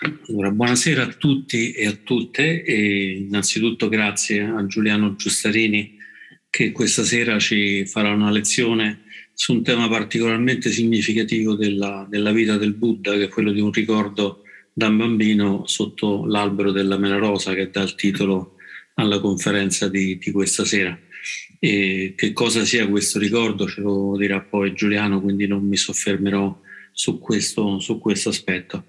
Allora, buonasera a tutti e a tutte e innanzitutto grazie a Giuliano Giustarini che questa sera ci farà una lezione su un tema particolarmente significativo della, della vita del Buddha, che è quello di un ricordo da bambino sotto l'albero della mela rosa che dà il titolo alla conferenza di, di questa sera. E che cosa sia questo ricordo ce lo dirà poi Giuliano, quindi non mi soffermerò su questo, su questo aspetto.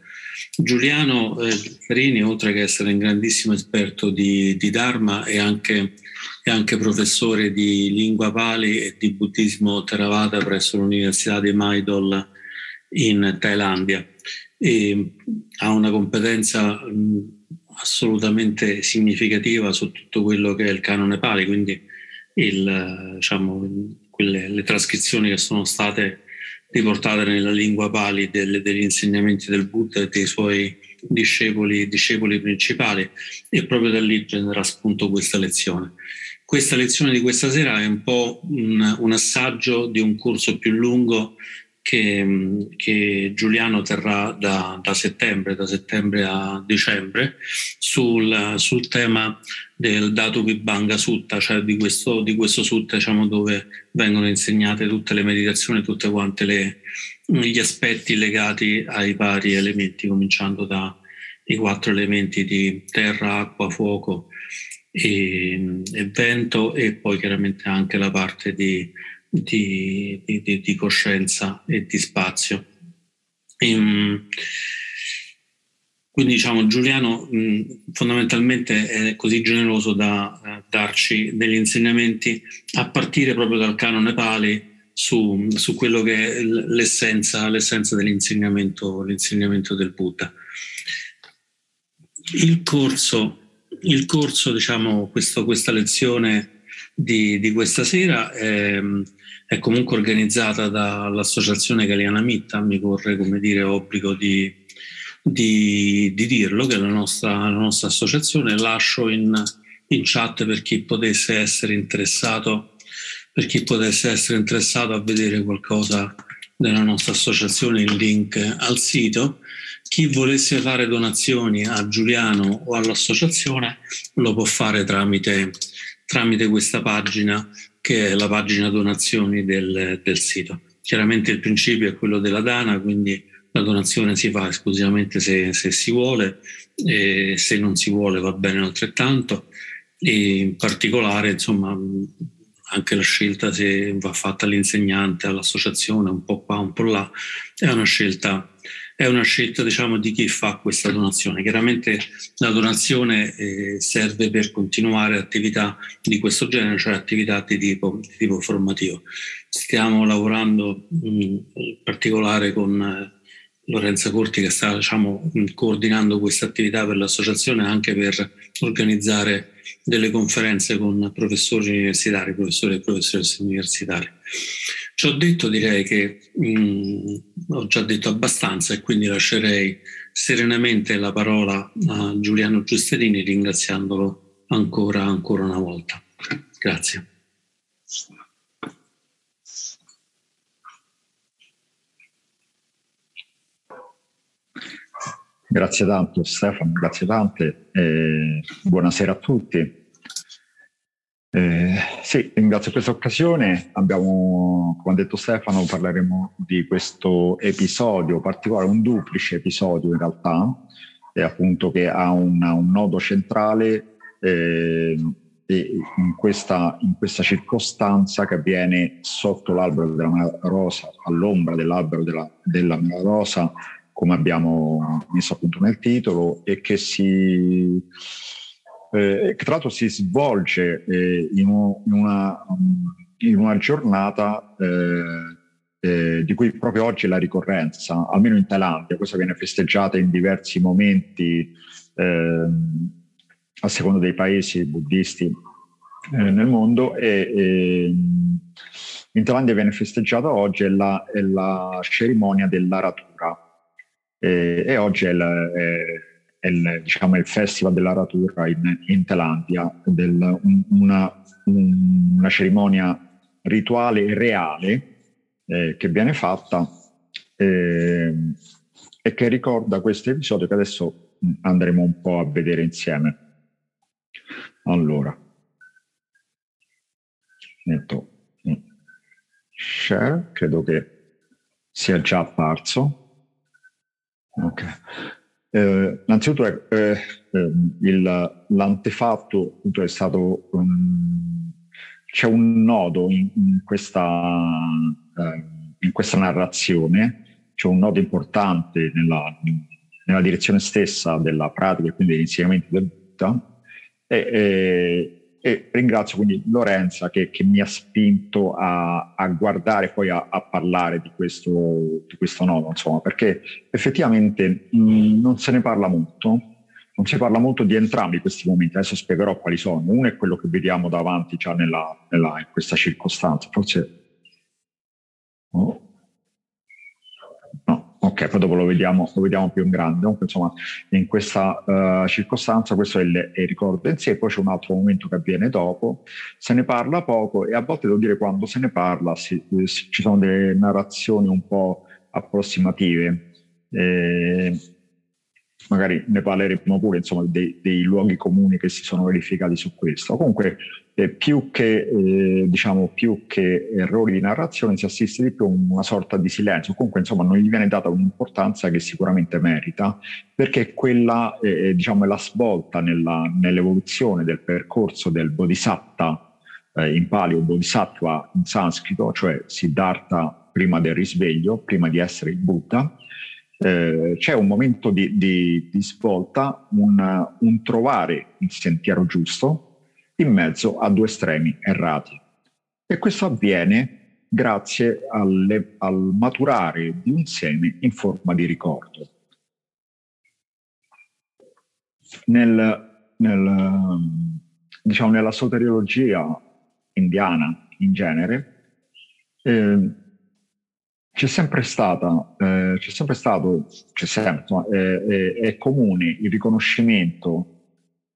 Giuliano eh, Carini, oltre che essere un grandissimo esperto di, di Dharma, è anche, è anche, professore di lingua pali e di buddismo Theravada presso l'Università di Maidol in Thailandia. E ha una competenza mh, assolutamente significativa su tutto quello che è il canone pali, quindi il, diciamo, quelle, le trascrizioni che sono state riportate nella lingua pali delle, degli insegnamenti del Buddha e dei suoi discepoli, discepoli principali e proprio da lì genera spunto questa lezione. Questa lezione di questa sera è un po' un, un assaggio di un corso più lungo che, che Giuliano terrà da, da, settembre, da settembre a dicembre, sul, sul tema del Datu Vibhanga Sutta, cioè di questo, di questo sutta diciamo, dove vengono insegnate tutte le meditazioni, tutti quanti gli aspetti legati ai vari elementi, cominciando dai quattro elementi di terra, acqua, fuoco e, e vento e poi chiaramente anche la parte di di, di, di coscienza e di spazio. E, ehm, quindi diciamo Giuliano fondamentalmente è così generoso da uh, darci degli insegnamenti a partire proprio dal canone Pali su, su quello che è l'essenza, l'essenza dell'insegnamento, l'insegnamento del Buddha. Il corso, il corso diciamo, questo, questa lezione di, di questa sera è, è comunque organizzata dall'associazione Galiana Mitta, mi corre come dire obbligo di, di, di dirlo, che è la nostra, la nostra associazione. Lascio in, in, chat per chi potesse essere interessato, per chi potesse essere interessato a vedere qualcosa della nostra associazione il link al sito. Chi volesse fare donazioni a Giuliano o all'associazione lo può fare tramite, tramite questa pagina che è la pagina donazioni del, del sito. Chiaramente il principio è quello della Dana, quindi la donazione si fa esclusivamente se, se si vuole, e se non si vuole va bene altrettanto e in particolare insomma anche la scelta se va fatta all'insegnante, all'associazione, un po' qua, un po' là, è una scelta è una scelta diciamo, di chi fa questa donazione. Chiaramente la donazione eh, serve per continuare attività di questo genere, cioè attività di tipo, di tipo formativo. Stiamo lavorando mh, in particolare con eh, Lorenza Corti che sta diciamo, coordinando questa attività per l'associazione anche per organizzare delle conferenze con professori universitari, professori e professoresse universitari. Ci ho detto, direi che mh, mm, ho già detto abbastanza e quindi lascerei serenamente la parola a Giuliano Giusterini ringraziandolo ancora, ancora una volta. Grazie. Grazie tanto Stefano, grazie tante. Eh, buonasera a tutti. Eh, sì, ringrazio questa occasione. Abbiamo, come ha detto Stefano, parleremo di questo episodio particolare, un duplice episodio in realtà, eh, appunto che ha una, un nodo centrale eh, in questa, in questa, circostanza che avviene sotto l'albero della rosa, all'ombra dell'albero della, della rosa, come abbiamo messo appunto nel titolo, e che si eh, che tra l'altro si svolge eh, in, una, in, una, giornata eh, eh, di cui proprio oggi è la ricorrenza, almeno in Thailandia, questa viene festeggiata in diversi momenti ehm, a seconda dei paesi buddisti eh, nel mondo. E, e, in Thailandia viene festeggiata oggi è la, è la cerimonia dell'aratura. E, e oggi è, la, è è il, diciamo, il Festival dell'Aratura in, in Thailandia, del, una, una, cerimonia rituale reale eh, che viene fatta eh, e che ricorda questo episodio che adesso andremo un po' a vedere insieme. Allora, metto share, credo che sia già apparso. Ok. Eh, innanzitutto eh, eh, il, l'antefatto appunto, è stato um, c'è un nodo in, in, questa, eh, in, questa, narrazione, c'è un nodo importante nella, nella direzione stessa della pratica e quindi dell'insegnamento del Buddha. E, e, e ringrazio quindi Lorenza che, che mi ha spinto a, a guardare poi a, a parlare di questo, di questo, nodo, insomma, perché effettivamente mh, non se ne parla molto, non si parla molto di entrambi questi momenti, adesso spiegherò quali sono. Uno è quello che vediamo davanti già nella, nella, in questa circostanza, forse... Oh. Ok, poi dopo lo vediamo, lo vediamo più in grande. Comunque, insomma, in questa uh, circostanza questo è il, il, ricordo in sé, poi c'è un altro momento che avviene dopo, se ne parla poco e a volte devo dire quando se ne parla si, si, ci sono delle narrazioni un po' approssimative. Eh, magari ne parleremo pure insomma, dei, dei, luoghi comuni che si sono verificati su questo. Comunque, eh, più, che, eh, diciamo, più che errori di narrazione, si assiste di più a una sorta di silenzio. Comunque, insomma, non gli viene data un'importanza che sicuramente merita, perché quella eh, diciamo, è la svolta nella, nell'evoluzione del percorso del bodhisatta eh, in pali o bodhisattva in sanscrito, cioè Siddhartha prima del risveglio, prima di essere il Buddha eh, c'è un momento di, di, di svolta, un, un, trovare il sentiero giusto in mezzo a due estremi errati. E questo avviene grazie alle, al maturare di un seme in forma di ricordo. Nel, nel, diciamo, nella soteriologia indiana in genere, eh, c'è sempre stata, eh, c'è sempre stato, c'è sempre, insomma, è, è, è, comune il riconoscimento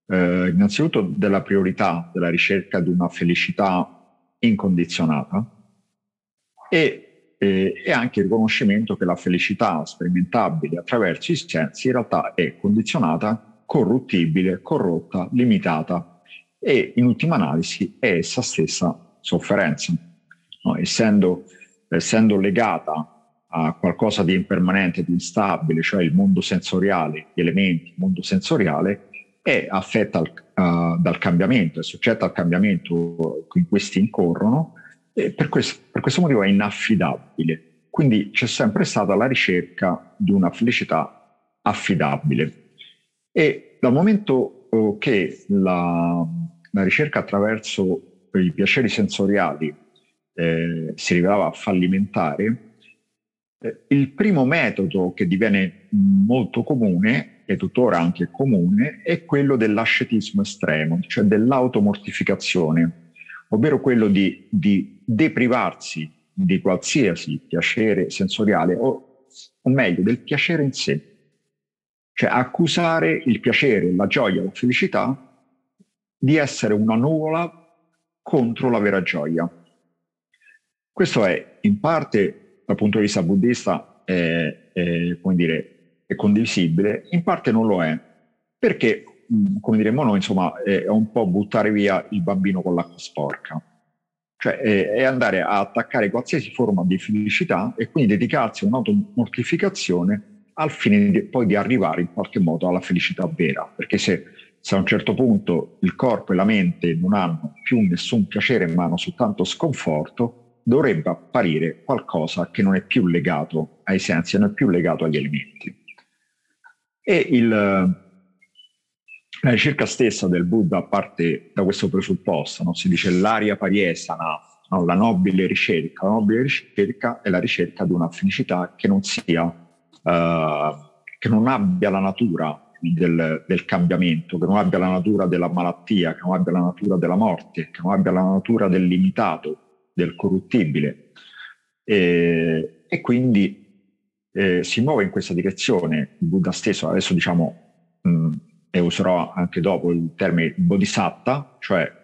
eh, innanzitutto della priorità della ricerca di una felicità incondizionata e, e, e, anche il riconoscimento che la felicità sperimentabile attraverso i sensi in realtà è condizionata, corruttibile, corrotta, limitata e in ultima analisi è essa stessa sofferenza. No? Essendo essendo legata a qualcosa di impermanente, di instabile, cioè il mondo sensoriale, gli elementi, il mondo sensoriale, è affetta al, uh, dal cambiamento, è soggetta al cambiamento in cui questi incorrono e per questo, per questo motivo è inaffidabile. Quindi c'è sempre stata la ricerca di una felicità affidabile. E dal momento oh, che la, la ricerca attraverso i piaceri sensoriali eh, si rivelava fallimentare, eh, il primo metodo che diviene molto comune, e tuttora anche comune, è quello dell'ascetismo estremo, cioè dell'automortificazione, ovvero quello di, di deprivarsi di qualsiasi piacere sensoriale, o, o meglio, del piacere in sé. Cioè accusare il piacere, la gioia, la felicità di essere una nuvola contro la vera gioia. Questo è in parte dal punto di vista buddista è, è, dire, è condivisibile, in parte non lo è, perché come diremmo noi, insomma, è un po' buttare via il bambino con l'acqua sporca. Cioè è, andare a attaccare qualsiasi forma di felicità e quindi dedicarsi a un'automortificazione al fine di, poi di arrivare in qualche modo alla felicità vera. Perché se, se, a un certo punto il corpo e la mente non hanno più nessun piacere ma hanno soltanto sconforto, dovrebbe apparire qualcosa che non è più legato ai sensi, non è più legato agli elementi. E il, la ricerca stessa del Buddha parte da questo presupposto, no? si dice l'aria pariesana, no? la nobile ricerca. La nobile ricerca è la ricerca di una felicità che non sia, uh, che non abbia la natura del, del, cambiamento, che non abbia la natura della malattia, che non abbia la natura della morte, che non abbia la natura del limitato, del corruttibile e, e quindi eh, si muove in questa direzione Buddha stesso, adesso diciamo, mh, e userò anche dopo il termine bodhisatta, cioè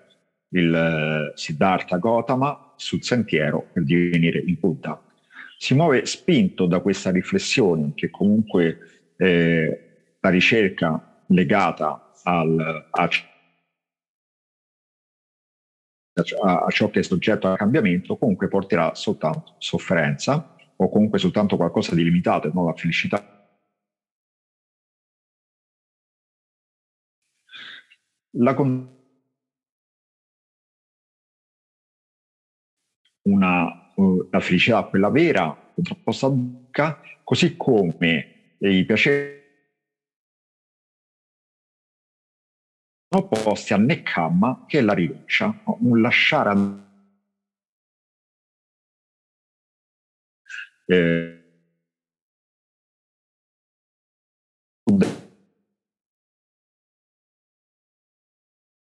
il uh, Siddhartha Gautama sul sentiero per divenire il Buddha. si muove spinto da questa riflessione che comunque eh, la ricerca legata al, a, a, ciò che è soggetto al cambiamento comunque porterà soltanto sofferenza o comunque soltanto qualcosa di limitato e non la felicità. La con- una, uh, la felicità, quella vera, contrapposta a dukkha, così come i piaceri opposti a nekkhamma, che è la rinuncia, un lasciare andare. Eh,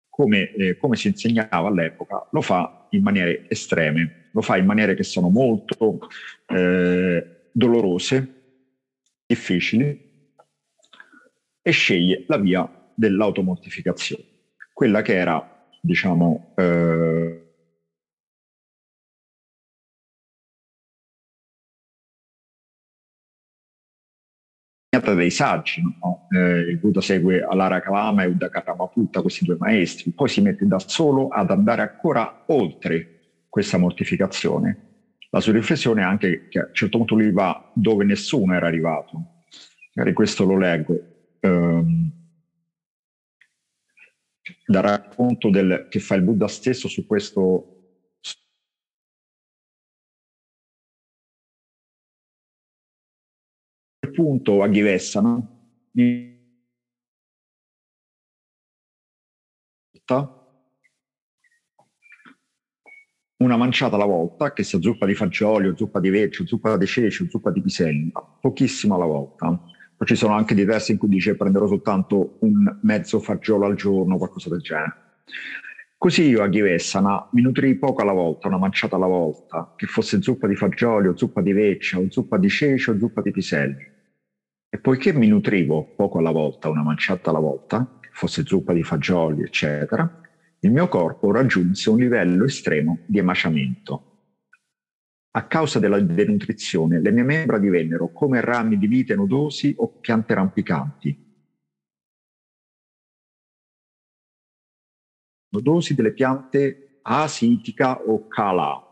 come, eh, come, si insegnava all'epoca, lo fa in maniere estreme, lo fa in maniere che sono molto eh, dolorose, difficili, e sceglie la via dell'automortificazione, quella che era, diciamo, eh, dei saggi. No? Eh, il Buddha segue Alara Kalama e Uddakaramaputa, questi due maestri, poi si mette da solo ad andare ancora oltre questa mortificazione. La sua riflessione è anche che a un certo punto lui va dove nessuno era arrivato. Magari questo lo leggo. Um, dal racconto del, che fa il Buddha stesso su questo punto a Ghivessano una manciata alla volta, che sia zuppa di fagioli, zuppa di vecchio, zuppa di ceci, zuppa di piselli, pochissimo alla volta. Ci sono anche diversi in cui dice prenderò soltanto un mezzo fagiolo al giorno, qualcosa del genere. Così io a Ghivessana mi nutrii poco alla volta, una manciata alla volta, che fosse zuppa di fagioli, o zuppa di vecchia, o zuppa di ceci, o zuppa di piselli. E poiché mi nutrivo poco alla volta, una manciata alla volta, fosse zuppa di fagioli, eccetera, il mio corpo raggiunse un livello estremo di emaciamento. A causa della denutrizione, le mie membra divennero come rami di vite nodosi o piante rampicanti. Nodosi delle piante asitica o kala.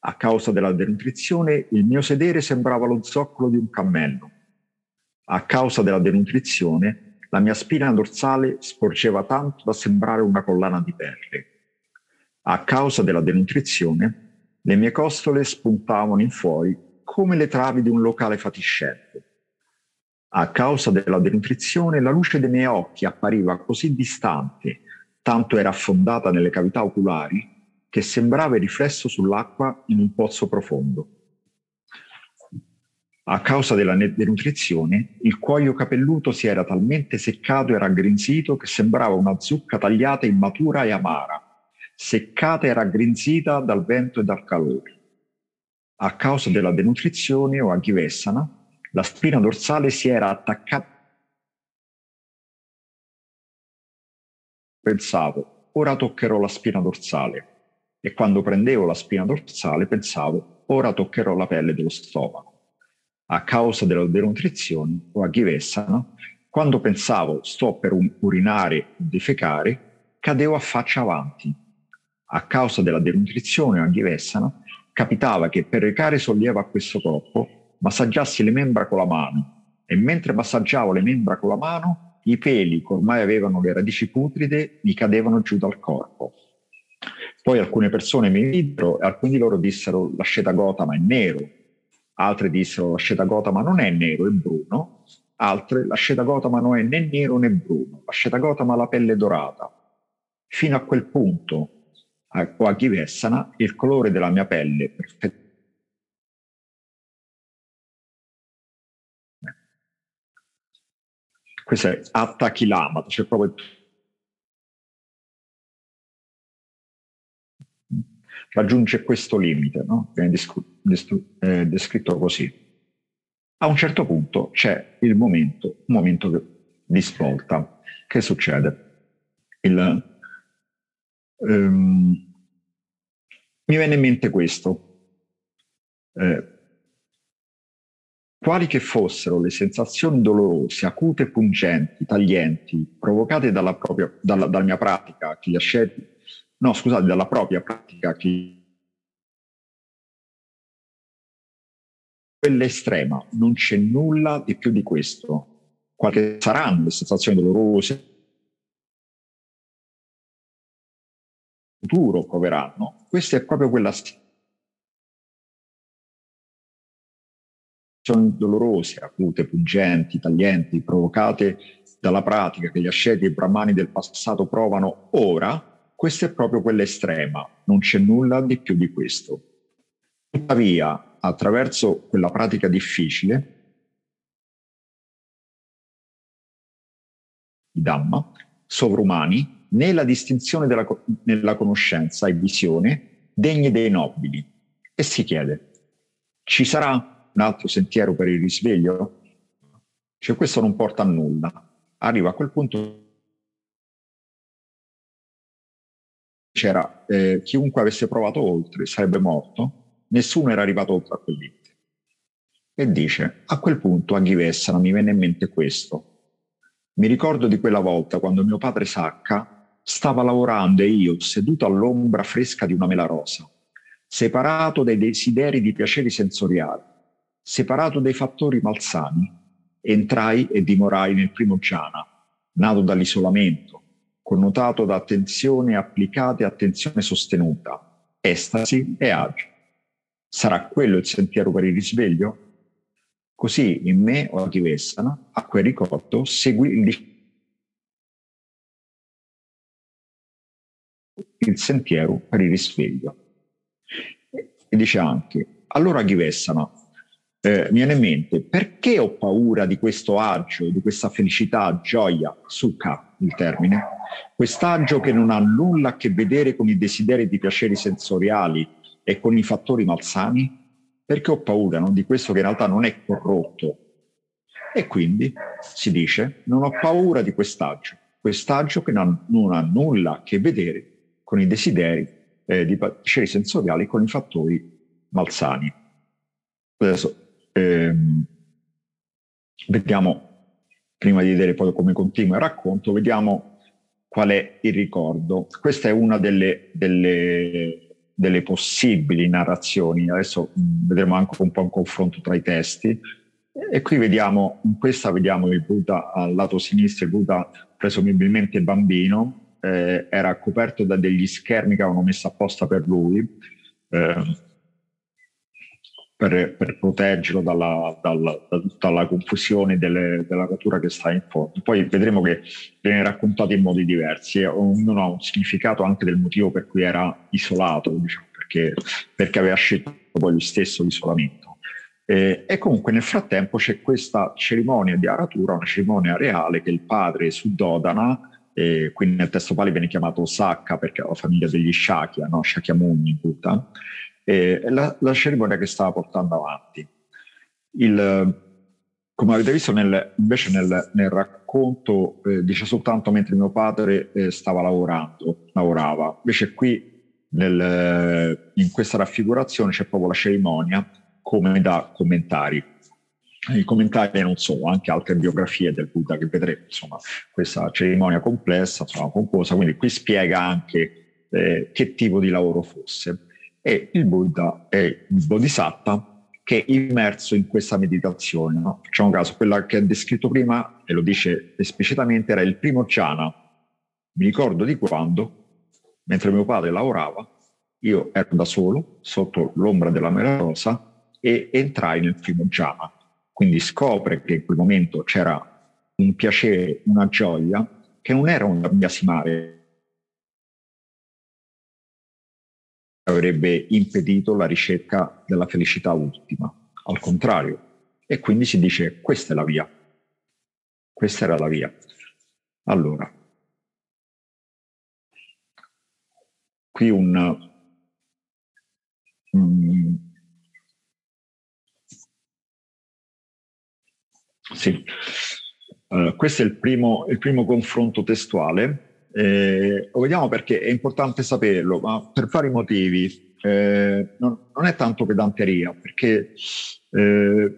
A causa della denutrizione, il mio sedere sembrava lo zoccolo di un cammello a causa della denutrizione, la mia spina dorsale sporgeva tanto da sembrare una collana di perle. A causa della denutrizione, le mie costole spuntavano in fuori come le travi di un locale fatiscente. A causa della denutrizione, la luce dei miei occhi appariva così distante, tanto era affondata nelle cavità oculari, che sembrava il riflesso sull'acqua in un pozzo profondo. A causa della denutrizione, il cuoio capelluto si era talmente seccato e raggrinzito che sembrava una zucca tagliata immatura e amara, seccata e raggrinzita dal vento e dal calore. A causa della denutrizione o aghivessana, la spina dorsale si era attaccata. Pensavo, ora toccherò la spina dorsale. E quando prendevo la spina dorsale pensavo, ora toccherò la pelle dello stomaco a causa della denutrizione o a ghivessana, quando pensavo sto per urinare o defecare, cadevo a faccia avanti. A causa della denutrizione o a ghivessana, capitava che per recare sollievo a questo corpo massaggiassi le membra con la mano. E mentre massaggiavo le membra con la mano, i peli che ormai avevano le radici putride mi cadevano giù dal corpo. Poi alcune persone mi videro e alcuni di loro dissero l'asceta Gotama è nero, altre dissero l'asceta Gotama non è nero, è bruno, altre l'asceta Gotama non è né nero né bruno, l'asceta Gotama ha la pelle dorata. Fino a quel punto, a, o a Ghivessana, il colore della mia pelle perfettamente questo è Atta Kilama, c'è proprio raggiunge questo limite, no? viene eh, descritto così. A un certo punto c'è il momento, un momento di svolta. Che succede? Il, um, mi viene in mente questo. Eh, quali che fossero le sensazioni dolorose, acute e pungenti, taglienti, provocate dalla, propria, dalla, dalla mia pratica, asceti, no scusate, dalla propria pratica, che quella estrema, non c'è nulla di più di questo. Qualche saranno le sensazioni dolorose, futuro proveranno, questa è proprio quella dolorose, acute, pungenti, taglienti, provocate dalla pratica che gli asceti e brahmani del passato provano ora, questa è proprio quella estrema, non c'è nulla di più di questo. Tuttavia, attraverso quella pratica difficile, i Dhamma, sovrumani, nella distinzione della, nella conoscenza e visione degne dei nobili. E si chiede, ci sarà un altro sentiero per il risveglio? Cioè questo non porta a nulla. Arriva a quel punto c'era eh, chiunque avesse provato oltre sarebbe morto, nessuno era arrivato oltre a quel limite. E dice, a quel punto a Ghivessana mi venne in mente questo. Mi ricordo di quella volta quando mio padre Sacca stava lavorando e io, seduto all'ombra fresca di una mela rosa, separato dai desideri di piaceri sensoriali, separato dai fattori malsani, entrai e dimorai nel primo jhana, nato dall'isolamento, connotato da attenzione applicata e attenzione sostenuta, estasi e agio. Sarà quello il sentiero per il risveglio? Così in me o a Tivessana, a quel ricordo, seguì il il sentiero per il risveglio. E dice anche, allora Ghivessana, eh, mi viene in mente perché ho paura di questo agio, di questa felicità, gioia, sukha il termine, quest'agio che non ha nulla a che vedere con i desideri di piaceri sensoriali e con i fattori malsani? Perché ho paura no? di questo che in realtà non è corrotto. E quindi si dice, non ho paura di quest'agio, quest'agio che non ha nulla a che vedere con i desideri eh, di piaceri sensoriali e con i fattori malsani. Adesso ehm, vediamo, prima di vedere poi come continua il racconto, vediamo qual è il ricordo. Questa è una delle, delle, delle possibili narrazioni, adesso mh, vedremo anche un po' un confronto tra i testi, e qui vediamo, in questa vediamo il Buddha al lato sinistro, il Buddha presumibilmente bambino, eh, era coperto da degli schermi che avevano messo apposta per lui, eh, per, per proteggerlo dalla, dalla, dalla confusione delle, della natura che sta in fondo. Poi vedremo che viene raccontato in modi diversi e ognuno ha un significato anche del motivo per cui era isolato, diciamo, perché, perché aveva scelto poi lui stesso l'isolamento. Eh, e comunque nel frattempo c'è questa cerimonia di aratura, una cerimonia reale che il padre Suddodana, eh, qui nel testo pali viene chiamato Sakka perché è la famiglia degli Shakya, no? Shakyamuni Buddha, eh, la, la, cerimonia che stava portando avanti. Il, come avete visto nel, invece nel, nel racconto eh, dice soltanto mentre mio padre eh, stava lavorando, lavorava. Invece qui nel, in questa raffigurazione c'è proprio la cerimonia come da commentari. I commentari non solo, anche altre biografie del Buddha che vedremo, insomma, questa cerimonia complessa, insomma, composta, quindi qui spiega anche eh, che tipo di lavoro fosse e il Buddha è il Bodhisattva che è immerso in questa meditazione. No? Facciamo caso, quella che ha descritto prima, e lo dice esplicitamente, era il primo jhana. Mi ricordo di quando, mentre mio padre lavorava, io ero da solo, sotto l'ombra della mela rosa, e entrai nel primo jhana. Quindi scopre che in quel momento c'era un piacere, una gioia, che non era un biasimare, avrebbe impedito la ricerca della felicità ultima. Al contrario. E quindi si dice questa è la via. Questa era la via. Allora, qui un... Um, sì, uh, questo è il primo, il primo confronto testuale eh, lo vediamo perché è importante saperlo, ma per vari motivi. Eh, non, non, è tanto pedanteria, perché eh,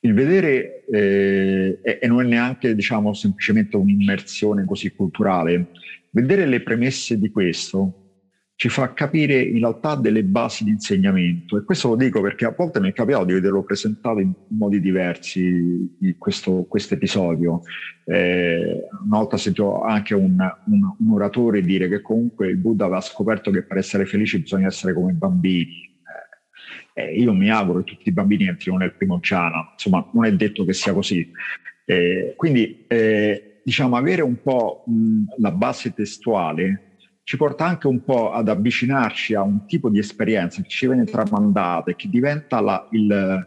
il vedere, eh, e non è neanche diciamo, semplicemente un'immersione così culturale, vedere le premesse di questo ci fa capire in realtà delle basi di insegnamento e questo lo dico perché a volte mi è capitato di vederlo presentato in modi diversi questo episodio. Eh, una volta sento anche un, un, un, oratore dire che comunque il Buddha aveva scoperto che per essere felici bisogna essere come bambini. Eh, io mi auguro che tutti i bambini entrino nel primo jhana, insomma non è detto che sia così. Eh, quindi eh, diciamo avere un po' mh, la base testuale ci porta anche un po' ad avvicinarci a un tipo di esperienza che ci viene tramandata e che diventa la, il,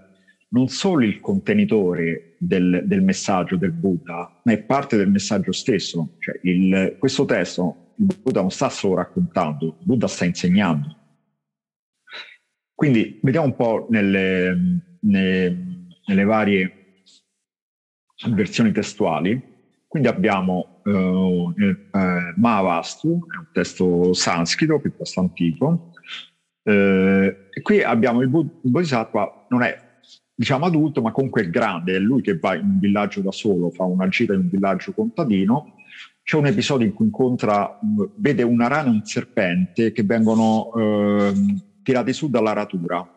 non solo il contenitore del, del, messaggio del Buddha, ma è parte del messaggio stesso. Cioè il, questo testo il Buddha non sta solo raccontando, il Buddha sta insegnando. Quindi vediamo un po' nelle, nelle, nelle varie versioni testuali. Quindi abbiamo eh, Mahavastu, è un testo sanscrito piuttosto antico, eh, e qui abbiamo il, Bud- il Bodhisattva, non è diciamo adulto, ma comunque grande, è lui che va in un villaggio da solo, fa una gita in un villaggio contadino. C'è un episodio in cui incontra, vede una rana e un serpente che vengono eh, tirati su dalla ratura.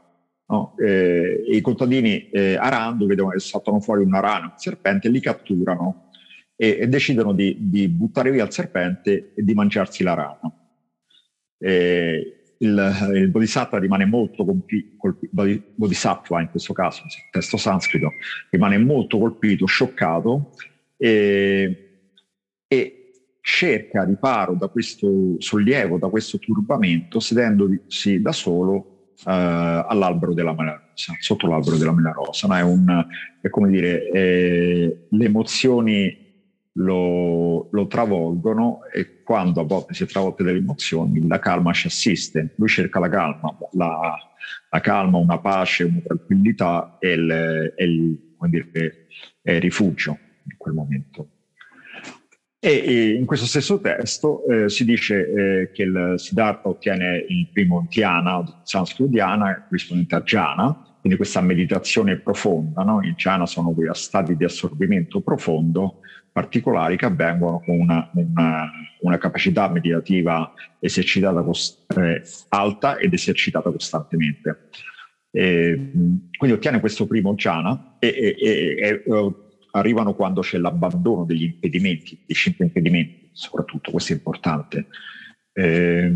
No? Eh, I contadini eh, arando vedono che saltano fuori una rana un serpente e li catturano e, e decidono di, di, buttare via il serpente e di mangiarsi la rana. E il, il Bodhisattva rimane molto colpito, Bodhisattva in questo caso, il testo sanscrito, rimane molto colpito, scioccato e, e cerca riparo da questo sollievo, da questo turbamento, sedendosi da solo Uh, all'albero della mela rosa, sotto l'albero della mela rosa. No? È, è come dire, eh, le emozioni lo, lo, travolgono e quando a volte si è travolte delle emozioni la calma ci assiste. Lui cerca la calma, la, la calma, una pace, una tranquillità e il, è il, dire, il rifugio in quel momento. E, e in questo stesso testo eh, si dice eh, che il Siddhartha ottiene il primo dhyana, sanscrito dhyana, corrispondente a jhana, quindi questa meditazione profonda. No? I jhana sono quei stati di assorbimento profondo particolari che avvengono con una, una, una capacità meditativa esercitata cost- eh, alta ed esercitata costantemente. E, quindi ottiene questo primo jhana e, e, e, e uh, arrivano quando c'è l'abbandono degli impedimenti, dei cinque impedimenti, soprattutto, questo è importante. Eh,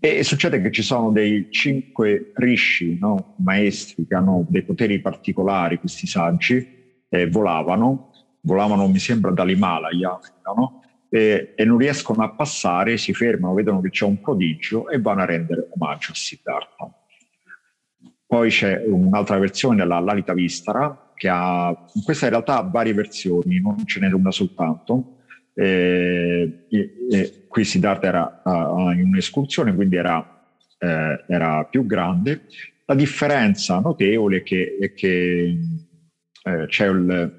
e succede che ci sono dei cinque rishi, no? maestri che hanno dei poteri particolari, questi saggi, eh, volavano volavano mi sembra dall'Himalaya no? e, e, non riescono a passare, si fermano, vedono che c'è un prodigio e vanno a rendere omaggio a Siddhartha. Poi c'è un'altra versione, la Lalita Vistara, che ha, questa in realtà ha varie versioni, non ce n'è una soltanto. E, e, qui Siddhartha era uh, in un'escursione, quindi era, eh, era, più grande. La differenza notevole è che, è che eh, c'è il,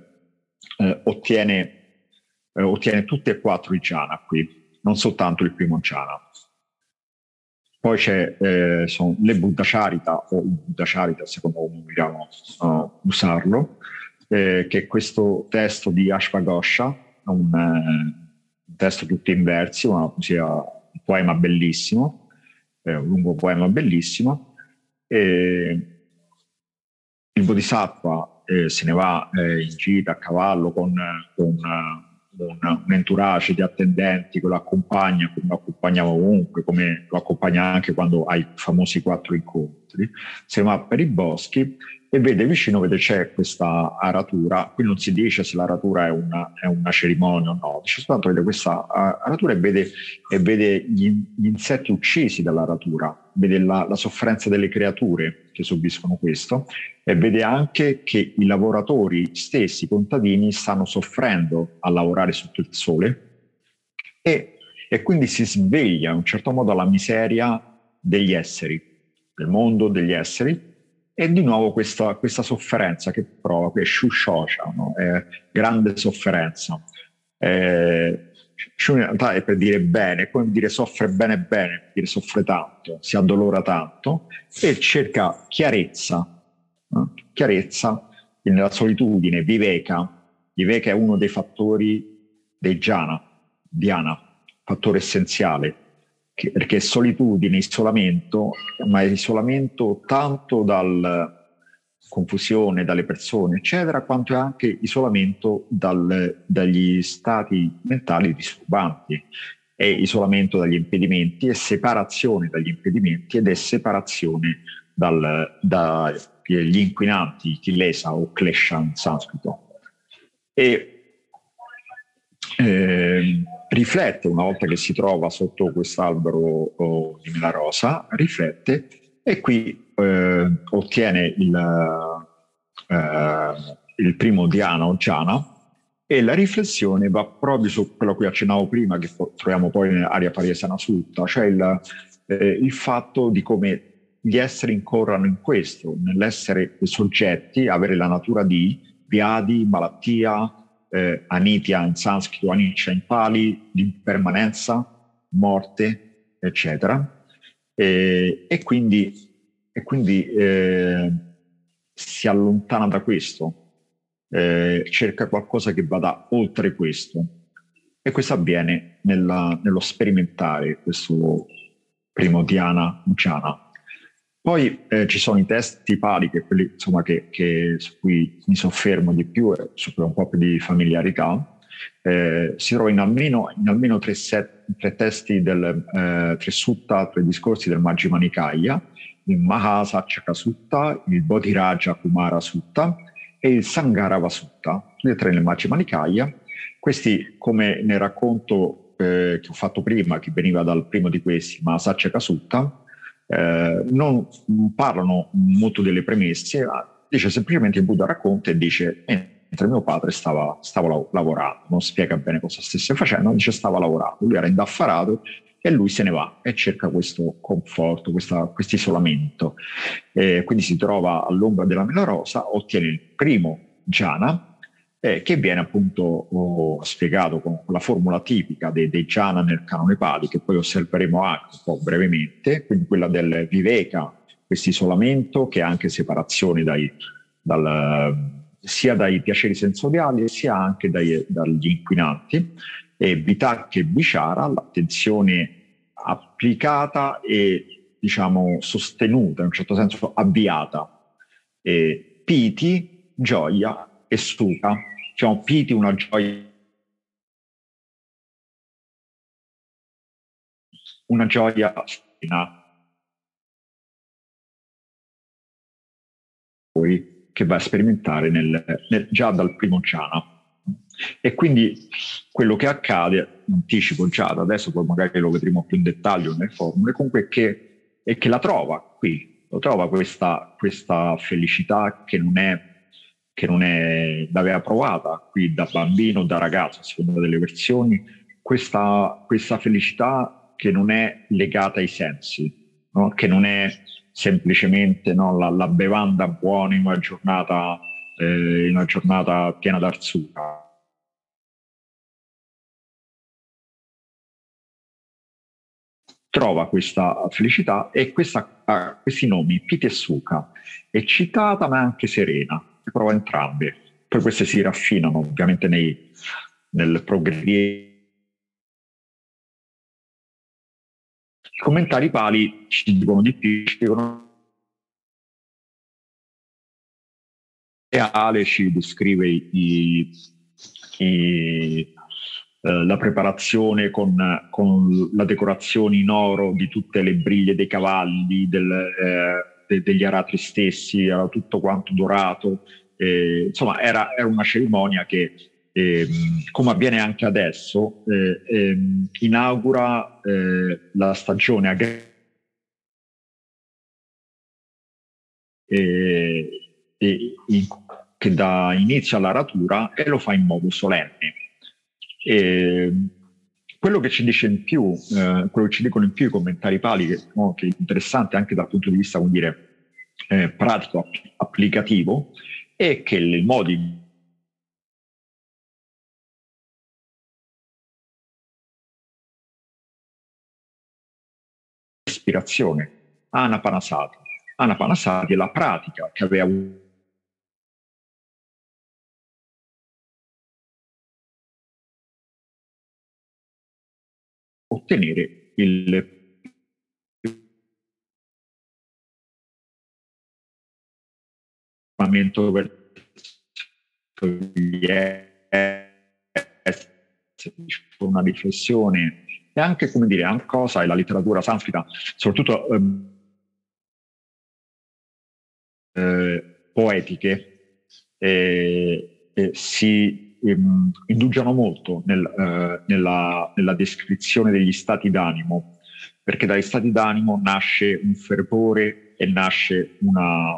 eh, ottiene, eh, ottiene tutti e quattro i jhana qui, non soltanto il primo jhana. Poi c'è eh, sono le Buddha Charita o Buddha Charita, secondo come vogliamo uh, usarlo, eh, che è questo testo di Ashwagosha, un, eh, un testo tutto in versi, una poesia, un poema bellissimo, eh, un lungo poema bellissimo. Il Bodhisattva eh, se ne va eh, in gita a cavallo con, con uh, un, un, entourage di attendenti che lo accompagna, come lo accompagnava ovunque, come lo accompagna anche quando ha i famosi quattro incontri, se ne va per i boschi e vede vicino, vede c'è questa aratura, qui non si dice se l'aratura è una, è una cerimonia o no, dice soltanto vede questa aratura e vede, e vede gli, gli, insetti uccisi dall'aratura, vede la, la, sofferenza delle creature che subiscono questo e vede anche che i lavoratori stessi, i contadini, stanno soffrendo a lavorare sotto il sole e, e quindi si sveglia in un certo modo alla miseria degli esseri, del mondo degli esseri e di nuovo questa, questa sofferenza che prova, che è shushocha, no? è grande sofferenza. Eh, in realtà è per dire bene, come dire soffre bene bene, dire soffre tanto, si addolora tanto e cerca chiarezza, no? chiarezza nella solitudine, Viveka, Viveka è uno dei fattori dei jhana, dhyana, fattore essenziale, perché solitudine, isolamento, ma è isolamento tanto dalla confusione dalle persone, eccetera, quanto è anche isolamento dal, dagli stati mentali disturbanti è isolamento dagli impedimenti, è separazione dagli impedimenti ed è separazione dal, dagli inquinanti, kilesa o klesha in sanscrito. E eh, riflette, una volta che si trova sotto quest'albero oh, di mela rosa, riflette e qui eh, ottiene il, eh, il primo dhyana o jhana, e la riflessione va proprio su quello cui accennavo prima, che troviamo poi nell'aria Pariesana Sutta, cioè il, eh, il fatto di come gli esseri incorrano in questo, nell'essere soggetti, avere la natura di viadi, malattia, eh, anitia in sanscrito, aniccia in pali, di impermanenza, morte, eccetera. E, e quindi, e quindi eh, si allontana da questo eh, cerca qualcosa che vada oltre questo. E questo avviene nella, nello sperimentare questo primo Diana Muciana. Poi eh, ci sono i testi pali, che quelli insomma, che, che, su cui mi soffermo di più e su cui ho un po' più di familiarità. Eh, si trova in almeno, in almeno tre, set, tre, testi, del, eh, tre sutta, tre discorsi del Majjhima Nikaya, il Mahasachaka Sutta, il Bodhiraja Kumara Sutta e il Sangarava Sutta, le tre nel Majjhima Nikaya. Questi, come nel racconto eh, che ho fatto prima, che veniva dal primo di questi, ma Saccia Sutta, eh, non parlano molto delle premesse, dice semplicemente il Buddha racconta e dice mentre mio padre stava, stava lavorando, non spiega bene cosa stesse facendo, dice stava lavorando, lui era indaffarato e lui se ne va e cerca questo conforto, questo isolamento. Eh, quindi si trova all'ombra della mela rosa, ottiene il primo jhana, eh, che viene appunto oh, spiegato con, la formula tipica dei, dei jhana nel canone Pali, che poi osserveremo anche un po' brevemente, quindi quella del viveka, questo isolamento che è anche separazione dai, dal, sia dai piaceri sensoriali sia anche dai, dagli inquinanti e Vitakya e Vichara, l'attenzione applicata e diciamo sostenuta, in un certo senso avviata. E Piti, gioia e Sukha. Diciamo Piti una gioia una gioia che va a sperimentare nel, nel, già dal primo jhana. E quindi quello che accade, anticipo già da adesso, poi magari lo vedremo più in dettaglio nelle formule, comunque è che, è che la trova qui, lo trova questa, questa felicità che non è che non è, l'aveva provata qui da bambino, da ragazzo, a seconda delle versioni, questa, questa felicità che non è legata ai sensi, no? che non è semplicemente no, la, la, bevanda buona in una giornata, eh, in una giornata piena d'arzura, trova questa felicità e questa, uh, questi nomi, Pite e Suka, eccitata ma anche serena, le prova entrambe. Poi queste si raffinano ovviamente nei, nel progredire. I commentari pali ci dicono di più, ci dicono Ale ci descrive i, i eh, la preparazione con, con, la decorazione in oro di tutte le briglie dei cavalli, del, eh, de, degli aratri stessi, era tutto quanto dorato. Eh, insomma, era, era, una cerimonia che, ehm, come avviene anche adesso, eh, ehm, inaugura eh, la stagione e, che dà inizio all'aratura e lo fa in modo solenne. E quello che ci dice in più, eh, quello che ci dicono in più i commentari pali, che, no, che, è interessante anche dal punto di vista, come dire, eh, pratico, applicativo, è che il modo ispirazione, Anapanasati. Anapanasati è la pratica che aveva ottenere il verso gli una riflessione. E anche, come dire, anche cosa è la letteratura sanscrita, soprattutto ehm, eh, poetiche, eh, eh, si ehm, indugiano molto nel, eh, nella, nella descrizione degli stati d'animo, perché dagli stati d'animo nasce un fervore e nasce una,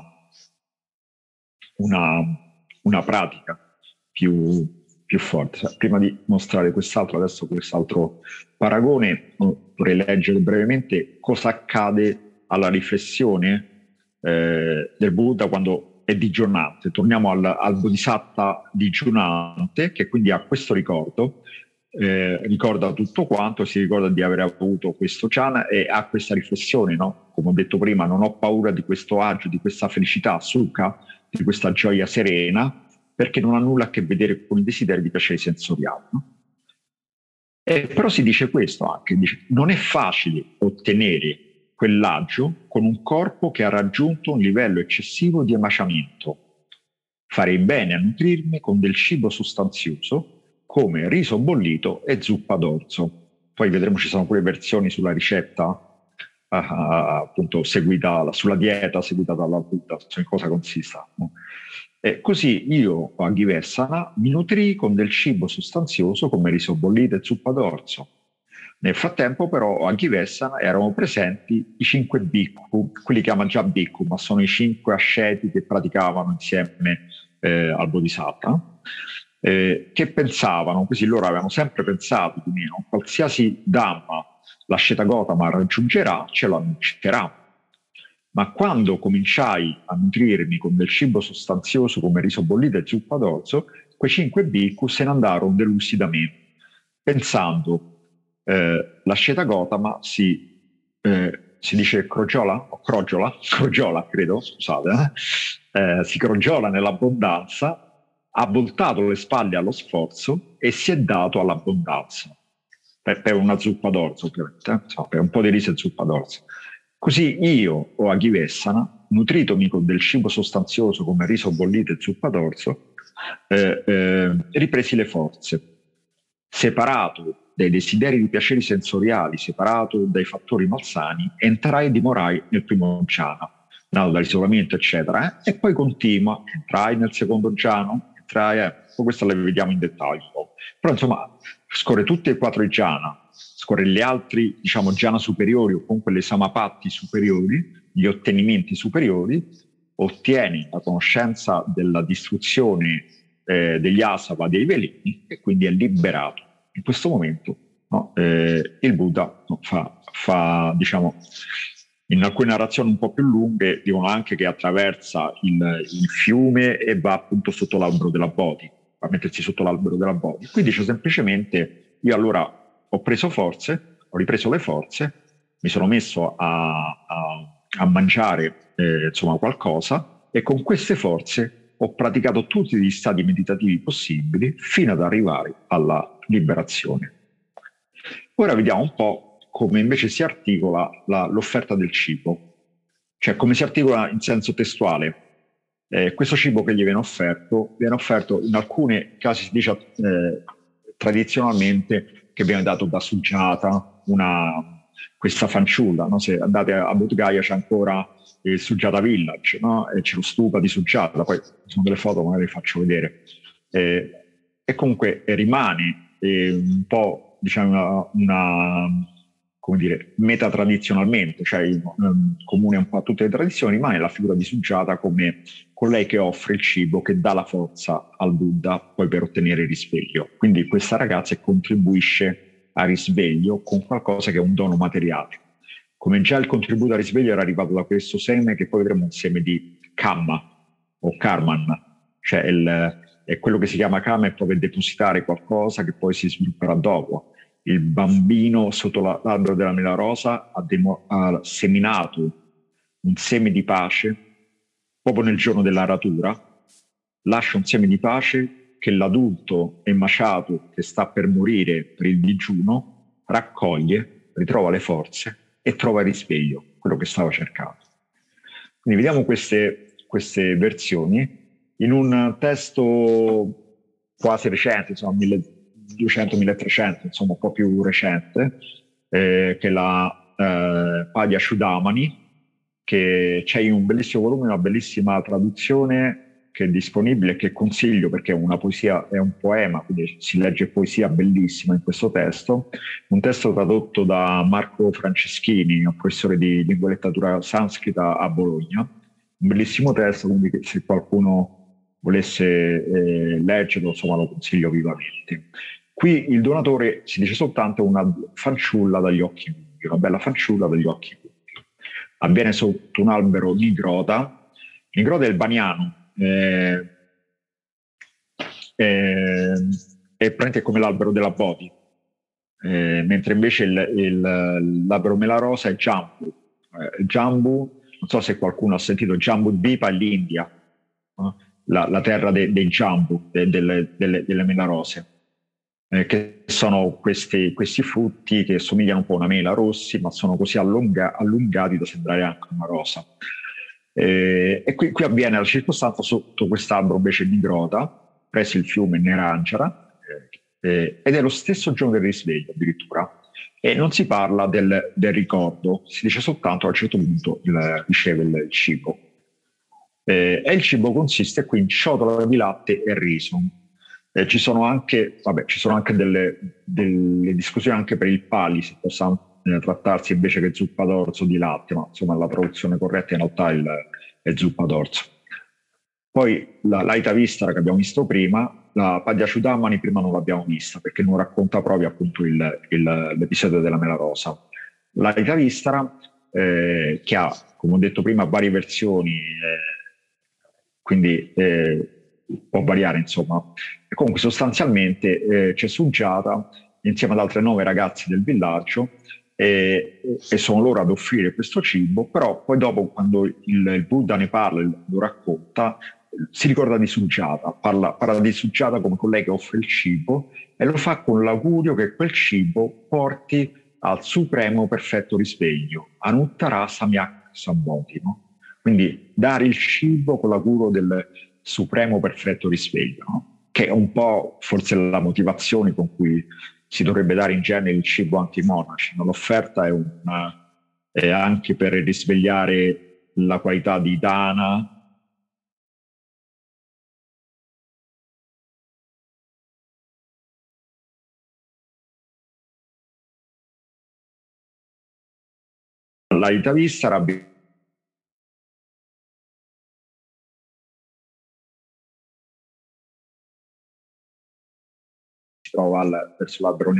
una, una pratica più, più forte. Prima di mostrare quest'altro, adesso quest'altro paragone, vorrei leggere brevemente cosa accade alla riflessione eh, del Buddha quando è digiornante. Torniamo al, al Bodhisatta digiornante, che quindi ha questo ricordo, eh, ricorda tutto quanto, si ricorda di aver avuto questo jhana e ha questa riflessione, no? come ho detto prima, non ho paura di questo agio, di questa felicità, sukha, di questa gioia serena, perché non ha nulla a che vedere con i desideri di piacere sensoriali. No? E però si dice questo anche, dice, non è facile ottenere quell'agio con un corpo che ha raggiunto un livello eccessivo di emaciamento. Farei bene a nutrirmi con del cibo sostanzioso come riso bollito e zuppa d'orzo. Poi vedremo ci sono pure versioni sulla ricetta uh, appunto seguita sulla dieta seguita dalla Buddha, in cosa consista. E così io a Ghivessana mi nutrii con del cibo sostanzioso come riso bollito e zuppa d'orzo. Nel frattempo però a Ghivessana erano presenti i cinque bhikkhu, quelli chiamano già bhikkhu, ma sono i cinque asceti che praticavano insieme eh, al Bodhisattva, eh, che pensavano, così loro avevano sempre pensato di meno, qualsiasi Dhamma l'asceta Gotama raggiungerà, ce lo annuncerà. Ma quando cominciai a nutrirmi con del cibo sostanzioso come riso bollito e zuppa d'orzo, quei cinque bhikkhu se ne andarono delusi da me, pensando eh, l'asceta Gotama si, eh, si dice crogiola o crogiola, crogiola credo, scusate, eh? eh, si crogiola nell'abbondanza, ha voltato le spalle allo sforzo e si è dato all'abbondanza. Per, per una zuppa d'orzo, ovviamente, eh? per un po' di riso e zuppa d'orzo. Così io o Aghivessana, nutritomi con del cibo sostanzioso come riso bollito e zuppa d'orzo, eh, eh, ripresi le forze. Separato dai desideri di piaceri sensoriali, separato dai fattori malsani, entrai e dimorai nel primo jhana, nato dall'isolamento, eccetera, eh? e poi continua, entrai nel secondo jhana, entrai, eh, questo le vediamo in dettaglio. Però insomma, scorre tutti e quattro i jhana, scorre gli altri, diciamo, jhana superiori o comunque le samapatti superiori, gli ottenimenti superiori, ottiene la conoscenza della distruzione eh, degli asava, dei veleni e quindi è liberato. In questo momento no, eh, il Buddha no, fa, fa, diciamo, in alcune narrazioni un po' più lunghe dicono anche che attraversa il, il fiume e va appunto sotto l'albero della Bodhi, va a mettersi sotto l'albero della Bodhi. Qui dice semplicemente io allora ho preso forze, ho ripreso le forze, mi sono messo a, a, a mangiare eh, insomma qualcosa e con queste forze ho praticato tutti gli stati meditativi possibili fino ad arrivare alla liberazione. Ora vediamo un po' come invece si articola la, l'offerta del cibo, cioè come si articola in senso testuale. Eh, questo cibo che gli viene offerto viene offerto in alcuni casi si dice eh, tradizionalmente che viene dato da Suggiata, una, questa fanciulla. No? Se andate a Budgaia c'è ancora il Suggiata Village, no? e c'è lo stupa di Suggiata, poi sono delle foto, magari le faccio vedere. Eh, e comunque rimane eh, un po' diciamo una, una come dire, metatradizionalmente, cioè um, comune un po' a tutte le tradizioni, rimane la figura di Suggiata come colei che offre il cibo, che dà la forza al Buddha poi per ottenere il risveglio. Quindi questa ragazza contribuisce al risveglio con qualcosa che è un dono materiale. Come già il contributo al risveglio era arrivato da questo seme, che poi vedremo un seme di Kamma o Karman, cioè il, è quello che si chiama Kamma è proprio depositare qualcosa che poi si svilupperà dopo. Il bambino sotto l'albero della mela rosa ha, demo- ha seminato un seme di pace proprio nel giorno dell'aratura, lascia un seme di pace che l'adulto emaciato che sta per morire per il digiuno raccoglie ritrova le forze e trova risveglio, quello che stava cercando. Quindi vediamo queste, queste versioni in un testo quasi recente, insomma 1200-1300, insomma un po' più recente, eh, che è la eh, Padia Shudamani, che c'è in un bellissimo volume, una bellissima traduzione che è disponibile che consiglio perché è una poesia, è un poema, quindi si legge poesia bellissima in questo testo, un testo tradotto da Marco Franceschini, un professore di lingua e letteratura sanscrita a Bologna, un bellissimo testo, quindi se qualcuno volesse eh, leggerlo, insomma lo consiglio vivamente. Qui il donatore si dice soltanto una fanciulla dagli occhi lunghi, una bella fanciulla dagli occhi lunghi. Avviene sotto un albero nigrota, nigrota è il baniano, eh, eh, è praticamente come l'albero della Boti, eh, mentre invece il, il, l'albero melarosa è Jambu. Eh, Jambu, non so se qualcuno ha sentito Jambu Bipa all'India, la, la, terra de, dei Jambu, de, delle, delle, delle melarose eh, che sono questi, questi, frutti che somigliano un po' a una mela rossi, ma sono così allunga, allungati da sembrare anche una rosa. Eh, e qui, qui, avviene la circostanza sotto quest'albero invece di grota, presso il fiume Neranciara, eh, eh, ed è lo stesso giorno del risveglio addirittura. E non si parla del, del ricordo, si dice soltanto a un certo punto il, riceve il cibo. Eh, e il cibo consiste qui in ciotola di latte e riso, eh, ci sono anche, vabbè, ci sono anche delle, delle, discussioni anche per il pali, se possa trattarsi invece che zuppa d'orzo di latte, ma insomma la traduzione corretta in realtà è, zuppa d'orzo. Poi la Laita Vistara che abbiamo visto prima, la Padia Ciudamani prima non l'abbiamo vista perché non racconta proprio appunto il, il, l'episodio della Mela Rosa. La Laita Vistara eh, che ha, come ho detto prima, varie versioni, eh, quindi eh, può variare insomma. E comunque sostanzialmente eh, c'è Suggiata insieme ad altre nove ragazze del villaggio e, e, sono loro ad offrire questo cibo, però poi dopo quando il, il Buddha ne parla, lo racconta, si ricorda di Suggiata, parla, parla di Suggiata come colei che offre il cibo e lo fa con l'augurio che quel cibo porti al supremo perfetto risveglio, Anuttara Samyak Sambhoti, no? Quindi dare il cibo con l'augurio del, supremo perfetto risveglio, no? che è un po' forse la motivazione con cui si dovrebbe dare in genere il cibo anche ai monaci. L'offerta è, una, è anche per risvegliare la qualità di dana, la vita vista al, verso l'albero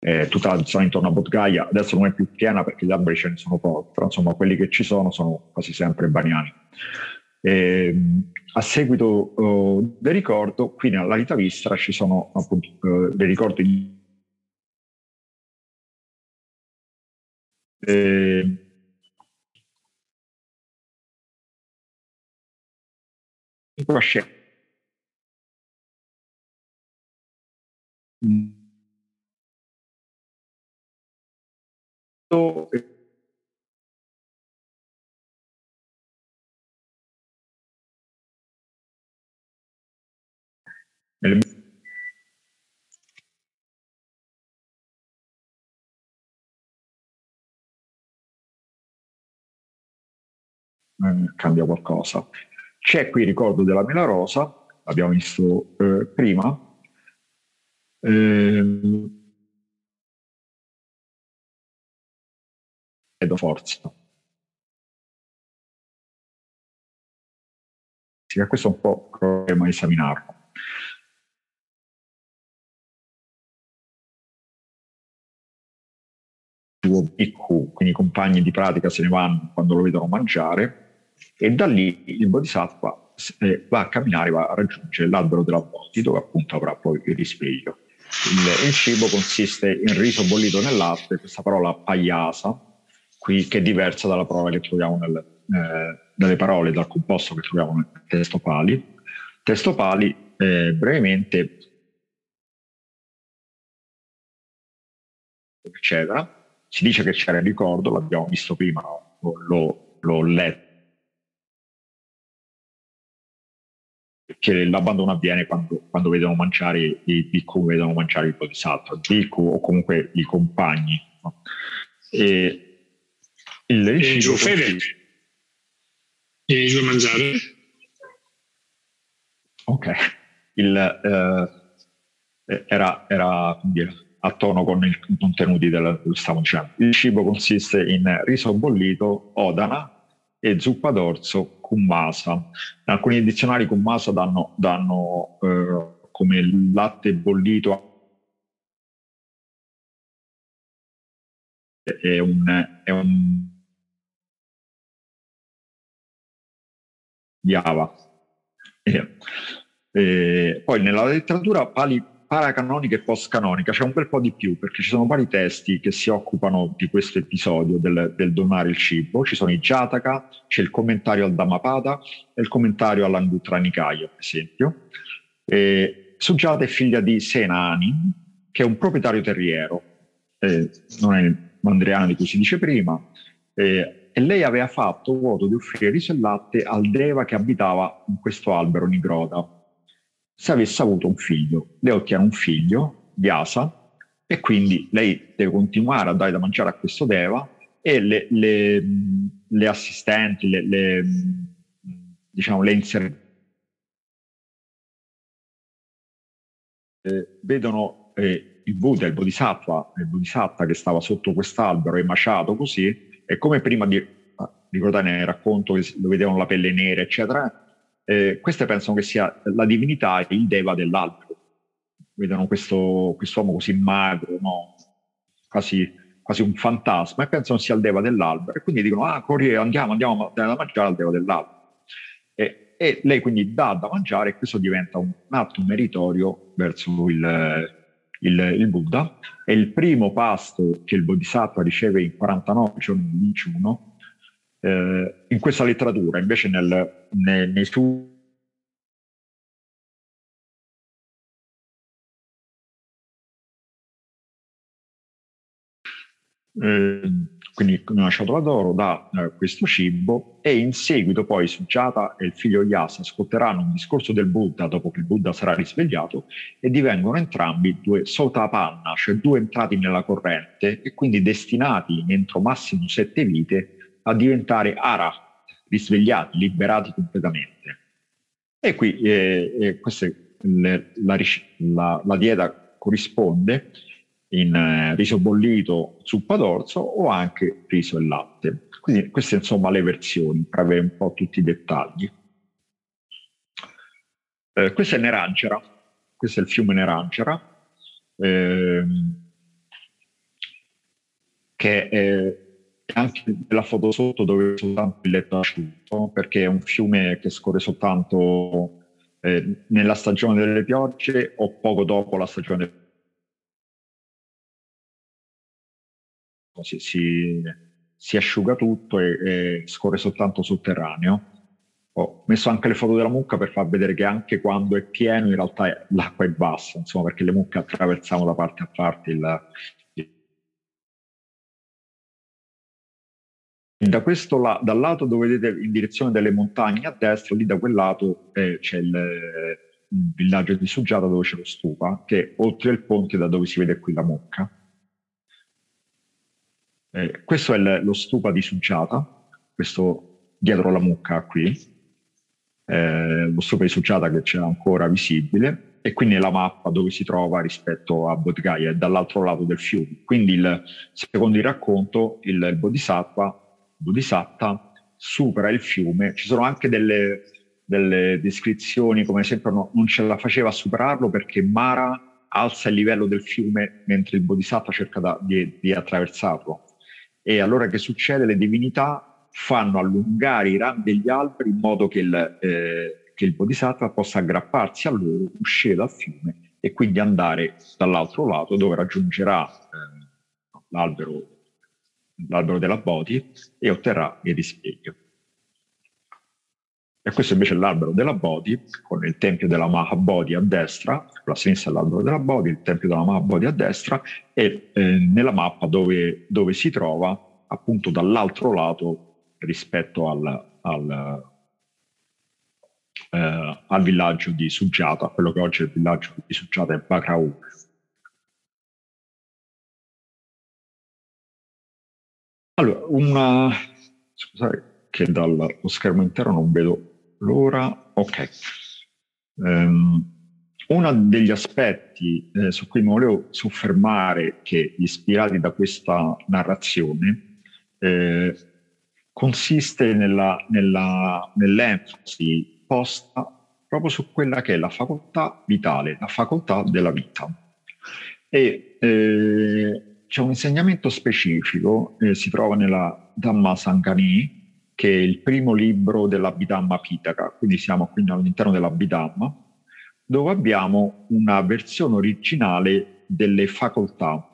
eh, tutta la zona intorno a Botgaia adesso non è più piena perché gli alberi ce ne sono pochi però insomma quelli che ci sono sono quasi sempre baniani. Eh, a seguito uh, del ricordo qui nella Rita Vistra ci sono appunto uh, dei ricordi eh, in Mm. Nel cambia qualcosa. C'è qui il ricordo della mela rosa, l'abbiamo visto eh, prima, eh, do forza. Questo è un po' proviamo esaminarlo. quindi i compagni di pratica se ne vanno quando lo vedono mangiare e da lì il Bodhisattva eh, va a camminare, va a raggiungere l'albero della Bodhi dove appunto avrà poi il risveglio. Il, il, cibo consiste in riso bollito nel latte, questa parola paiasa, qui, che è diversa dalla parola che troviamo nel, eh, dalle parole, dal composto che troviamo nel testo Pali. Testo Pali, eh, brevemente, eccetera. Si dice che c'era il ricordo, l'abbiamo visto prima, l'ho, l'ho letto. Che l'abbandono avviene quando, quando vedono mangiare i Bhikkhu vedono mangiare il bodhisattva, il Bhikkhu o comunque i compagni. No? E il e giù fede e giù a mangiare. Ok, il, eh, era, era dire, a tono con i contenuti del, del stavo dicendo. Il cibo consiste in riso bollito, odana e zuppa d'orzo kummasa. Alcuni dizionari kummasa danno, danno eh, come latte bollito è un, è un Java. E, e, poi nella letteratura pali, paracanonica e post-canonica c'è un bel po' di più perché ci sono vari testi che si occupano di questo episodio del, del donare il cibo. Ci sono i Jataka, c'è il commentario al Dhammapada e il commentario all'Anguttara Nikaya, per esempio. E Sujata è figlia di Senani, che è un proprietario terriero, eh, non è il mandriano di cui si dice prima, eh, e lei aveva fatto voto di offrire riso e latte al Deva che abitava in questo albero Nigroda se avesse avuto un figlio. Lei ottiene un figlio, Vyasa, e quindi lei deve continuare a dare da mangiare a questo Deva e le, le, le assistenti, le, le, diciamo, le inserite eh, vedono eh, il Buddha, il Bodhisattva, il Bodhisattva che stava sotto quest'albero e maciato così, e come prima di ah, ricordare nel racconto che lo vedevano la pelle nera, eccetera, eh, queste pensano che sia la divinità il deva dell'albero. Vedono questo uomo così magro, no? quasi, quasi, un fantasma, e pensano sia il deva dell'albero. E quindi dicono, ah, corri, andiamo, andiamo a mangiare al deva dell'albero. E, e, lei quindi dà da mangiare e questo diventa un, atto meritorio verso il, il, il, Buddha. È il primo pasto che il Bodhisattva riceve in 49 giorni di digiuno eh, in questa letteratura, invece nel, nei, nei studi Eh, quindi una ciotola d'oro dà eh, questo cibo e in seguito poi Sujata e il figlio Yasa ascolteranno un discorso del Buddha dopo che il Buddha sarà risvegliato e divengono entrambi due sotapanna, cioè due entrati nella corrente e quindi destinati entro massimo sette vite a diventare ara, risvegliati, liberati completamente. E qui eh, eh, questa le, la, la, la, dieta corrisponde in eh, riso bollito, zuppa d'orzo o anche riso e latte. Quindi queste insomma le versioni per avere un po' tutti i dettagli. Eh, questo è Nerangera, questo è il fiume Nerangera, ehm, che è anche nella foto sotto dove soltanto il letto asciutto, perché è un fiume che scorre soltanto eh, nella stagione delle piogge o poco dopo la stagione delle si, si, si asciuga tutto e, e, scorre soltanto sotterraneo. Ho messo anche le foto della mucca per far vedere che anche quando è pieno in realtà l'acqua è bassa, insomma, perché le mucche attraversano da parte a parte il, Da questo la- dal lato dove vedete in direzione delle montagne a destra, lì da quel lato eh, c'è il, il, villaggio di Suggiata dove c'è lo stupa, che oltre il ponte da dove si vede qui la Mocca. Eh, questo è il, lo stupa di Suggiata, questo dietro la Mucca qui, eh, lo stupa di Suggiata che c'è ancora visibile, e quindi la mappa dove si trova rispetto a Bodhgaya è dall'altro lato del fiume. Quindi il, secondo il racconto il, il Bodhisattva Bodhisatta supera il fiume. Ci sono anche delle, delle descrizioni, come esempio no, non ce la faceva a superarlo perché Mara alza il livello del fiume mentre il Bodhisattva cerca da, di, di attraversarlo. E allora che succede? Le divinità fanno allungare i rami degli alberi in modo che il, eh, che il Bodhisattva possa aggrapparsi a loro, uscire dal fiume e quindi andare dall'altro lato dove raggiungerà eh, l'albero l'albero della Bodhi e otterrà il risveglio. E questo invece è l'albero della Bodhi, con il tempio della Mahabodhi a destra, a sinistra è l'albero della Bodhi, il tempio della Mahabodhi a destra, e eh, nella mappa dove, dove, si trova appunto dall'altro lato rispetto al, al, eh, al villaggio di Suggiata, quello che oggi è il villaggio di Suggiata è Bakraur. Allora, una... scusate che dallo schermo intero non vedo l'ora. Ok. Um, uno degli aspetti eh, su cui mi volevo soffermare, che ispirati da questa narrazione, eh, consiste nella, nella, nell'enfasi posta proprio su quella che è la facoltà vitale, la facoltà della vita. E eh, c'è un insegnamento specifico, eh, si trova nella Dhamma Sangani, che è il primo libro dell'Abhidhamma Pitaka, quindi siamo quindi all'interno dell'Abhidhamma, dove abbiamo una versione originale delle facoltà.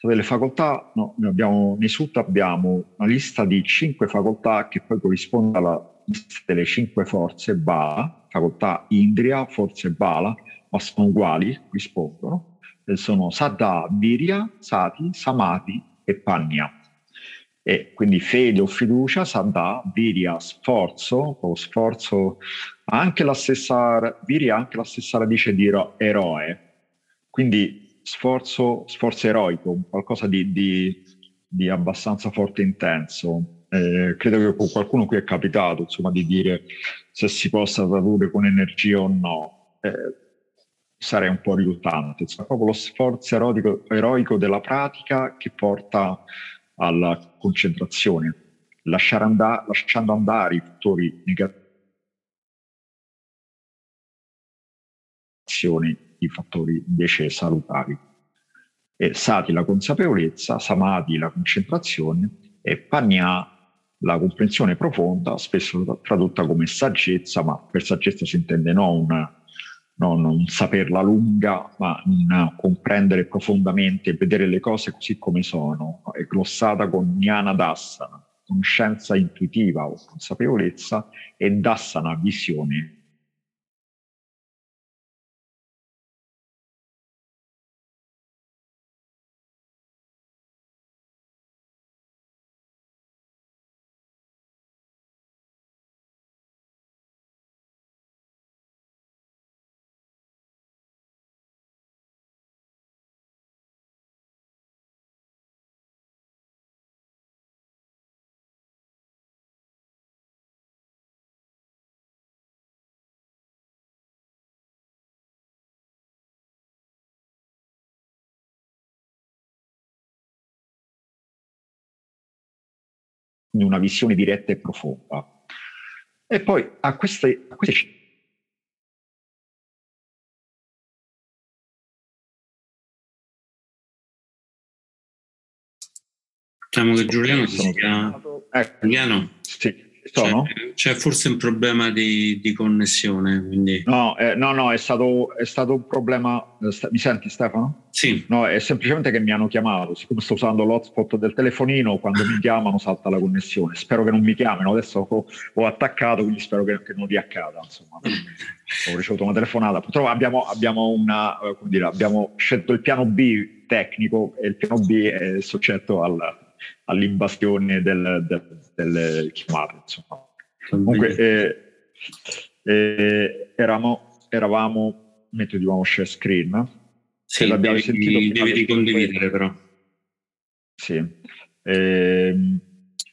Delle facoltà, no, abbiamo, nei sutta abbiamo una lista di cinque facoltà che poi corrisponde alla lista delle cinque forze Bala, facoltà Indria, forze Bala, ma sono uguali, rispondono sono Saddha, Virya, Sati, Samadhi e Panya. E quindi fede o fiducia, Saddha, Virya, sforzo, o sforzo, anche la stessa, Virya anche la stessa radice di eroe, quindi sforzo, sforzo eroico, qualcosa di, di, di abbastanza forte e intenso. Eh, credo che qualcuno qui è capitato insomma, di dire se si possa tradurre con energia o no. Eh, sarei un po' riluttante, insomma, proprio lo sforzo eroico, eroico della pratica che porta alla concentrazione, andare, lasciando andare i fattori negativi, i fattori invece salutari. E sati la consapevolezza, samadhi la concentrazione e panya la comprensione profonda, spesso tradotta come saggezza, ma per saggezza si intende non un no, non saperla lunga, ma un comprendere profondamente, vedere le cose così come sono, è glossata con Jnana Dassana, conoscenza intuitiva o consapevolezza, e Dassana, visione in una visione diretta e profonda. E poi a queste, a queste Diciamo che Giuliano si chiama... Ecco. Giuliano? Sì. Sono? C'è, c'è, forse un problema di, di connessione. Quindi... No, eh, no, no, è stato, è stato un problema. Eh, mi senti Stefano? Sì. No, è semplicemente che mi hanno chiamato. Siccome sto usando l'hotspot del telefonino, quando mi chiamano salta la connessione. Spero che non mi chiamino. Adesso ho, ho attaccato, quindi spero che, che non riaccada. Insomma. ho ricevuto una telefonata. Purtroppo abbiamo, abbiamo, una, eh, dire, abbiamo scelto il piano B tecnico e il piano B è soggetto al, all'invasione del, del, del chiamate. Insomma. Comunque eh, eh, eravamo, eravamo, mentre dicevamo share screen, sì, l'abbiamo devi, sentito devi ricondividere però. Sì, eh,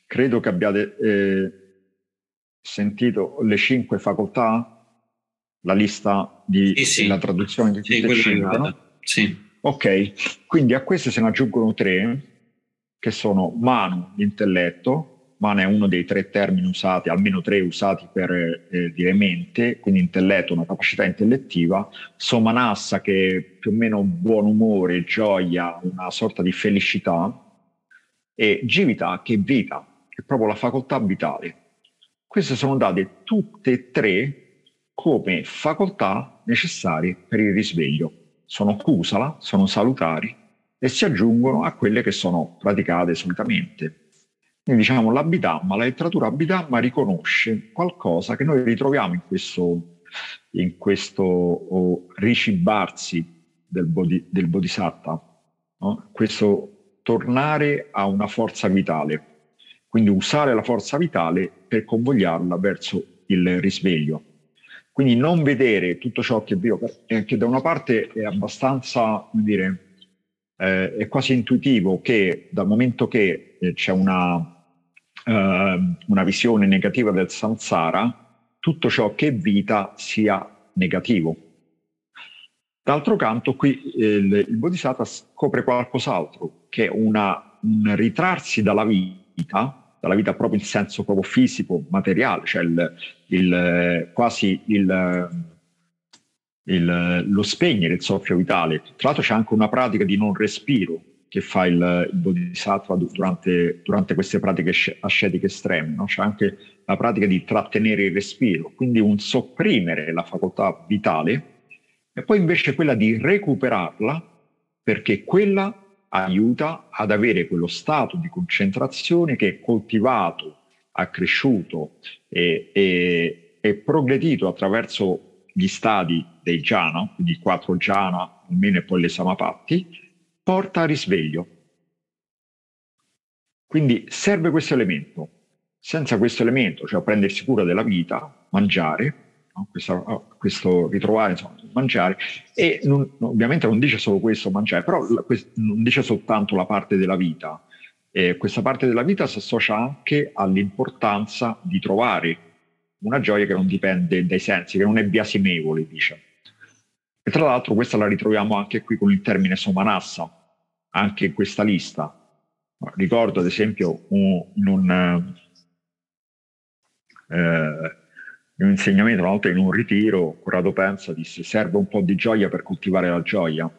credo che abbiate eh, sentito le cinque facoltà, la lista di sì, sì. la traduzione di tutte sì, cinque, no? Sì. Ok, quindi a queste se ne aggiungono tre che sono mano, l'intelletto, mano è uno dei tre termini usati, almeno tre usati per eh, dire mente, quindi intelletto, una capacità intellettiva, somanassa che è più o meno buon umore, gioia, una sorta di felicità, e givita che è vita, che è proprio la facoltà vitale. Queste sono date tutte e tre come facoltà necessarie per il risveglio. Sono kusala, sono salutari e si aggiungono a quelle che sono praticate solitamente. Quindi diciamo l'Abhidhamma, la letteratura Abhidhamma riconosce qualcosa che noi ritroviamo in questo, in questo oh, ricibarsi del, bodhi, del bodhisattva, no? questo tornare a una forza vitale, quindi usare la forza vitale per convogliarla verso il risveglio. Quindi non vedere tutto ciò che che da una parte è abbastanza, come dire, eh, è quasi intuitivo che dal momento che eh, c'è una, eh, una visione negativa del samsara, tutto ciò che è vita sia negativo. D'altro canto, qui eh, il, il Bodhisattva scopre qualcos'altro, che è una, un ritrarsi dalla vita, dalla vita proprio in senso proprio fisico, materiale, cioè il, il, quasi il, lo spegnere il soffio vitale. Tra l'altro c'è anche una pratica di non respiro che fa il, il Bodhisattva durante, durante, queste pratiche ascetiche estreme, no? c'è anche la pratica di trattenere il respiro, quindi un sopprimere la facoltà vitale e poi invece quella di recuperarla perché quella aiuta ad avere quello stato di concentrazione che è coltivato, accresciuto e, e, e progredito attraverso gli stadi dei jhana, quindi quattro jhana, almeno e poi le samapatti, porta a risveglio. Quindi serve questo elemento. Senza questo elemento, cioè prendersi cura della vita, mangiare, no? Questa, oh, questo ritrovare, insomma, mangiare, e non, ovviamente non dice solo questo, mangiare, però non dice soltanto la parte della vita. E questa parte della vita si associa anche all'importanza di trovare una gioia che non dipende dai sensi, che non è biasimevole, dice. E tra l'altro questa la ritroviamo anche qui con il termine somanassa, anche in questa lista. Ricordo ad esempio un, in un, eh, un insegnamento, una volta in un ritiro, Corrado Pensa disse serve un po' di gioia per coltivare la gioia,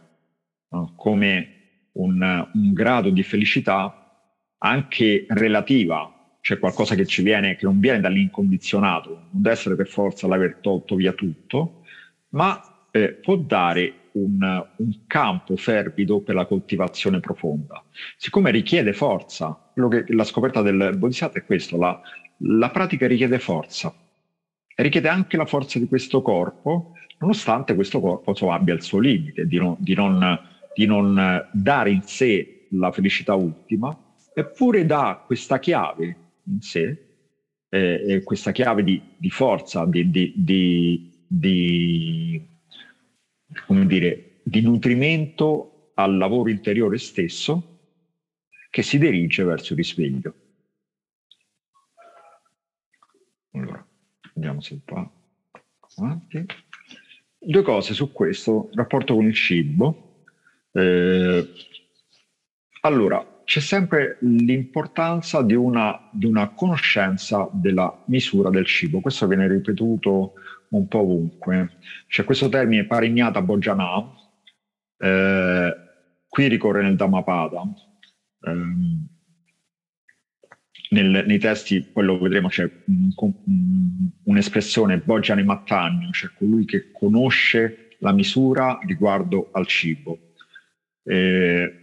no? come un, un, grado di felicità anche relativa, cioè qualcosa che ci viene, che non viene dall'incondizionato, non deve essere per forza l'aver tolto via tutto, ma eh, può dare un, un, campo fervido per la coltivazione profonda. Siccome richiede forza, che la scoperta del Bodhisattva è questo, la, la pratica richiede forza richiede anche la forza di questo corpo, nonostante questo corpo insomma, abbia il suo limite di non, di, non, di non, dare in sé la felicità ultima, eppure dà questa chiave in sé, eh, questa chiave di, di forza, di, di, come dire, di nutrimento al lavoro interiore stesso che si dirige verso il risveglio. Allora. Andiamo se va avanti. Due cose su questo, rapporto con il cibo. Eh, allora, c'è sempre l'importanza di una, di una, conoscenza della misura del cibo. Questo viene ripetuto un po' ovunque. C'è questo termine parignata bojana, eh, qui ricorre nel Dhammapada. Eh, nel, nei testi, poi lo vedremo, c'è un'espressione Bojjani Mattagno, cioè colui che conosce la misura riguardo al cibo. Eh,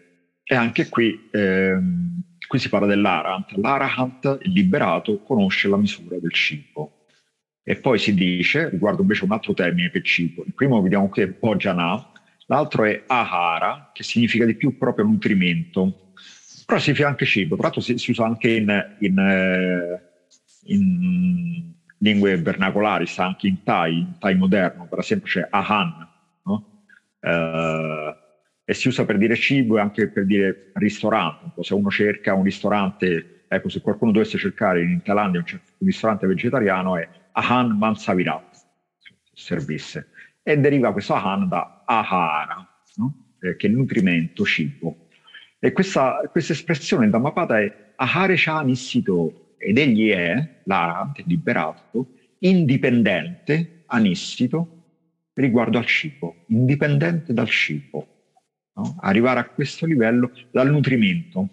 e anche qui, eh, qui si parla dell'Arahant. L'Arahant, il liberato, conosce la misura del cibo. E poi si dice, riguardo invece un altro termine per cibo, il primo vediamo qui è Bojana, l'altro è Ahara, che significa di più proprio nutrimento però si fa anche cibo, tra l'altro si, si usa anche in, in, eh, in, lingue vernacolari, sta anche in Thai, in Thai moderno, per esempio c'è Ahan, no? eh, e si usa per dire cibo e anche per dire ristorante. Se uno cerca un ristorante, ecco, se qualcuno dovesse cercare in Thailandia un, ristorante vegetariano è Ahan Mansavirat, servisse. E deriva questo Ahan da Ahara, no? eh, che è nutrimento, cibo. E questa, questa espressione Dhammapata è Ahare Anissito, ed egli è, l'Arahant, liberato, indipendente, anissito, riguardo al cibo, indipendente dal cibo. No? Arrivare a questo livello dal nutrimento,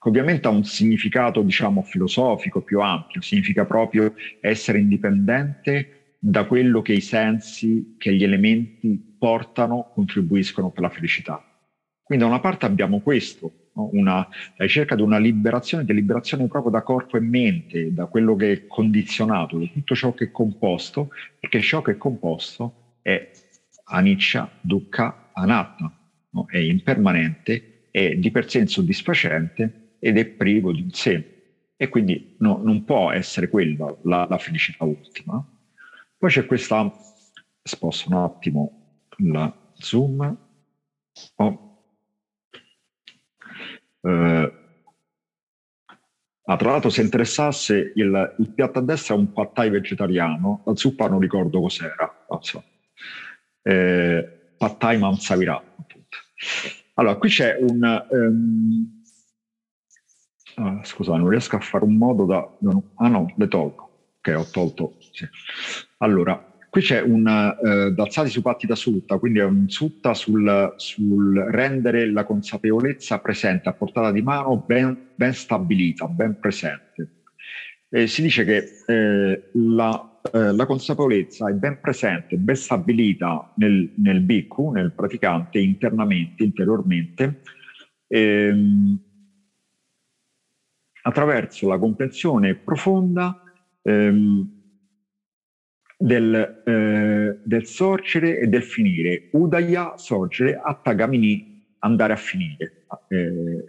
che ovviamente ha un significato, diciamo, filosofico più ampio, significa proprio essere indipendente da quello che i sensi, che gli elementi portano, contribuiscono per la felicità. Quindi da una parte abbiamo questo, no? una, la ricerca di una liberazione, di liberazione proprio da corpo e mente, da quello che è condizionato, da tutto ciò che è composto, perché ciò che è composto è aniccia, dukkha, anatta, no? è impermanente, è di per sé insoddisfacente ed è privo di un sé. E quindi no, non può essere quella la, la felicità ultima. Poi c'è questa, sposto un attimo la zoom, oh. eh, ah, tra l'altro se interessasse il, il, piatto a destra è un pattai vegetariano, la zuppa non ricordo cos'era, so. eh, pattai mansavirà. Allora, qui c'è un... Um, ah, scusa, non riesco a fare un modo da... ah no, le tolgo. Ok, ho tolto. Sì. Allora, qui c'è un uh, d'alzati su patti da sutta, quindi è un sutta sul, sul, rendere la consapevolezza presente, a portata di mano, ben, ben stabilita, ben presente. Eh, si dice che eh, la, eh, la, consapevolezza è ben presente, ben stabilita nel, nel bhikkhu, nel praticante, internamente, interiormente, ehm, attraverso la comprensione profonda ehm, del, eh, del, sorgere e del finire. Udaya, sorgere, attagamini, andare a finire, eh,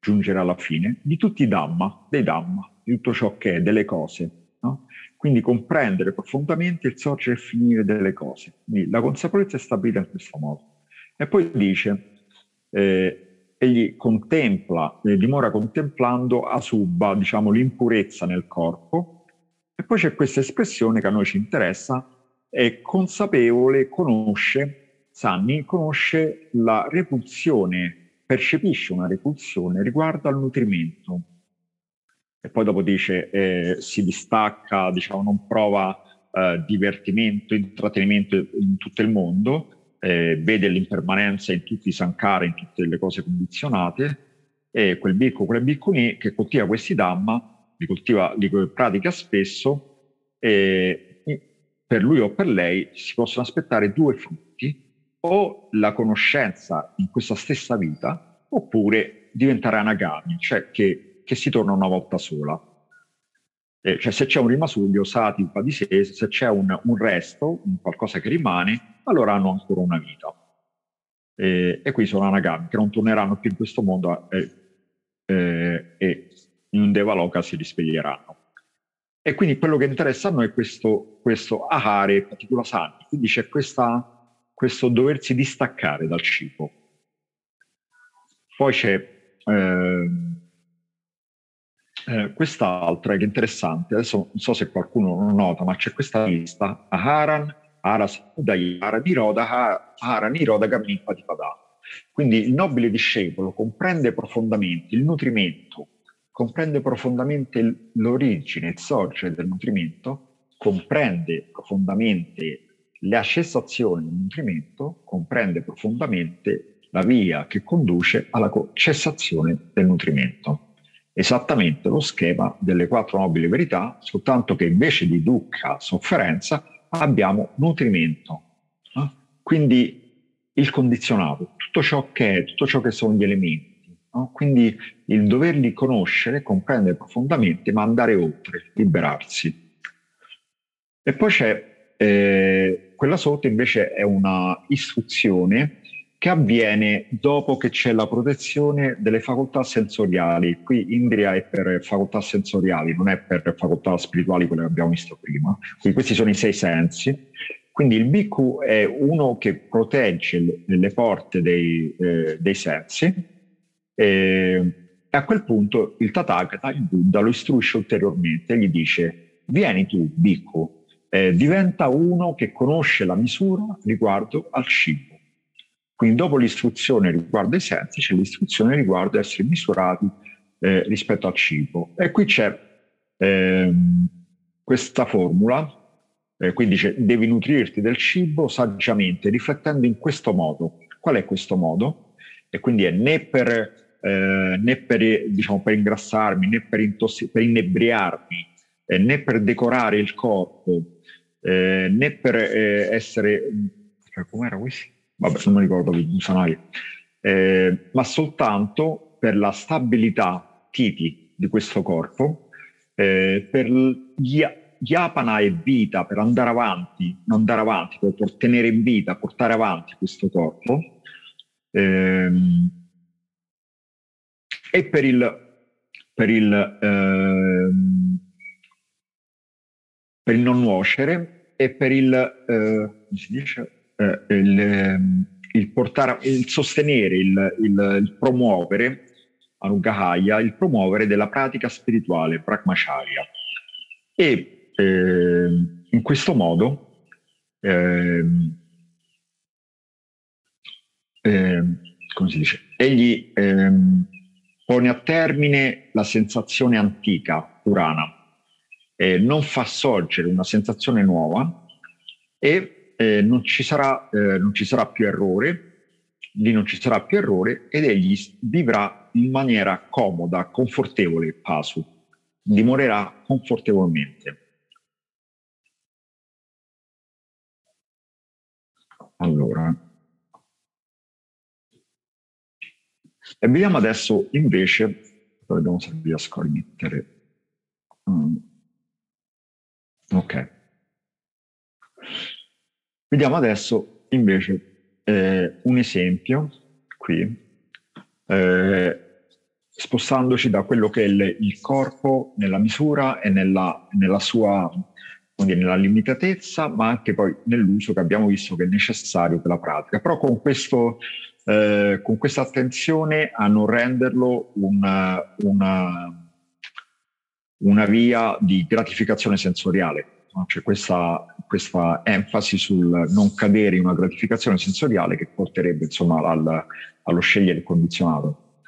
giungere alla fine, di tutti i Dhamma, dei Dhamma, di tutto ciò che è, delle cose. No? Quindi comprendere profondamente il sorgere e finire delle cose. Quindi la consapevolezza è stabilita in questo modo. E poi dice, eh, egli contempla, eh, dimora contemplando a subba, diciamo, l'impurezza nel corpo. E poi c'è questa espressione che a noi ci interessa, è consapevole, conosce, Sanni conosce la repulsione, percepisce una repulsione riguardo al nutrimento. E poi dopo dice, eh, si distacca, diciamo, non prova eh, divertimento, intrattenimento in tutto il mondo, eh, vede l'impermanenza in tutti i sankara, in tutte le cose condizionate, e quel bicco, quel bicuni che coltiva questi dhamma, li coltiva, li pratica spesso, e per lui o per lei si possono aspettare due frutti, o la conoscenza in questa stessa vita, oppure diventare anagami, cioè che, che si torna una volta sola. Eh, cioè se c'è un rimasuglio, sati, di sé, se c'è un, un, resto, un qualcosa che rimane, allora hanno ancora una vita. Eh, e qui sono anagami che non torneranno più in questo mondo eh, eh, e in un Devaloka si risveglieranno. E quindi quello che interessa a noi è questo, questo ahare particula santi, quindi c'è questa, questo doversi distaccare dal cibo. Poi c'è ehm, eh, quest'altra è interessante, adesso non so se qualcuno lo nota, ma c'è questa lista, Aharan, Arasudayara, Niroda, Ahara, Niroda, Gamnipatipada. Quindi il nobile discepolo comprende profondamente il nutrimento, comprende profondamente l'origine, il sorgere del nutrimento, comprende profondamente la cessazione del nutrimento, comprende profondamente la via che conduce alla cessazione del nutrimento esattamente lo schema delle quattro nobili verità, soltanto che invece di dukkha, sofferenza, abbiamo nutrimento. Eh? Quindi il condizionato, tutto ciò che è, tutto ciò che sono gli elementi. No? Quindi il doverli conoscere, comprendere profondamente, ma andare oltre, liberarsi. E poi c'è eh, quella sotto invece è una istruzione che avviene dopo che c'è la protezione delle facoltà sensoriali. Qui Indria è per facoltà sensoriali, non è per facoltà spirituali, quelle che abbiamo visto prima. Quindi questi sono i sei sensi. Quindi il bhikkhu è uno che protegge le, porte dei, eh, dei sensi e a quel punto il Tathagata, il Buddha, lo istruisce ulteriormente e gli dice vieni tu, bhikkhu, eh, diventa uno che conosce la misura riguardo al cibo quindi dopo l'istruzione riguardo ai sensi c'è l'istruzione riguardo essere misurati eh, rispetto al cibo. E qui c'è ehm, questa formula, eh, quindi dice devi nutrirti del cibo saggiamente, riflettendo in questo modo. Qual è questo modo? E quindi è né per, eh, né per, diciamo, per ingrassarmi, né per, intossi- per inebriarmi, eh, né per decorare il corpo, eh, né per eh, essere... Com'era questo? Vabbè, non mi ricordo, Sanai, eh, ma soltanto per la stabilità titi di questo corpo, eh, per gli Yapana e vita per andare avanti, non andare avanti, per, tenere in vita, portare avanti questo corpo. Ehm, e per il, per il, ehm, per il non nuocere e per il, eh, si dice, eh, il, ehm, il, portare, il sostenere, il, il, il promuovere, Anugahaya, il promuovere della pratica spirituale, Brahmacharya. E eh, in questo modo eh, come si dice, egli ehm, pone a termine la sensazione antica, purana, non fa sorgere una sensazione nuova e eh, non, ci sarà, eh, non ci sarà più errore, lì non ci sarà più errore ed egli vivrà in maniera comoda, confortevole, pasu, dimorerà confortevolmente. Allora, e vediamo adesso invece, dobbiamo se riesco a rimettere. Mm. Ok. Vediamo adesso invece eh, un esempio qui, eh, spostandoci da quello che è il, il corpo nella misura e nella, nella sua quindi nella limitatezza, ma anche poi nell'uso che abbiamo visto che è necessario per la pratica. Però con, questo, eh, con questa attenzione a non renderlo una, una, una via di gratificazione sensoriale. No? C'è questa, questa, enfasi sul non cadere in una gratificazione sensoriale che porterebbe insomma, al, allo scegliere il condizionato.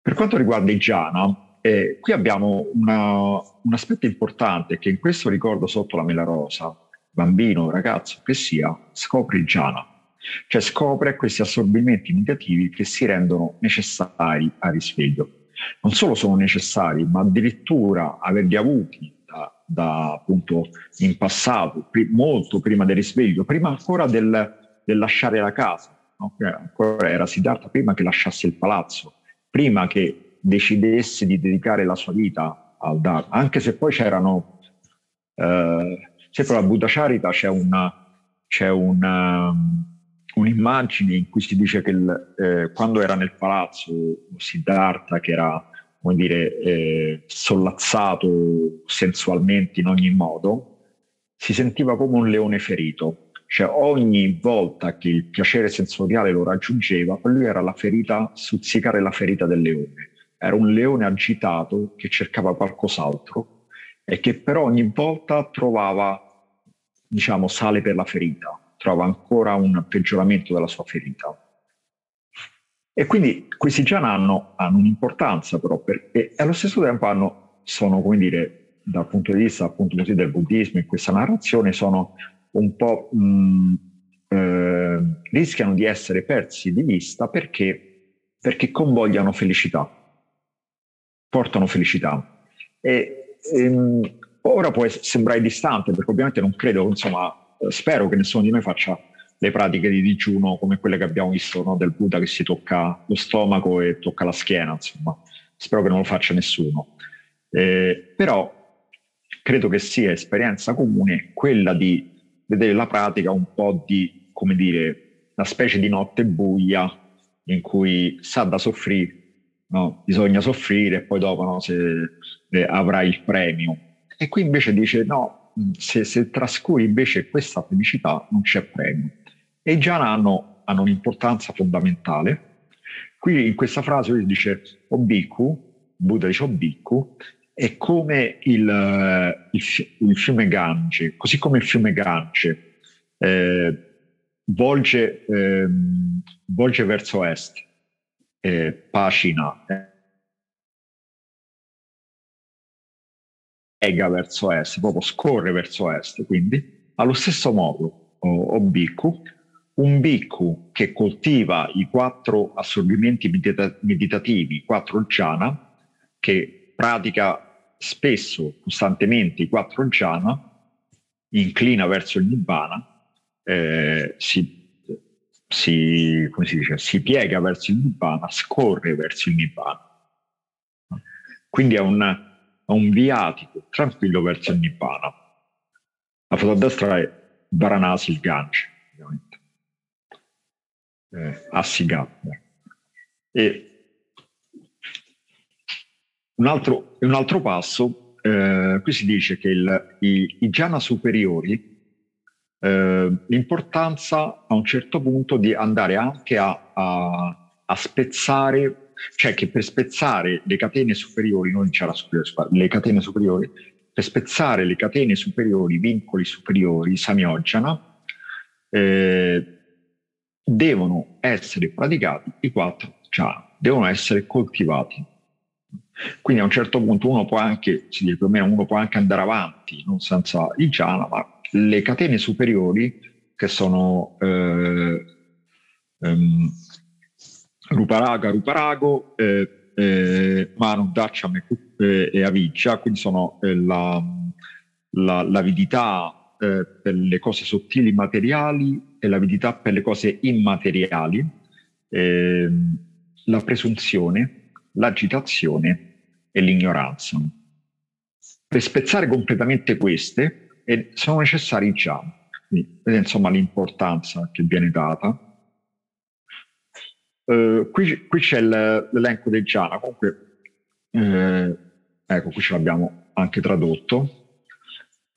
Per quanto riguarda il jhana, eh, qui abbiamo una, un aspetto importante che in questo ricordo sotto la mela rosa, bambino, ragazzo, che sia, scopre il jhana, cioè scopre questi assorbimenti negativi che si rendono necessari al risveglio. Non solo sono necessari, ma addirittura averli avuti da, appunto in passato, pri- molto prima del risveglio, prima ancora del, del lasciare la casa, no? ancora era Siddhartha prima che lasciasse il palazzo, prima che decidesse di dedicare la sua vita al Dharma, anche se poi c'erano, eh, sempre alla Buddha Charita c'è, una, c'è una, un'immagine in cui si dice che il, eh, quando era nel palazzo Siddhartha, che era come dire, eh, sollazzato sensualmente in ogni modo, si sentiva come un leone ferito. Cioè ogni volta che il piacere sensoriale lo raggiungeva, lui era la ferita, stuzzicare la ferita del leone era un leone agitato che cercava qualcos'altro e che però ogni volta trovava, diciamo, sale per la ferita, trova ancora un peggioramento della sua ferita. E quindi questi jhana hanno, hanno un'importanza però, perché allo stesso tempo hanno, sono, come dire, dal punto di vista appunto così del buddismo in questa narrazione, sono un po' mh, eh, rischiano di essere persi di vista perché, perché convogliano felicità portano felicità. E, ehm, ora può sembrare distante, perché ovviamente non credo, insomma, spero che nessuno di noi faccia le pratiche di digiuno come quelle che abbiamo visto no? del Buddha che si tocca lo stomaco e tocca la schiena, insomma. Spero che non lo faccia nessuno. Eh, però credo che sia esperienza comune quella di vedere la pratica un po' di, come dire, una specie di notte buia in cui sa da soffrire no? bisogna soffrire e poi dopo no, se, eh, avrai il premio. E qui invece dice no, se, se, trascuri invece questa felicità non c'è premio. E jhana hanno, hanno un'importanza fondamentale. Qui in questa frase lui dice Obiku, Buddha dice Obiku, è come il, il, il, fiume Gange, così come il fiume Gange eh, volge, eh, volge verso est eh, pagina ega verso est, proprio scorre verso est, quindi allo stesso modo o, o bhikkhu, un bhikkhu che coltiva i quattro assorbimenti medita- meditativi, quattro jhana, che pratica spesso, costantemente i quattro jhana, inclina verso il nibbana, eh, si si, come si dice, si piega verso il Nibbana, scorre verso il Nibbana. Quindi è un, è un viatico tranquillo verso il Nibbana. La foto a destra è Varanasi, il Gange, ovviamente. Eh, Assigatna. E un altro, un altro passo, eh, qui si dice che il, i, i jhana superiori eh, l'importanza a un certo punto di andare anche a, a, a, spezzare, cioè che per spezzare le catene superiori, non c'era superiore, le catene superiori, per spezzare le catene superiori, i vincoli superiori, samioggiana, eh, devono essere praticati i quattro jhana, devono essere coltivati. Quindi a un certo punto uno può anche, si dice più o meno, uno può anche andare avanti, non senza il jhana, ma le catene superiori, che sono eh, um, Ruparaga, Ruparago, eh, eh, Manu, Dacham e, e Aviccia, quindi sono eh, la, la, l'avidità eh, per le cose sottili materiali e l'avidità per le cose immateriali, ehm, la presunzione, l'agitazione e l'ignoranza. Per spezzare completamente queste, e sono necessari già. Quindi, insomma l'importanza che viene data. Uh, qui, qui, c'è l'elenco del Giana, comunque, eh, ecco, qui ce l'abbiamo anche tradotto.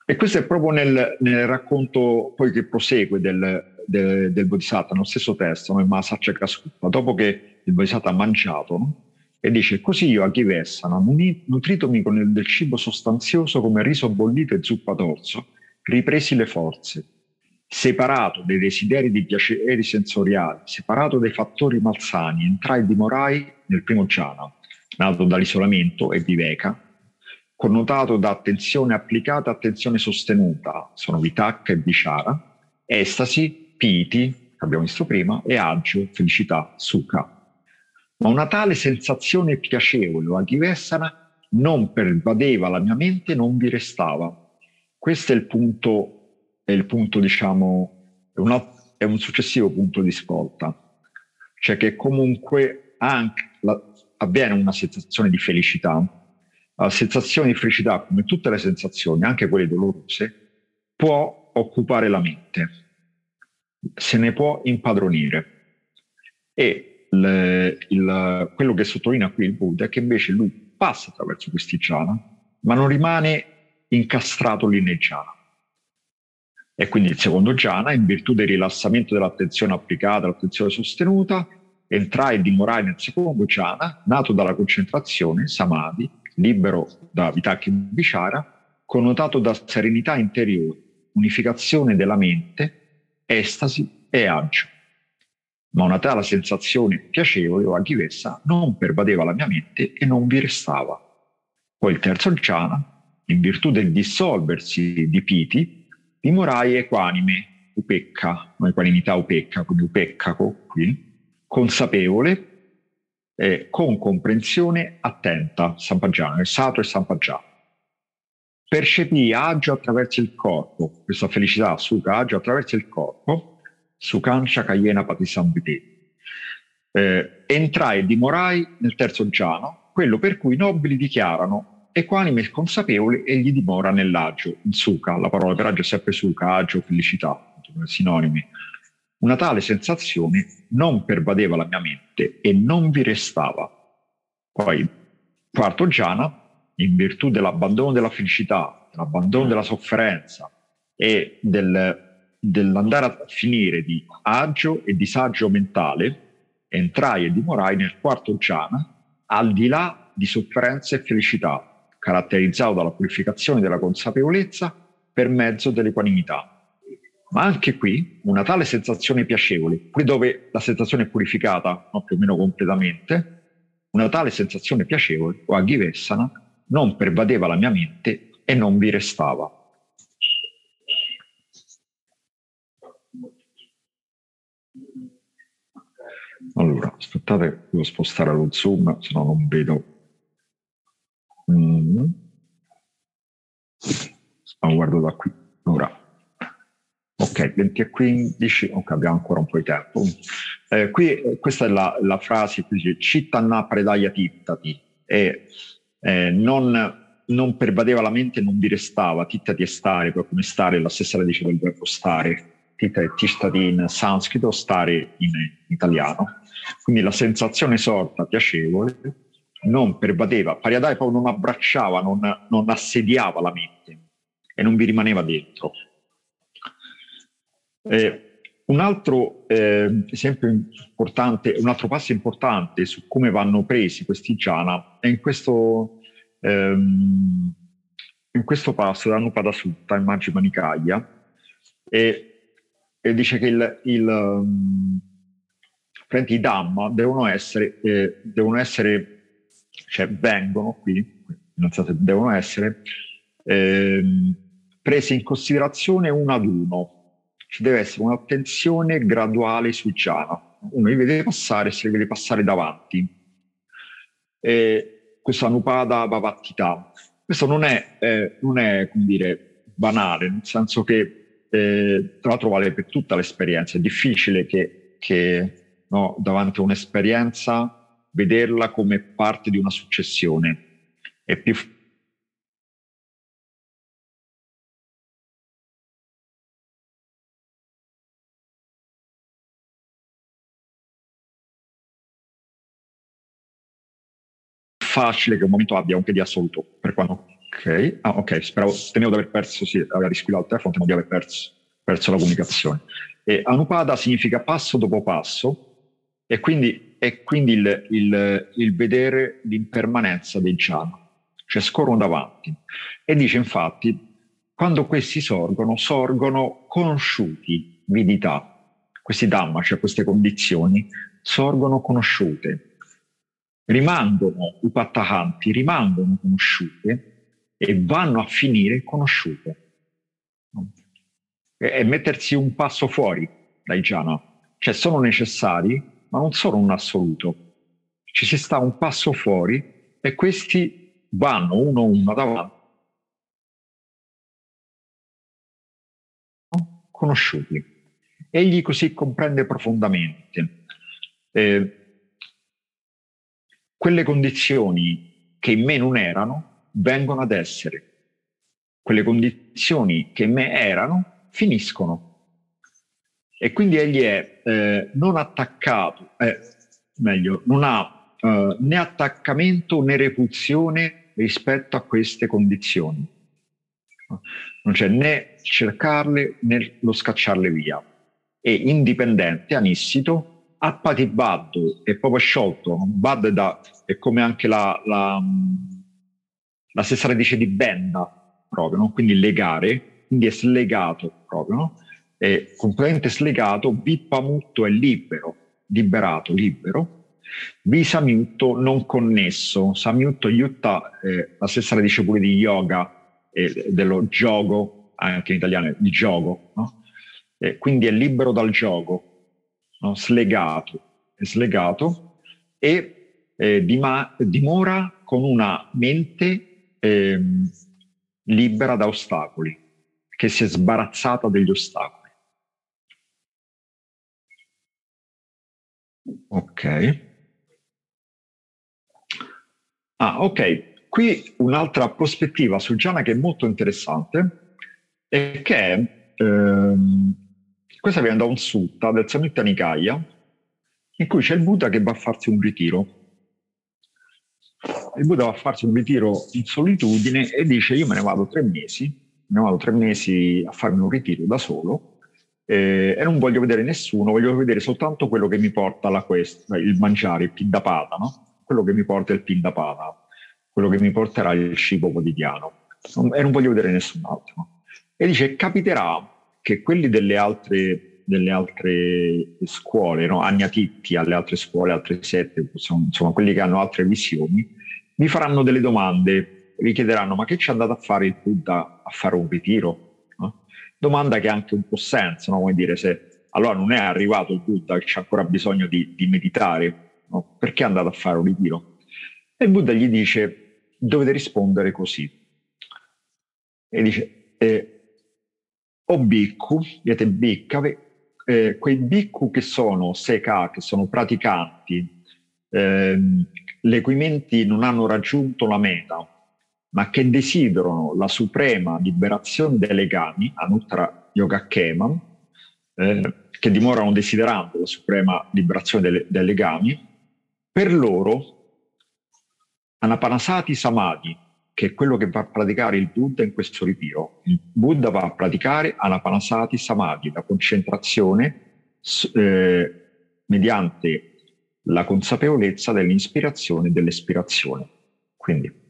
E questo è proprio nel, nel racconto poi che prosegue del, del, del Bodhisattva, nello stesso testo, no? il Mahasaccia Kasutta, dopo che il Bodhisattva ha mangiato, e dice così io a Chivessana, nutritomi con il, del cibo sostanzioso come riso bollito e zuppa d'orzo, ripresi le forze, separato dai desideri di piaceri sensoriali, separato dai fattori malsani, entrai e dimorai nel primo jhana, nato dall'isolamento e viveka, connotato da attenzione applicata, attenzione sostenuta, sono vitakka e vichara, estasi, piti, che abbiamo visto prima, e agio, felicità, sukha ma una tale sensazione piacevole o aghivessana non pervadeva la mia mente, non vi restava. Questo è il punto, è il punto diciamo, è, una, è un successivo punto di svolta. Cioè che comunque anche la, avviene una sensazione di felicità. La sensazione di felicità, come tutte le sensazioni, anche quelle dolorose, può occupare la mente, se ne può impadronire. E il, il, quello che sottolinea qui il Buddha è che invece lui passa attraverso questi jhana, ma non rimane incastrato lì nei jhana. E quindi il secondo jhana, in virtù del rilassamento dell'attenzione applicata, l'attenzione sostenuta, entrai e dimorai nel secondo jhana, nato dalla concentrazione, samadhi, libero da vitakki vichara, connotato da serenità interiore, unificazione della mente, estasi e agio ma una tale sensazione piacevole o anch'essa non pervadeva la mia mente e non vi restava. Poi il terzo jhana, in virtù del dissolversi di piti, dimorai equanime, upecca, equanimità upecca, quindi upeccaco qui, consapevole e con comprensione attenta, sampaggiana, sato e sampaggiana. Percepì agio attraverso il corpo, questa felicità, suca, agio attraverso il corpo, Sukansha Kayena Patisambhiti. Eh, entrai e dimorai nel terzo giano, quello per cui i nobili dichiarano equanime e consapevoli egli dimora nell'agio, in suka, la parola per agio è sempre suka, agio, felicità, sinonimi. Una tale sensazione non pervadeva la mia mente e non vi restava. Poi, quarto giana, in virtù dell'abbandono della felicità, dell'abbandono della sofferenza e del dell'andare a finire di agio e disagio mentale, entrai e dimorai nel quarto jhana, al di là di sofferenza e felicità, caratterizzato dalla purificazione della consapevolezza per mezzo dell'equanimità. Ma anche qui una tale sensazione piacevole, qui dove la sensazione è purificata no, più o meno completamente, una tale sensazione piacevole o aghivessana non pervadeva la mia mente e non vi restava. Allora, aspettate, devo spostare lo zoom, se no non vedo. Mm. Ah, guardo da qui. Ora. Ok. Ok, 20 e 15, ok, abbiamo ancora un po' di tempo. Eh, qui questa è la, la frase che dice Cittanna predaglia tittati e eh, non non pervadeva la mente, non vi restava, tittati e stare, proprio come stare, la stessa radice del verbo stare, titta tishtati in sanscrito, stare in italiano. Quindi la sensazione sorta, piacevole, non pervadeva, Pariadai poi non abbracciava, non, non assediava la mente e non vi rimaneva dentro. Eh, un altro eh, esempio importante, un altro passo importante su come vanno presi questi jhana è in questo ehm, in questo passo da Nupada Sutta, in Maggi Manicaglia, e, e, dice che il, il, um, i Dhamma devono essere, eh, devono essere, cioè vengono qui, devono essere, eh, presi in considerazione uno ad uno. Ci deve essere un'attenzione graduale sui jhana. Uno li vede passare, se li vede passare davanti. E, questa Anupada Bhavattita. Questo non è, eh, non è come dire, banale, nel senso che eh, tra l'altro vale per tutta l'esperienza, è difficile che, che no, davanti a un'esperienza vederla come parte di una successione. È più facile che un momento abbia un di assoluto. Per quando, ok, ah, ok, speravo, temevo di aver perso, sì, aveva risquillato il telefono, temevo di aver perso, perso la comunicazione. E Anupada significa passo dopo passo e quindi, è quindi il, il, il vedere l'impermanenza dei jhana, cioè scorrono davanti. E dice infatti, quando questi sorgono, sorgono conosciuti, vidità. Questi dhamma, cioè queste condizioni, sorgono conosciute rimangono upattahanti, rimangono conosciute e vanno a finire conosciute. E mettersi un passo fuori dai jhana, cioè sono necessari, ma non sono un assoluto. Ci si sta un passo fuori e questi vanno uno a uno davanti conosciuti. Egli così comprende profondamente. Eh, quelle condizioni che in me non erano vengono ad essere. Quelle condizioni che in me erano finiscono. E quindi egli è eh, non attaccato, eh, meglio, non ha eh, né attaccamento né repulsione rispetto a queste condizioni. Non c'è né cercarle né lo scacciarle via. È indipendente, anissito, Appatibaddu è proprio sciolto, Bad da, è come anche la, la, la, stessa radice di benda, proprio, no? quindi legare, quindi è slegato proprio, no? è completamente slegato, Vippamutto è libero, liberato, libero, Visamyutto non connesso, Samyutto yutta è la stessa radice pure di yoga, e dello gioco, anche in italiano di gioco, no? quindi è libero dal gioco, no? slegato, è slegato e eh, dima- dimora con una mente eh, libera da ostacoli, che si è sbarazzata degli ostacoli. Ok. Ah, ok. Qui un'altra prospettiva su Giana che è molto interessante è che ehm, questa viene da un sutta del Samyutta Nikaya, in cui c'è il Buddha che va a farsi un ritiro. Il Buddha va a farsi un ritiro in solitudine e dice io me ne vado tre mesi, me ne vado tre mesi a farmi un ritiro da solo eh, e non voglio vedere nessuno, voglio vedere soltanto quello che mi porta alla questa, il mangiare, il pindapata, no? quello che mi porta il pindapata, quello che mi porterà il cibo quotidiano e non voglio vedere nessun altro. E dice capiterà che quelli delle altre, delle altre scuole, no? Agnatitti alle altre scuole, altre sette, insomma quelli che hanno altre visioni, vi faranno delle domande, vi chiederanno ma che ci è andato a fare il Buddha a fare un ritiro? No? Domanda che ha anche un po' senso, no? come dire se allora non è arrivato il Buddha che c'è ancora bisogno di, di meditare, no? perché è andato a fare un ritiro? E il Buddha gli dice dovete rispondere così. E dice, eh, o bhikkhu, vedete bhikkave, eh, quei bhikkhu che sono seka, che sono praticanti, eh, le cui menti non hanno raggiunto la meta, ma che desiderano la suprema liberazione dei legami, Anuttara Yogakkema, eh, che dimorano desiderando la suprema liberazione dei, dei legami, per loro Anapanasati Samadhi, che è quello che va a praticare il Buddha in questo ritiro. Il Buddha va a praticare Anapanasati Samadhi, la concentrazione eh, mediante la consapevolezza dell'ispirazione e dell'espirazione. Quindi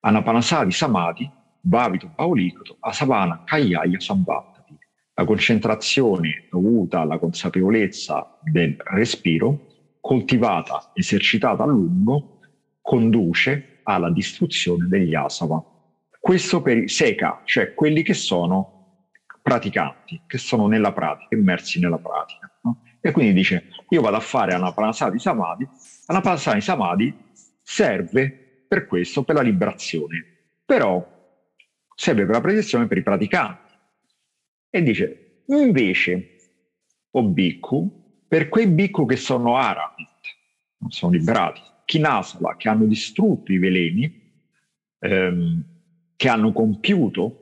Anapanasati Samadhi, Bhavito Paolikoto, Asavana Kayaya Sambhattati. La concentrazione dovuta alla consapevolezza del respiro, coltivata, esercitata a lungo, conduce alla distruzione degli asava. Questo per i seka, cioè quelli che sono praticanti, che sono nella pratica, immersi nella pratica. No? E quindi dice, io vado a fare Anapanasati Samadhi, Anapanasati Samadhi serve per questo, per la liberazione, però serve per la protezione per i praticanti. E dice, invece, o bhikkhu, per quei bhikkhu che sono aramit, sono liberati, Kinasala, che hanno distrutto i veleni, ehm, che hanno compiuto,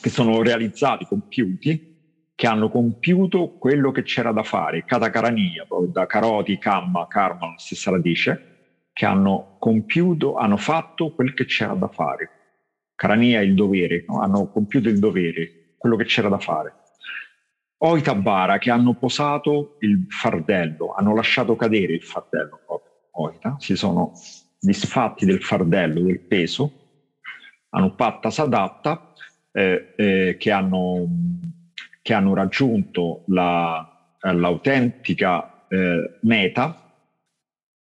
che sono realizzati, compiuti, che hanno compiuto quello che c'era da fare, Katakarania, da Karoti, Kamma, Karma, la stessa radice, che hanno compiuto, hanno fatto quel che c'era da fare. Karania è il dovere, no? hanno compiuto il dovere, quello che c'era da fare. Oitabara che hanno posato il fardello, hanno lasciato cadere il fardello proprio. Oita, si sono disfatti del fardello, del peso, hanno patta sadatta, eh, eh, che, hanno, che, hanno, raggiunto la, l'autentica eh, meta,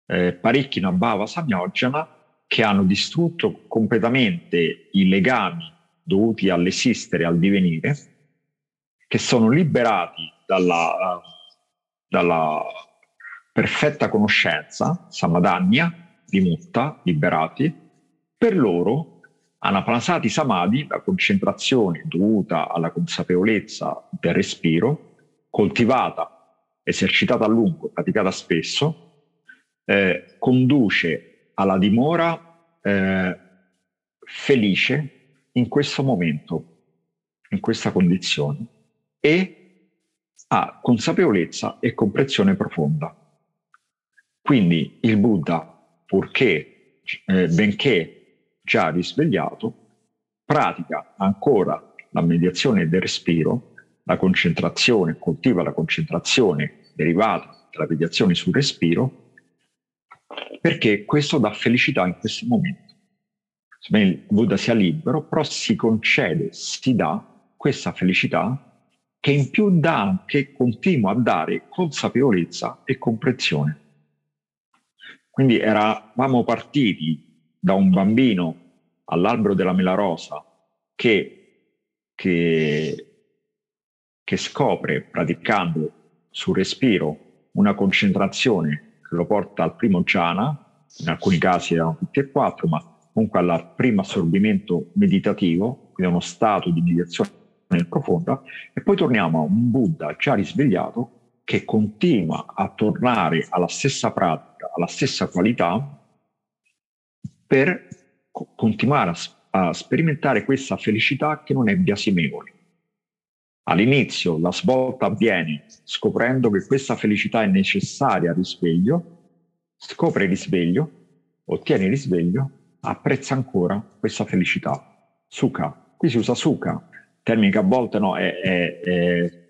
eh, Parikkina Bhava Samyojana, che hanno distrutto completamente i legami dovuti all'esistere, al divenire, che sono liberati dalla, dalla perfetta conoscenza, samadanya, di mutta, liberati, per loro anapanasati samadhi, la concentrazione dovuta alla consapevolezza del respiro, coltivata, esercitata a lungo, praticata spesso, eh, conduce alla dimora eh, felice in questo momento, in questa condizione, e ha consapevolezza e comprensione profonda. Quindi il Buddha, purché, eh, benché già risvegliato, pratica ancora la mediazione del respiro, la concentrazione, coltiva la concentrazione derivata dalla mediazione sul respiro, perché questo dà felicità in questo momento. Sebbene il Buddha sia libero, però si concede, si dà questa felicità che in più dà anche, continua a dare consapevolezza e comprensione. Quindi eravamo partiti da un bambino all'albero della mela rosa che, che, che scopre praticando sul respiro una concentrazione che lo porta al primo jhana, in alcuni casi erano tutti e quattro, ma comunque al primo assorbimento meditativo, quindi uno stato di meditazione profonda, e poi torniamo a un Buddha già risvegliato che continua a tornare alla stessa pratica alla stessa qualità per co- continuare a, a sperimentare questa felicità che non è biasimevole. All'inizio la svolta avviene scoprendo che questa felicità è necessaria al risveglio, scopre il risveglio, ottiene il risveglio, apprezza ancora questa felicità. Sukha, qui si usa sukha, termine che a volte no, è, è, è,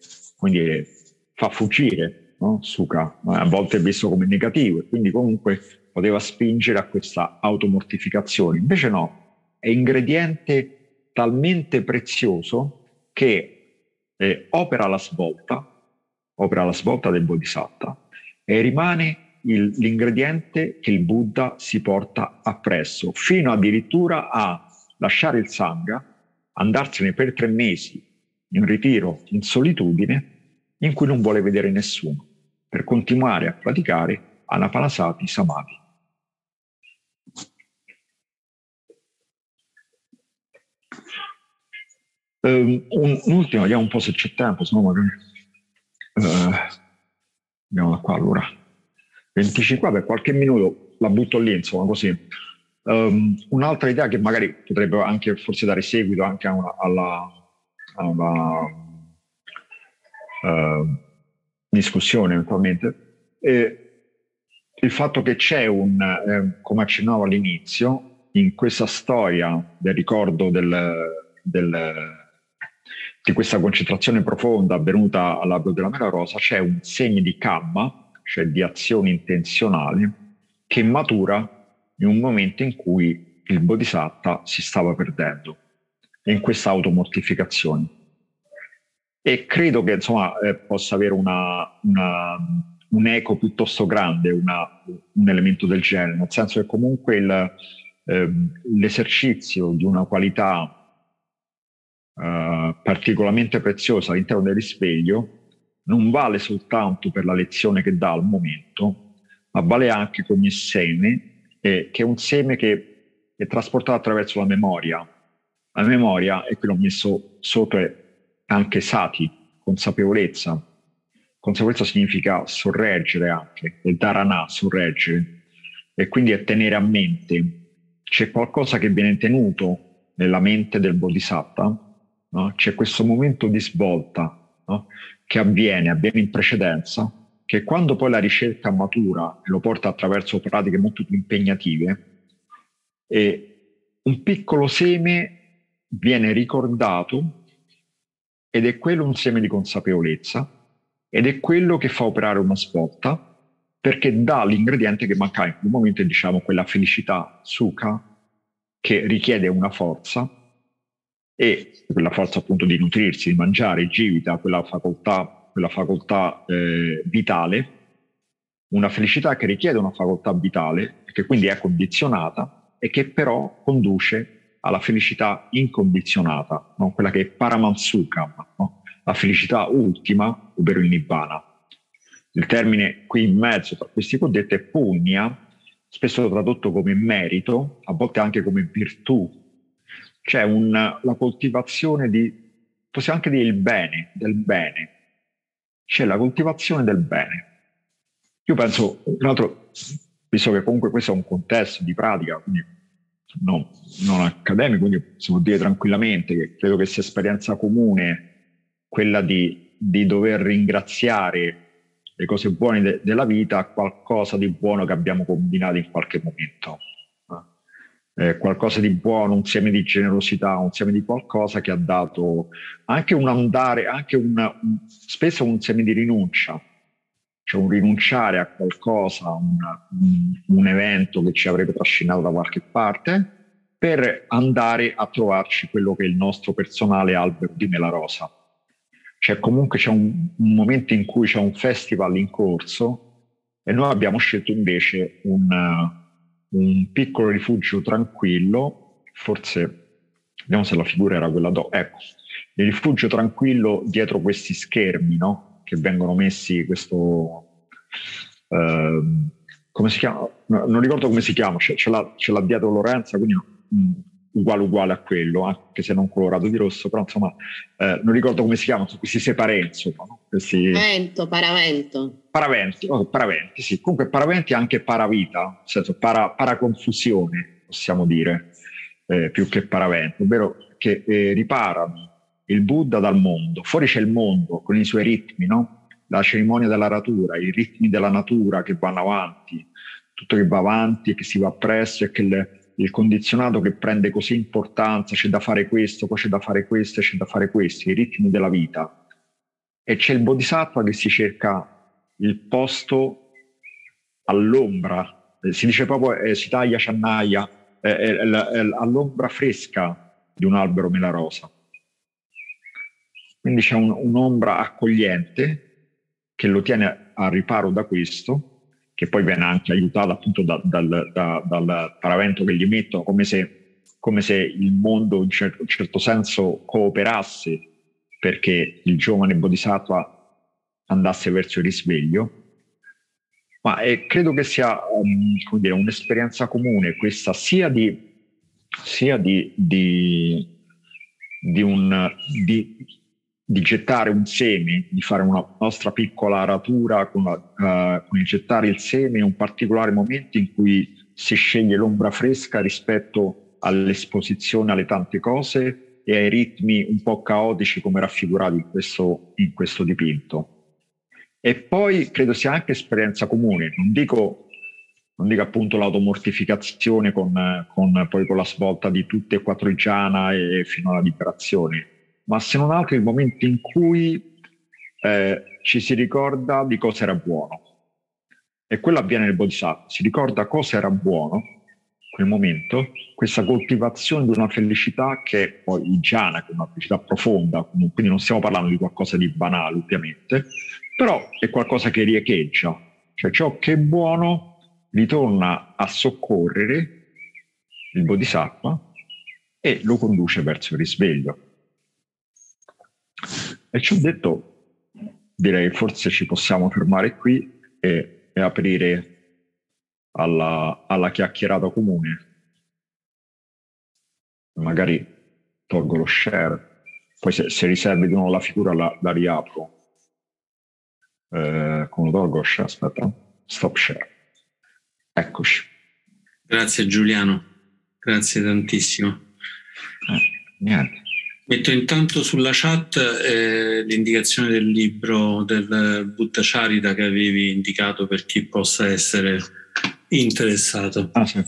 dire, fa fuggire no? Suka, a volte è visto come negativo e quindi comunque poteva spingere a questa automortificazione. Invece no, è ingrediente talmente prezioso che eh, opera la svolta, opera la svolta del Bodhisattva e rimane il, l'ingrediente che il Buddha si porta appresso, fino addirittura a lasciare il Sangha, andarsene per tre mesi in ritiro, in solitudine, in cui non vuole vedere nessuno per continuare a praticare Anapanasati Samadhi. Um, un, un'ultima, vediamo un po' se c'è tempo, se no magari... Uh, andiamo da qua allora. 25, per qualche minuto la butto lì, insomma, così. Um, un'altra idea che magari potrebbe anche forse dare seguito anche a una, alla, a una uh, discussione eventualmente, è il fatto che c'è un, eh, come accennavo all'inizio, in questa storia del ricordo del, del, di questa concentrazione profonda avvenuta all'albero della Mela Rosa, c'è un segno di kamma, cioè di azione intenzionale, che matura in un momento in cui il bodhisattva si stava perdendo in questa automortificazione. E credo che insomma eh, possa avere una, una, un eco piuttosto grande, una, un elemento del genere, nel senso che comunque il, eh, l'esercizio di una qualità eh, particolarmente preziosa all'interno del risveglio non vale soltanto per la lezione che dà al momento, ma vale anche come seme eh, che è un seme che è trasportato attraverso la memoria. La memoria, e qui l'ho messo sotto, è anche sati, consapevolezza. Consapevolezza significa sorreggere anche, e dharana, sorreggere, e quindi è tenere a mente. C'è qualcosa che viene tenuto nella mente del bodhisattva, no? c'è questo momento di svolta no? che avviene, avviene in precedenza, che quando poi la ricerca matura e lo porta attraverso pratiche molto più impegnative, un piccolo seme viene ricordato ed è quello un seme di consapevolezza ed è quello che fa operare una svolta perché dà l'ingrediente che mancava in quel momento, diciamo quella felicità suka che richiede una forza e quella forza appunto di nutrirsi, di mangiare, givita, quella facoltà quella facoltà eh, vitale, una felicità che richiede una facoltà vitale, che quindi è condizionata e che però conduce alla felicità incondizionata, no? quella che è Paramansukam, no? la felicità ultima, ovvero il Nibbana. Il termine qui in mezzo tra questi cosiddetti è punya, spesso tradotto come merito, a volte anche come virtù. C'è una, la coltivazione di, possiamo anche dire il bene, del bene, c'è la coltivazione del bene. Io penso, tra l'altro, visto che comunque questo è un contesto di pratica, quindi no, non accademico, quindi possiamo dire tranquillamente che credo che sia esperienza comune quella di, di dover ringraziare le cose buone de- della vita a qualcosa di buono che abbiamo combinato in qualche momento eh, qualcosa di buono, un seme di generosità, un seme di qualcosa che ha dato anche un andare, anche una, un, spesso un seme di rinuncia, cioè un rinunciare a qualcosa, un, un, evento che ci avrebbe trascinato da qualche parte, per andare a trovarci quello che è il nostro personale albero di mela rosa. Cioè comunque c'è un, un momento in cui c'è un festival in corso e noi abbiamo scelto invece un, un piccolo rifugio tranquillo, forse vediamo se la figura era quella do. Ecco, il rifugio tranquillo dietro questi schermi, no? Che vengono messi questo... Eh, come si chiama? No, non ricordo come si chiama, ce, ce, l'ha, ce l'ha dietro Lorenza, quindi mh, mm, uguale uguale a quello, anche se non colorato di rosso, però insomma eh, non ricordo come si chiamano, questi separe, insomma. No? Questi... Paravento, paravento. Paraventi, oh, paraventi, sì. Comunque paraventi è anche paravita, nel senso para, paraconfusione, possiamo dire, eh, più che paravento, ovvero che eh, riparano il Buddha dal mondo. Fuori c'è il mondo con i suoi ritmi, no? La cerimonia della ratura, i ritmi della natura che vanno avanti, tutto che va avanti e che si va presso e che le, il condizionato che prende così importanza, c'è da fare questo, poi c'è da fare questo, c'è da fare questo, i ritmi della vita. E c'è il bodhisattva che si cerca il posto all'ombra, eh, si dice proprio eh, si taglia ciannaia, eh, eh, all'ombra fresca di un albero melarosa. Quindi c'è un, un'ombra accogliente che lo tiene a riparo da questo che poi viene anche aiutato appunto da, dal, da, dal paravento che gli mettono, come se, come se il mondo in cer- un certo senso cooperasse perché il giovane Bodhisattva andasse verso il risveglio. Ma eh, credo che sia um, dire, un'esperienza comune questa sia di, sia di, di di, un, di, di, gettare un seme, di fare una nostra piccola aratura con, uh, con il gettare il seme in un particolare momento in cui si sceglie l'ombra fresca rispetto all'esposizione alle tante cose e ai ritmi un po' caotici come raffigurati in questo, in questo dipinto. E poi credo sia anche esperienza comune, non dico non dico appunto l'automortificazione con, con, poi con la svolta di tutte e quattro i Giana e fino alla liberazione, ma se non altro il momento in cui eh, ci si ricorda di cosa era buono. E quello avviene nel Bodhisattva, si ricorda cosa era buono, quel momento, questa coltivazione di una felicità che è poi il Giana, che è una felicità profonda, quindi non stiamo parlando di qualcosa di banale ovviamente, però è qualcosa che riecheggia, cioè ciò che è buono ritorna a soccorrere il Bodhisattva e lo conduce verso il risveglio. E ci ho detto, direi forse ci possiamo fermare qui e, e aprire alla, alla, chiacchierata comune. Magari tolgo lo share, poi se, se riservi di nuovo la figura la, la riapro. Eh, come lo tolgo share? Aspetta, stop share. Eccoci. Grazie Giuliano, grazie tantissimo. Eh, niente. Metto intanto sulla chat eh, l'indicazione del libro del Buddha Charita che avevi indicato per chi possa essere interessato. Ah, sì.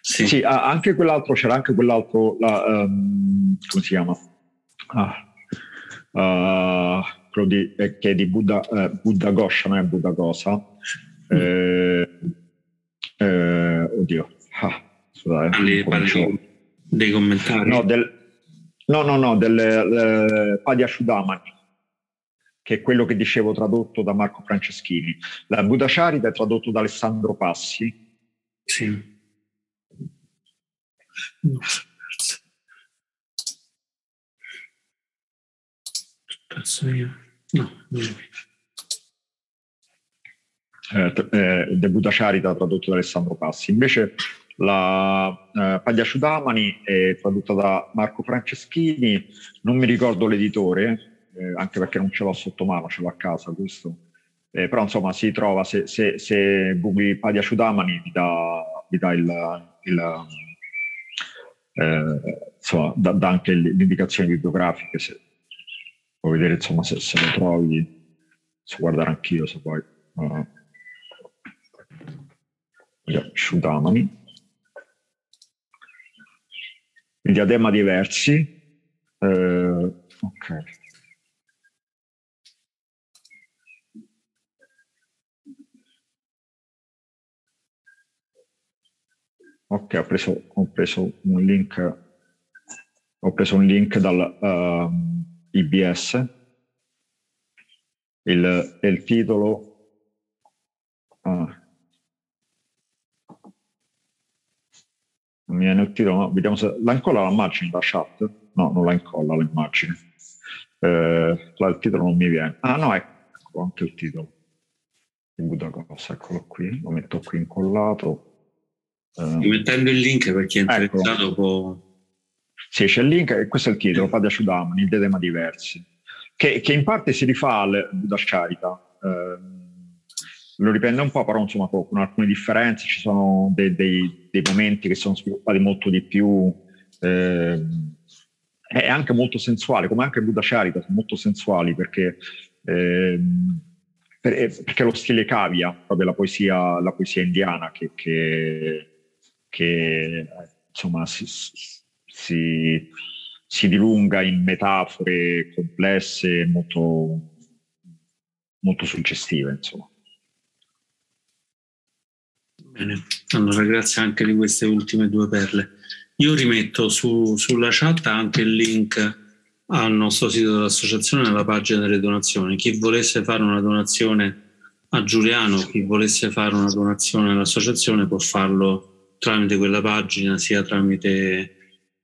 Sì. sì anche quell'altro, c'era anche quell'altro, la, um, come si chiama? Ah, uh, quello di, eh, che è di Buddha, eh, Buddha Gosha, non è Buddha Cosa. Mm. Eh, eh, oddio. Ah, scusate, parli, dei commentari? No, del, no, no, no del eh, Padya Shudamani, che è quello che dicevo tradotto da Marco Franceschini. La Buddha Charita è tradotto da Alessandro Passi. Sì. Perso io. No, non è eh, eh, The Buddha Charita tradotto da Alessandro Passi. Invece la eh, Paglia Ciudamani è tradotta da Marco Franceschini, non mi ricordo l'editore, eh, anche perché non ce l'ho sotto mano, ce l'ho a casa questo. Eh, però insomma si trova, se, se, se googli Paglia Ciudamani vi dà, vi dà il, il eh, insomma, dà, dà, anche le indicazioni bibliografiche, se vuoi vedere insomma se, se lo trovi, so guardare anch'io se vuoi. Uh, Shudamani. Il diadema di versi. Eh, ok. Ok, ho preso, ho preso, un link. Ho preso un link dal uh, ehm, IBS. Il, il titolo. Ah, mi viene il titolo, no? vediamo se la incolla l'immagine da chat. No, non la incolla l'immagine. Eh, il titolo non mi viene. Ah no, ecco anche il titolo. Di Budapest, eccolo qui, lo metto qui incollato. Eh, mettendo il link per chi è interessato ecco. può... Sì, c'è il link e questo è il titolo, Padre Ciudamani, il Dedema diversi, che, che, in parte si rifà al Buddha Charita. Eh, lo riprende un po', però insomma con alcune differenze, ci sono dei, dei, dei momenti che sono sviluppati molto di più, eh, è anche molto sensuale, come anche Buddha Charita, sono molto sensuali perché, eh, per, eh, perché lo stile cavia, proprio la poesia, la poesia indiana che, che, che insomma si, si, si dilunga in metafore complesse molto, molto suggestive, insomma. Bene, allora grazie anche di queste ultime due perle. Io rimetto su, sulla chat anche il link al nostro sito dell'associazione alla pagina delle donazioni. Chi volesse fare una donazione a Giuliano, chi volesse fare una donazione all'associazione può farlo tramite quella pagina, sia tramite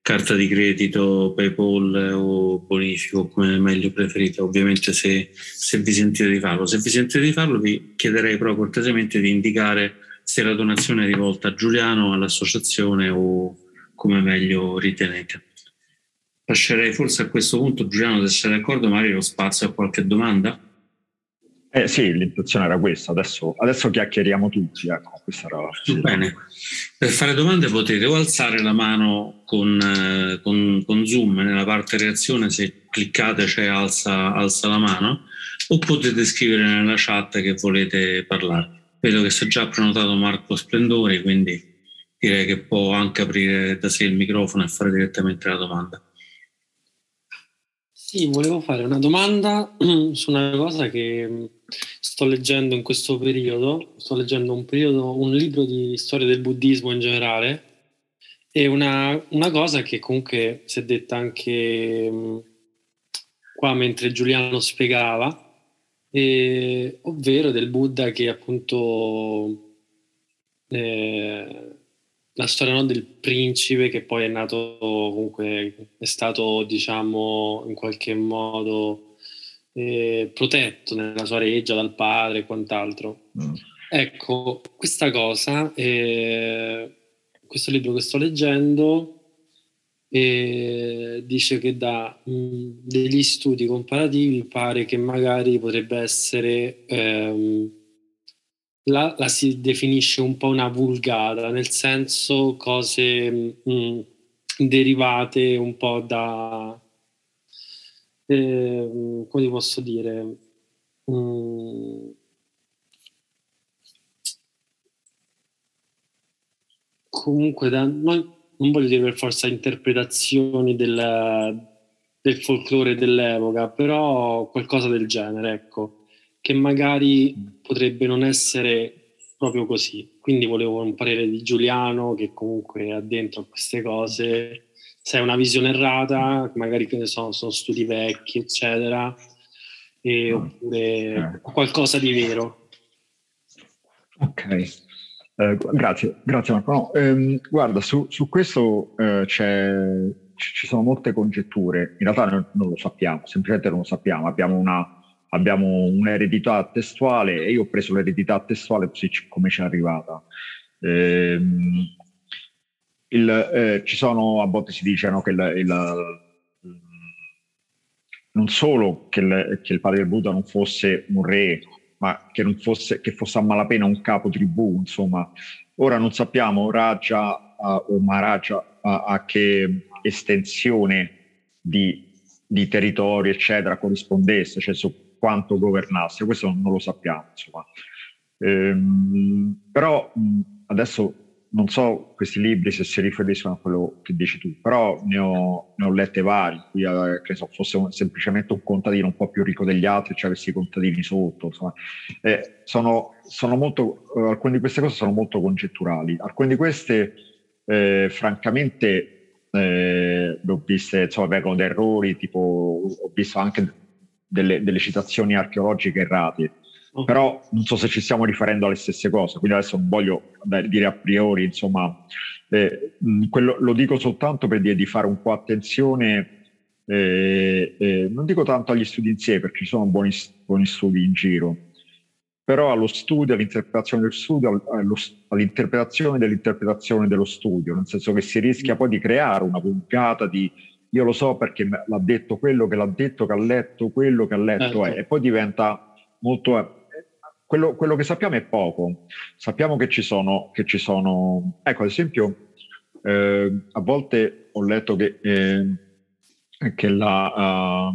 carta di credito, PayPal o bonifico, come meglio preferite, ovviamente se, se vi sentite di farlo. Se vi sentite di farlo vi chiederei però cortesemente di indicare se la donazione è rivolta a Giuliano, all'associazione o come meglio ritenete. lascerei forse a questo punto, Giuliano, se sei d'accordo, magari lo spazio a qualche domanda. Eh sì, l'intenzione era questa, adesso, adesso chiacchieriamo tutti. Ecco, era, sì. Bene, per fare domande potete o alzare la mano con, eh, con, con Zoom nella parte reazione, se cliccate c'è alza, alza la mano, o potete scrivere nella chat che volete parlare. Vedo che si è già prenotato Marco Splendori, quindi direi che può anche aprire da sé il microfono e fare direttamente la domanda. Sì, volevo fare una domanda su una cosa che sto leggendo in questo periodo. Sto leggendo un, periodo, un libro di storia del buddismo in generale e una, una cosa che comunque si è detta anche qua mentre Giuliano spiegava, e, ovvero del Buddha che appunto eh, la storia no, del principe che poi è nato comunque è stato diciamo in qualche modo eh, protetto nella sua reggia dal padre e quant'altro mm. ecco questa cosa eh, questo libro che sto leggendo e dice che da mh, degli studi comparativi pare che magari potrebbe essere ehm, la, la, si definisce un po' una vulgata, nel senso cose mh, derivate un po' da eh, come posso dire mh, comunque da, non, non voglio dire per forza interpretazioni del, del folklore dell'epoca, però qualcosa del genere, ecco, che magari potrebbe non essere proprio così. Quindi volevo un parere di Giuliano che comunque ha dentro queste cose, se è una visione errata, magari che ne so, sono studi vecchi, eccetera, e, oppure qualcosa di vero. Ok. Eh, grazie, grazie Marco. No, ehm, guarda, su, su questo eh, ci sono molte congetture, in realtà noi non lo sappiamo, semplicemente non lo sappiamo, abbiamo, una, abbiamo un'eredità testuale e io ho preso l'eredità testuale così come ci è arrivata. Eh, il, ci sono, a volte si dice no, che il, il non solo che il, che il padre del Buddha non fosse un re ma che, non fosse, che fosse a malapena un capo tribù, insomma. Ora non sappiamo Raja uh, o Maharaja uh, a che estensione di, di territorio, eccetera, corrispondesse, cioè su quanto governasse, questo non lo sappiamo, insomma. Ehm, però adesso non so questi libri se si riferiscono a quello che dici tu, però ne ho, ne ho lette vari, qui eh, che so, fosse un, semplicemente un contadino un po' più ricco degli altri, cioè avessi i contadini sotto, insomma. Eh, sono, sono molto, eh, alcune di queste cose sono molto congetturali, alcune di queste eh, francamente eh, ho viste, insomma, vengono da errori, tipo ho visto anche delle, delle citazioni archeologiche errate, però non so se ci stiamo riferendo alle stesse cose, quindi adesso non voglio dire a priori, insomma, eh, quello, lo dico soltanto per dire di fare un po' attenzione, eh, eh, non dico tanto agli studi in sé, perché ci sono buoni, buoni studi in giro, però allo studio, all'interpretazione del studio, allo, all'interpretazione dell'interpretazione dello studio, nel senso che si rischia poi di creare una puntata di io lo so perché l'ha detto quello che l'ha detto, che ha letto quello che ha letto, certo. e poi diventa molto quello, quello, che sappiamo è poco. Sappiamo che ci sono, che ci sono ecco ad esempio, eh, a volte ho letto che, eh, che, la, uh,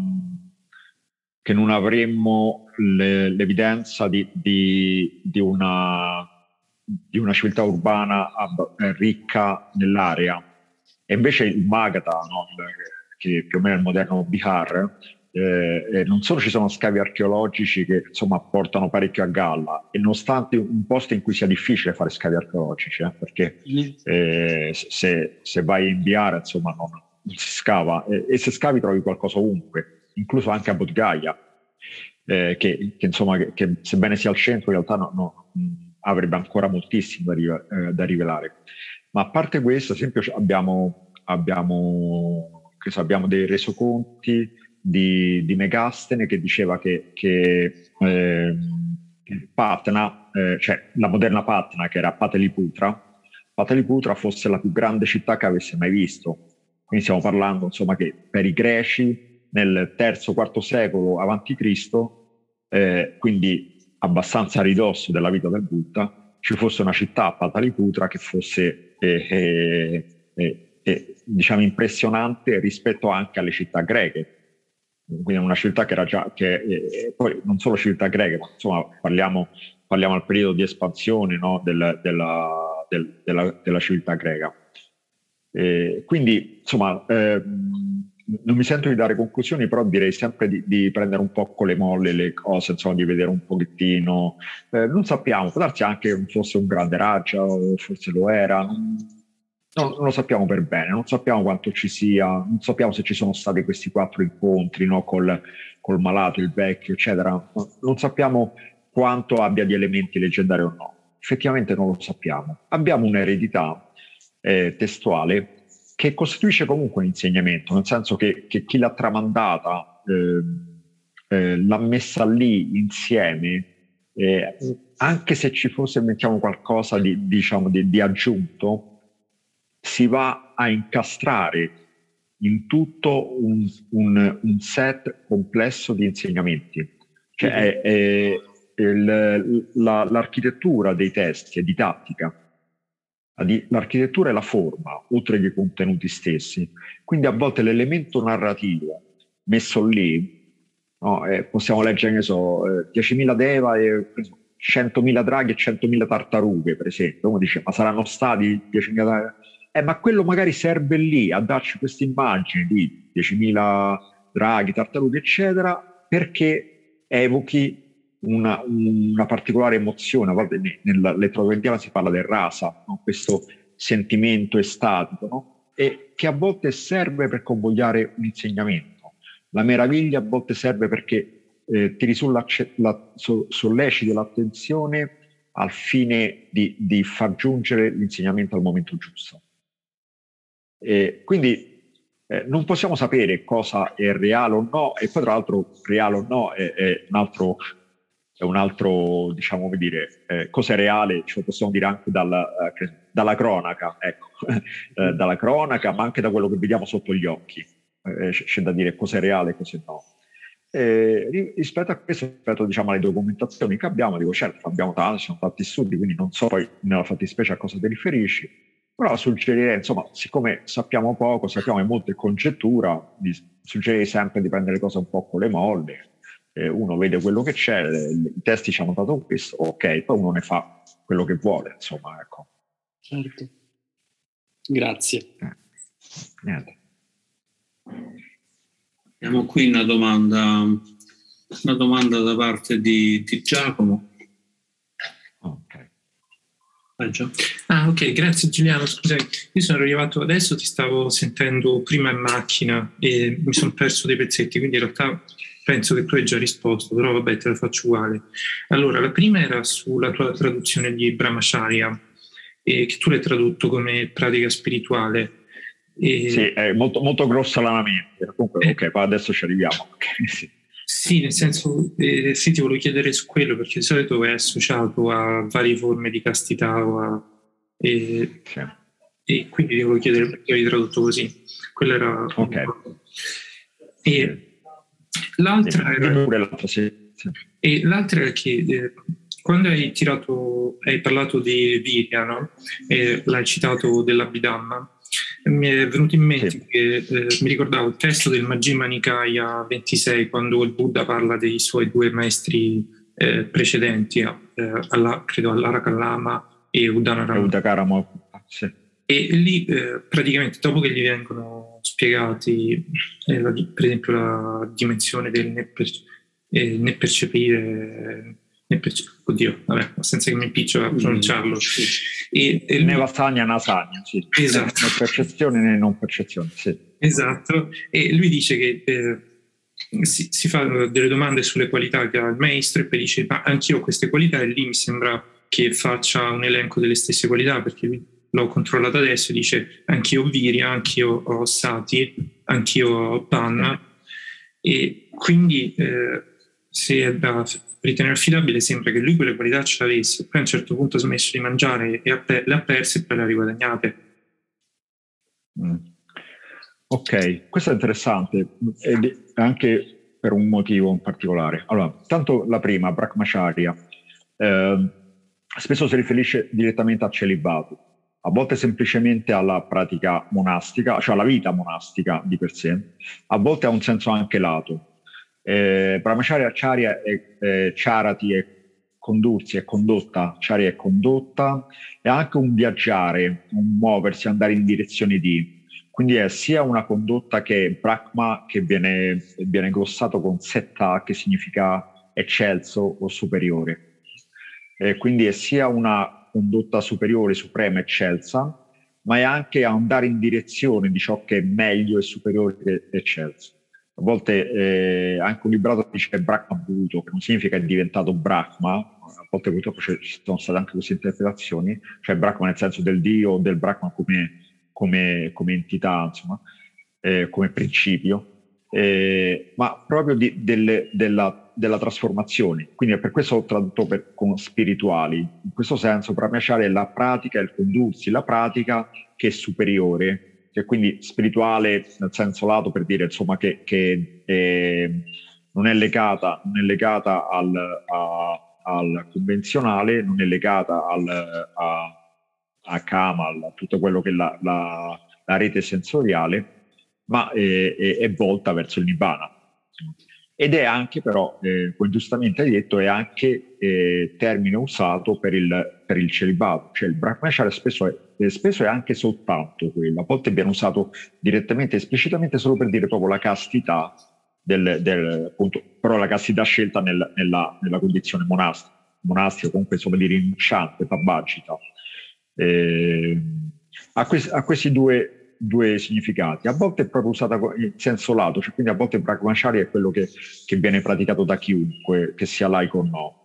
che, non avremmo le, l'evidenza di, di, di, una, di, una, civiltà urbana eh, ricca nell'area. E invece il Magadha, no, che più o meno è il moderno Bihar, eh, non solo ci sono scavi archeologici che insomma portano parecchio a galla, e nonostante un posto in cui sia difficile fare scavi archeologici, eh, perché eh, se, se, vai in Biara insomma non, non si scava, e se scavi trovi qualcosa ovunque, incluso anche a Bodgaia, eh, che, che, insomma che, che, sebbene sia al centro in realtà no, no, avrebbe ancora moltissimo da, eh, da, rivelare. Ma a parte questo, ad esempio abbiamo, abbiamo, abbiamo dei resoconti di, di Megastene che diceva che, che eh, Patna, eh, cioè la moderna Patna che era Pataliputra, Pataliputra fosse la più grande città che avesse mai visto. Quindi stiamo parlando insomma che per i greci nel III-IV secolo a.C., eh, quindi abbastanza a ridosso della vita del Buddha, ci fosse una città, Pataliputra, che fosse eh, eh, eh, eh diciamo impressionante rispetto anche alle città greche. Quindi una città che era già, che, eh, poi non solo città greche, ma insomma parliamo, parliamo al periodo di espansione no, del, della, del, della, della, civiltà greca. Eh, quindi insomma eh, non mi sento di dare conclusioni, però direi sempre di, di, prendere un po' con le molle le cose, insomma, di vedere un pochettino. Eh, non sappiamo, può darsi anche che fosse un grande Raja, o forse lo era, non, no, non, lo sappiamo per bene, non sappiamo quanto ci sia, non sappiamo se ci sono stati questi quattro incontri no, col, col malato, il vecchio, eccetera. Non sappiamo quanto abbia di elementi leggendari o no. Effettivamente non lo sappiamo. Abbiamo un'eredità eh, testuale che costituisce comunque un insegnamento, nel senso che, che chi l'ha tramandata eh, eh, l'ha messa lì insieme, eh, anche se ci fosse, mettiamo qualcosa di, diciamo, di, di aggiunto, si va a incastrare in tutto un, un, un set complesso di insegnamenti. Cioè, è, è il, la, l'architettura dei testi è didattica l'architettura è la forma, oltre che i contenuti stessi. Quindi a volte l'elemento narrativo messo lì, no, eh, possiamo leggere, ne so, eh, 10.000 Deva e 100.000 draghi e 100.000 tartarughe, per esempio. Uno dice, ma saranno stati 10.000 draghi? Eh, ma quello magari serve lì a darci questa immagine di 10.000 draghi, tartarughe, eccetera, perché evochi una, una particolare emozione, a volte nella letteratura si parla del rasa, no? questo sentimento estatico, no? e che a volte serve per convogliare un insegnamento. La meraviglia a volte serve perché eh, tiri sulla, la, so, solleciti l'attenzione al fine di, di, far giungere l'insegnamento al momento giusto. E quindi eh, non possiamo sapere cosa è reale o no, e poi tra l'altro reale o no è, è un altro è un altro, diciamo, come dire, eh, cosa è reale, ce lo possiamo dire anche dalla, eh, dalla cronaca, ecco, eh, dalla cronaca, ma anche da quello che vediamo sotto gli occhi. Eh, c'è da dire cosa è reale e cosa no. Rispetto a questo, rispetto diciamo, alle documentazioni che abbiamo, dico certo, abbiamo tanti, sono tanti studi, quindi non so poi nella fattispecie a cosa ti riferisci, però suggerirei, insomma, siccome sappiamo poco, sappiamo che molto è congettura, suggerirei sempre di prendere le cose un po' con le molle, eh, uno vede quello che c'è, i testi ci hanno dato questo, ok, poi uno ne fa quello che vuole, insomma, ecco. Certo. Grazie. Eh, niente. Abbiamo qui una domanda, una domanda da parte di, di Giacomo. Ah, ok, grazie Giuliano. Scusa, io sono arrivato adesso, ti stavo sentendo prima in macchina e mi sono perso dei pezzetti, quindi in realtà penso che tu hai già risposto, però vabbè te la faccio uguale. Allora, la prima era sulla tua traduzione di Brahmacharya, eh, che tu l'hai tradotto come pratica spirituale. E... Sì, è molto, molto grossa la mente. Comunque, eh, ok, adesso ci arriviamo. Okay, sì. Sì. nel senso, eh, sì, ti volevo chiedere su quello, perché di solito è associato a varie forme di castità a, e, sì. e, quindi ti volevo chiedere perché hai tradotto così. Quello era... Ok. E, L'altra era, e l'altra è che eh, quando hai, tirato, hai parlato di Virya no? e l'hai citato dell'Abhidhamma, mi è venuto in mente sì. che eh, mi ricordavo il testo del Majjhima Nikaya 26 quando il Buddha parla dei suoi due maestri eh, precedenti, eh, alla, credo all'Arakallama e Udanakarama. Sì. E lì eh, praticamente dopo che gli vengono spiegati, eh, la, per esempio, la dimensione del né, per, eh, né percepire, oddio, vabbè, senza che mi impiccio a pronunciarlo. E, e né Vasagna, Nasagna, sì. Esatto. Né percezione né non percezione, sì. Esatto, e lui dice che eh, si, si, fa delle domande sulle qualità che ha il maestro e poi dice ma anch'io ho queste qualità e lì mi sembra che faccia un elenco delle stesse qualità perché lui l'ho controllato adesso, dice anch'io ho Viria, anch'io ho Sati, anch'io ho Panna e quindi eh, se è da ritenere affidabile sembra che lui quelle qualità ce l'avesse, poi a un certo punto ha smesso di mangiare e le ha perse e poi le ha riguadagnate. Mm. Ok, questo è interessante, ed anche per un motivo in particolare. Allora, tanto la prima, Brahmacharya, eh, spesso si riferisce direttamente al celibato, a volte semplicemente alla pratica monastica, cioè alla vita monastica di per sé, a volte ha un senso anche lato. Eh, Brahmacharya Charya è, è Charati è condursi, è condotta, Charya è condotta, è anche un viaggiare, un muoversi, andare in direzione di. Quindi è sia una condotta che Brahma, che viene, viene glossato con setta, che significa eccelso o superiore. E quindi è sia una condotta superiore, suprema, eccelsa, ma è anche andare in direzione di ciò che è meglio e superiore che eccelso. A volte eh, anche un librato dice Brahma Bhuto, che non significa è diventato Brahma, a volte purtroppo ci sono state anche queste interpretazioni, cioè Brahma nel senso del Dio del Brahma come, come, come entità, insomma, eh, come principio, eh, ma proprio di, delle, della, della, trasformazione. Quindi è per questo ho tradotto per, con spirituali. In questo senso, Brahmacharya è la pratica, è il condursi, la pratica che è superiore che quindi spirituale nel senso lato per dire insomma che, che eh, non è legata, non è legata al, a, al, convenzionale, non è legata al, a, a Kamal, a tutto quello che è la, la, la rete sensoriale, ma è, è, è, volta verso il Nibbana. Ed è anche però, eh, come giustamente hai detto, è anche eh, termine usato per il, per il celibato, cioel il brahmacharya spesso è eh, spesso è anche soltanto quello, a volte viene usato direttamente, esplicitamente solo per dire proprio la castità, del, del, appunto, però la castità scelta nel, nella, nella, condizione monastica, monastica comunque insomma di rinunciante, tabagita. Eh, ha, questi, ha, questi due, due, significati, a volte è proprio usata in senso lato, cioè quindi a volte il brahmacharya è quello che, che viene praticato da chiunque, che sia laico o no.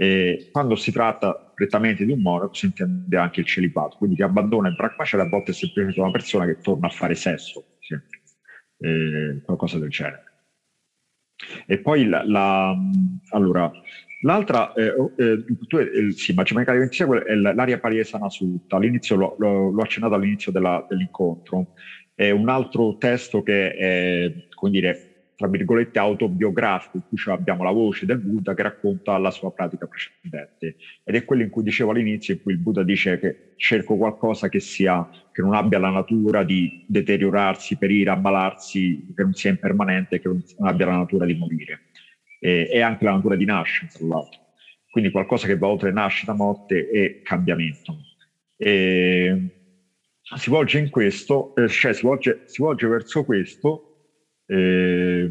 E quando si tratta prettamente di un monaco si intende anche il celibato, quindi che abbandona il brahmacharya a volte è semplicemente una persona che torna a fare sesso, eh, qualcosa del genere. E poi la, la allora, l'altra, eh, eh, eh, sì, Majjhima 26 è l'aria pariesana sutta, all'inizio l'ho, l'ho accennato all'inizio della, dell'incontro, è un altro testo che è, come dire, tra virgolette, autobiografico, in cui abbiamo la voce del Buddha che racconta la sua pratica precedente. Ed è quello in cui dicevo all'inizio, in cui il Buddha dice che cerco qualcosa che, sia, che non abbia la natura di deteriorarsi, perire, ammalarsi, che non sia impermanente, che non abbia la natura di morire. E, e anche la natura di nascita, tra l'altro. Quindi qualcosa che va oltre nascita, morte e cambiamento. E si volge in questo, eh, cioè si volge, si volge verso questo eh,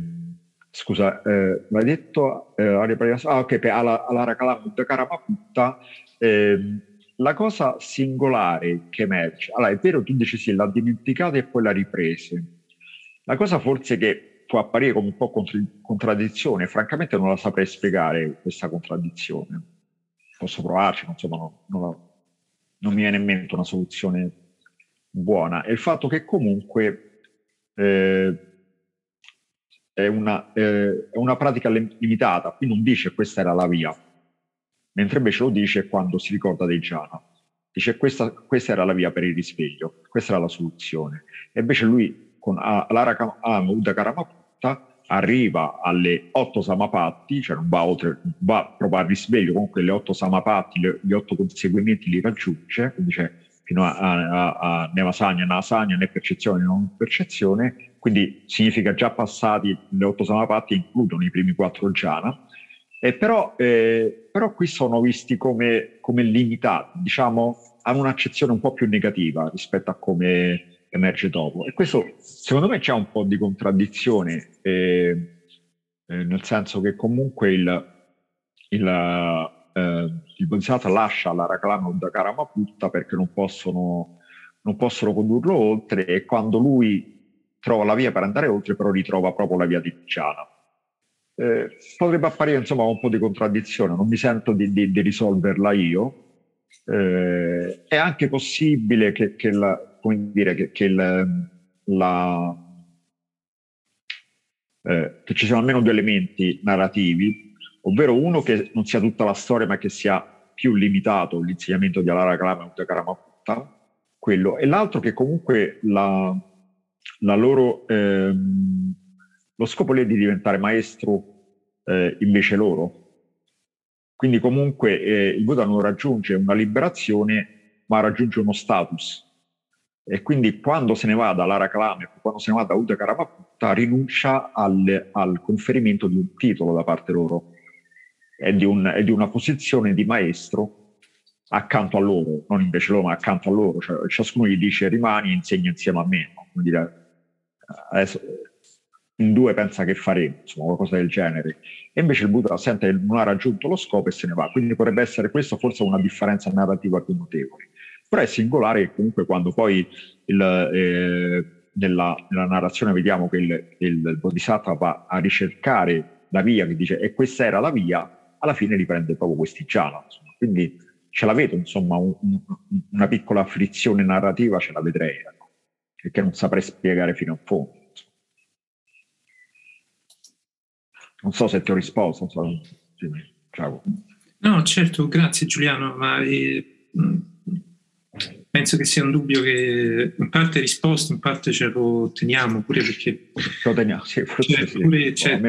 scusa, eh, l'hai detto? Eh, ah, ok, per alla, alla Rakalamutta Karamaputta. Eh, la cosa singolare che emerge, allora è vero, tu dici sì, l'ha dimenticata e poi l'ha ripresa. La cosa forse che può apparire come un po' contra- contraddizione, francamente non la saprei spiegare questa contraddizione. Posso provarci, ma insomma no, non, la, non, mi viene in mente una soluzione buona. È il fatto che comunque eh, è una, eh, è una pratica limitata, qui non dice questa era la via, mentre invece lo dice quando si ricorda dei jhana. Dice questa, questa era la via per il risveglio, questa era la soluzione. E invece lui con Alara Uda Karamaputta arriva alle otto samapatti, cioè non va oltre, va proprio al risveglio, comunque le otto samapatti, gli otto conseguimenti li raggiunge, quindi c'è fino a, a, a Nevasagna, Nasagna, né percezione né non percezione, quindi significa già passati le otto samapatti includono i primi quattro jhana, eh, però, eh, però, qui sono visti come, come limitati, diciamo, hanno un'accezione un po' più negativa rispetto a come emerge dopo. E questo secondo me c'è un po' di contraddizione, eh, eh nel senso che comunque il, il, eh, Bodhisattva lascia la Rakalana da Karamaputta perché non possono, non possono condurlo oltre e quando lui trova la via per andare oltre, però ritrova proprio la via di Giana. Eh, potrebbe apparire insomma un po' di contraddizione, non mi sento di, di, di risolverla io. Eh, è anche possibile che, che, la, dire, che, che il, la, eh, che ci siano almeno due elementi narrativi, ovvero uno che non sia tutta la storia, ma che sia più limitato l'insegnamento di Alara Kalama e Karamaputta, quello, e l'altro che comunque la, loro, ehm, lo scopo lì è di diventare maestro eh, invece loro. Quindi comunque eh, il Buddha non raggiunge una liberazione, ma raggiunge uno status. E quindi quando se ne va da Lara Kalame, quando se ne va da Uda Karamaputta, rinuncia al, al, conferimento di un titolo da parte loro e di, un, e di una posizione di maestro accanto a loro, non invece loro, ma accanto a loro. Cioè, ciascuno gli dice rimani e insegna insieme a me. No? Come dire, adesso in due pensa che faremo, insomma, qualcosa del genere. E invece il Buddha sente che non ha raggiunto lo scopo e se ne va. Quindi potrebbe essere questa forse una differenza narrativa più notevole. Però è singolare che comunque quando poi il, eh, nella, nella, narrazione vediamo che il, il Bodhisattva va a ricercare la via, che dice e questa era la via, alla fine riprende proprio questi jhana. Insomma. Quindi ce la vedo, insomma, un, un, una piccola frizione narrativa ce la vedrei, ecco, che non saprei spiegare fino a fondo. Non so se ti ho risposto. So. Ciao. No, certo, grazie Giuliano, ma eh, penso che sia un dubbio che in parte risposto, in parte ce lo teniamo pure perché... Lo teniamo, sì, forse cioè, sì. Pure, cioè,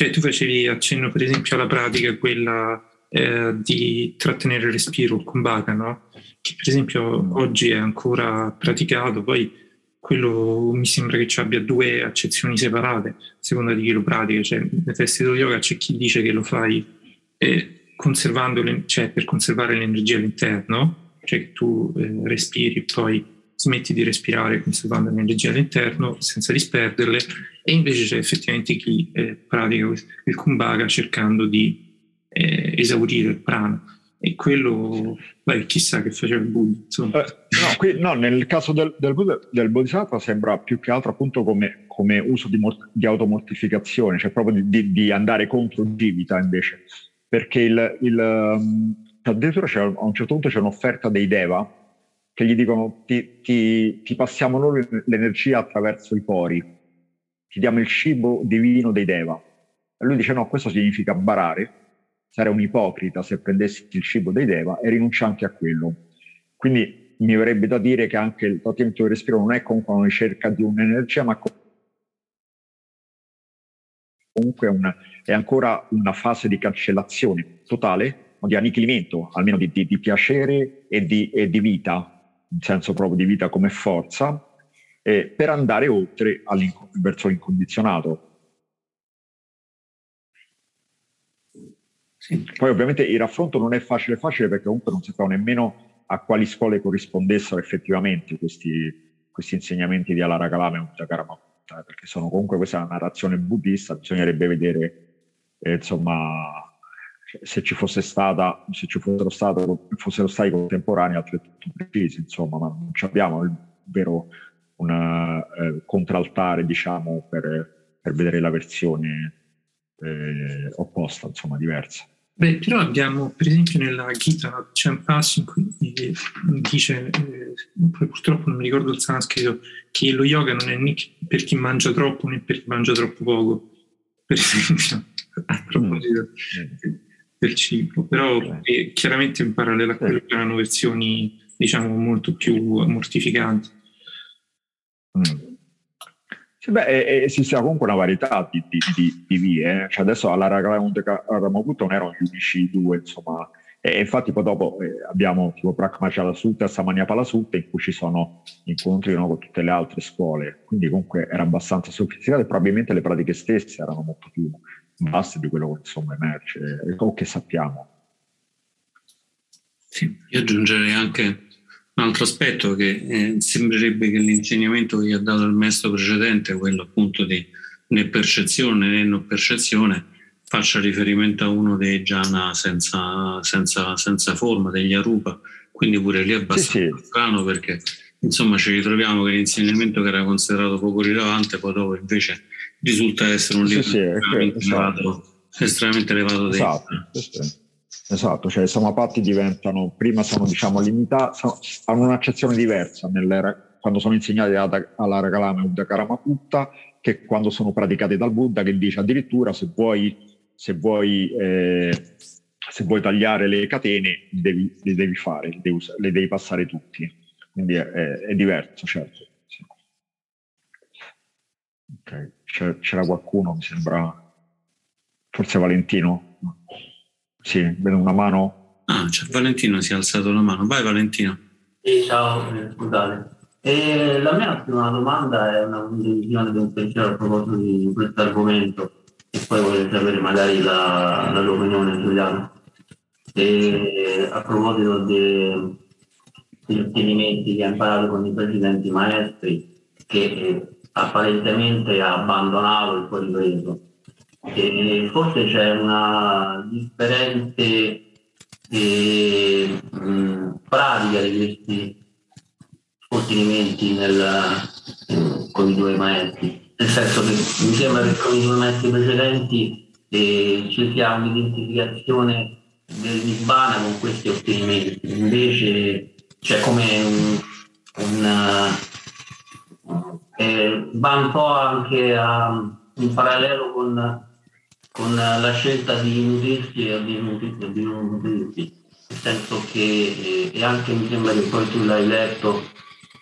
cioè, tu facevi accenno per esempio alla pratica, quella eh, di trattenere il respiro con Baga, no? che per esempio oggi è ancora praticato, poi quello mi sembra che ci abbia due accezioni separate, a seconda di chi lo pratica. Cioè, nei testi dello yoga c'è chi dice che lo fai eh, conservando, cioè per conservare l'energia all'interno, cioè che tu eh, respiri poi smetti di respirare conservando l'energia all'interno senza disperderle e invece c'è effettivamente chi eh, pratica il kumbhaka cercando di eh, esaurire il prana e quello, beh, chissà che faceva il Buddha. Eh, no, qui, no, nel caso del, del, del, Bodhisattva sembra più che altro appunto come, come uso di, di, automortificazione, cioè proprio di, di, andare contro Givita invece, perché il, il, um, addirittura a un certo punto c'è un'offerta dei Deva che gli dicono ti, ti, ti passiamo noi l'energia attraverso i pori, ti diamo il cibo divino dei Deva. E lui dice no, questo significa barare, sarei un ipocrita se prendessi il cibo dei Deva e rinuncio anche a quello. Quindi mi verrebbe da dire che anche il trattamento del respiro non è comunque una ricerca di un'energia, ma comunque una, è ancora una fase di cancellazione totale, o di annichilimento, almeno di, di, di piacere e di, e di, vita, in senso proprio di vita come forza, eh, per andare oltre verso l'incondizionato. Poi ovviamente il raffronto non è facile facile perché comunque non sappiamo nemmeno a quali scuole corrispondessero effettivamente questi, questi insegnamenti di Alara Kalame e Uttakaramatta, perché sono comunque questa è una narrazione buddista, bisognerebbe vedere eh, insomma se ci fosse stata, se ci fossero, stato, fossero stati contemporanei altrettanto precisi, insomma, ma non abbiamo il vero un eh, contraltare, diciamo, per, per vedere la versione eh, opposta, insomma, diversa. Beh, però abbiamo, per esempio, nella Gita c'è un passo in cui dice, eh, purtroppo non mi ricordo il sanscrito, che lo yoga non è né per chi mangia troppo né per chi mangia troppo poco, per esempio, a proposito mm. Del cibo. Però eh, chiaramente in parallelo a quello erano versioni, diciamo, molto più mortificanti. Mm. Sì, beh, esiste comunque una varietà di, di, di, di vie. Eh. Cioè adesso alla Ramakuta non erano gli unici due, insomma. E infatti poi dopo eh, abbiamo tipo Prakmachala Sutta e Samanyapala Sutta in cui ci sono incontri no, con tutte le altre scuole. Quindi comunque era abbastanza sofisticato e probabilmente le pratiche stesse erano molto più vaste di quello che insomma emerge o che sappiamo. Sì, io aggiungerei anche un altro aspetto che eh, sembrerebbe che l'insegnamento che gli ha dato il maestro precedente, quello appunto di né percezione né non percezione, faccia riferimento a uno dei jhana senza, senza, senza forma, degli arupa, quindi pure lì è abbastanza sì, sì. strano perché insomma ci ritroviamo che l'insegnamento che era considerato poco rilevante poi dopo invece risulta essere un livello sì, estremamente, elevato, estremamente elevato esatto, Esatto, cioè i samapatti diventano, prima sono diciamo limitati, hanno un'accezione diversa nelle, quando sono insegnati alla Ragalama e Uddakaramaputta che quando sono praticati dal Buddha che dice addirittura se vuoi, se vuoi, eh, se vuoi tagliare le catene devi, le devi fare, le devi, le devi passare tutti, quindi è, è, è diverso certo. Ok, c'era qualcuno, mi sembra, forse Valentino? Sì, vedo una mano. Ah, c'è Valentino, si è alzato la mano. Vai Valentino. Sì, ciao, eh, scusate. E la mia prima domanda è una condivisione di un pensiero a proposito di questo argomento e poi voglio sapere magari la, la tua opinione Giuliano. E a proposito de, degli ottenimenti che ha imparato con i precedenti maestri che apparentemente ha abbandonato il fuori preso. E forse c'è una differente eh, mh, pratica di questi ottenimenti nel, eh, con i due maestri. Nel senso che mi sembra che con i due maestri precedenti eh, ci sia un'identificazione del Nibbana con questi ottenimenti, invece c'è come un, un eh, va un po' anche a, in parallelo con, con, la scelta di nutrirsi e di, nutrirsi, di non nutrirsi, nel senso che, eh, e anche mi sembra che poi tu l'hai letto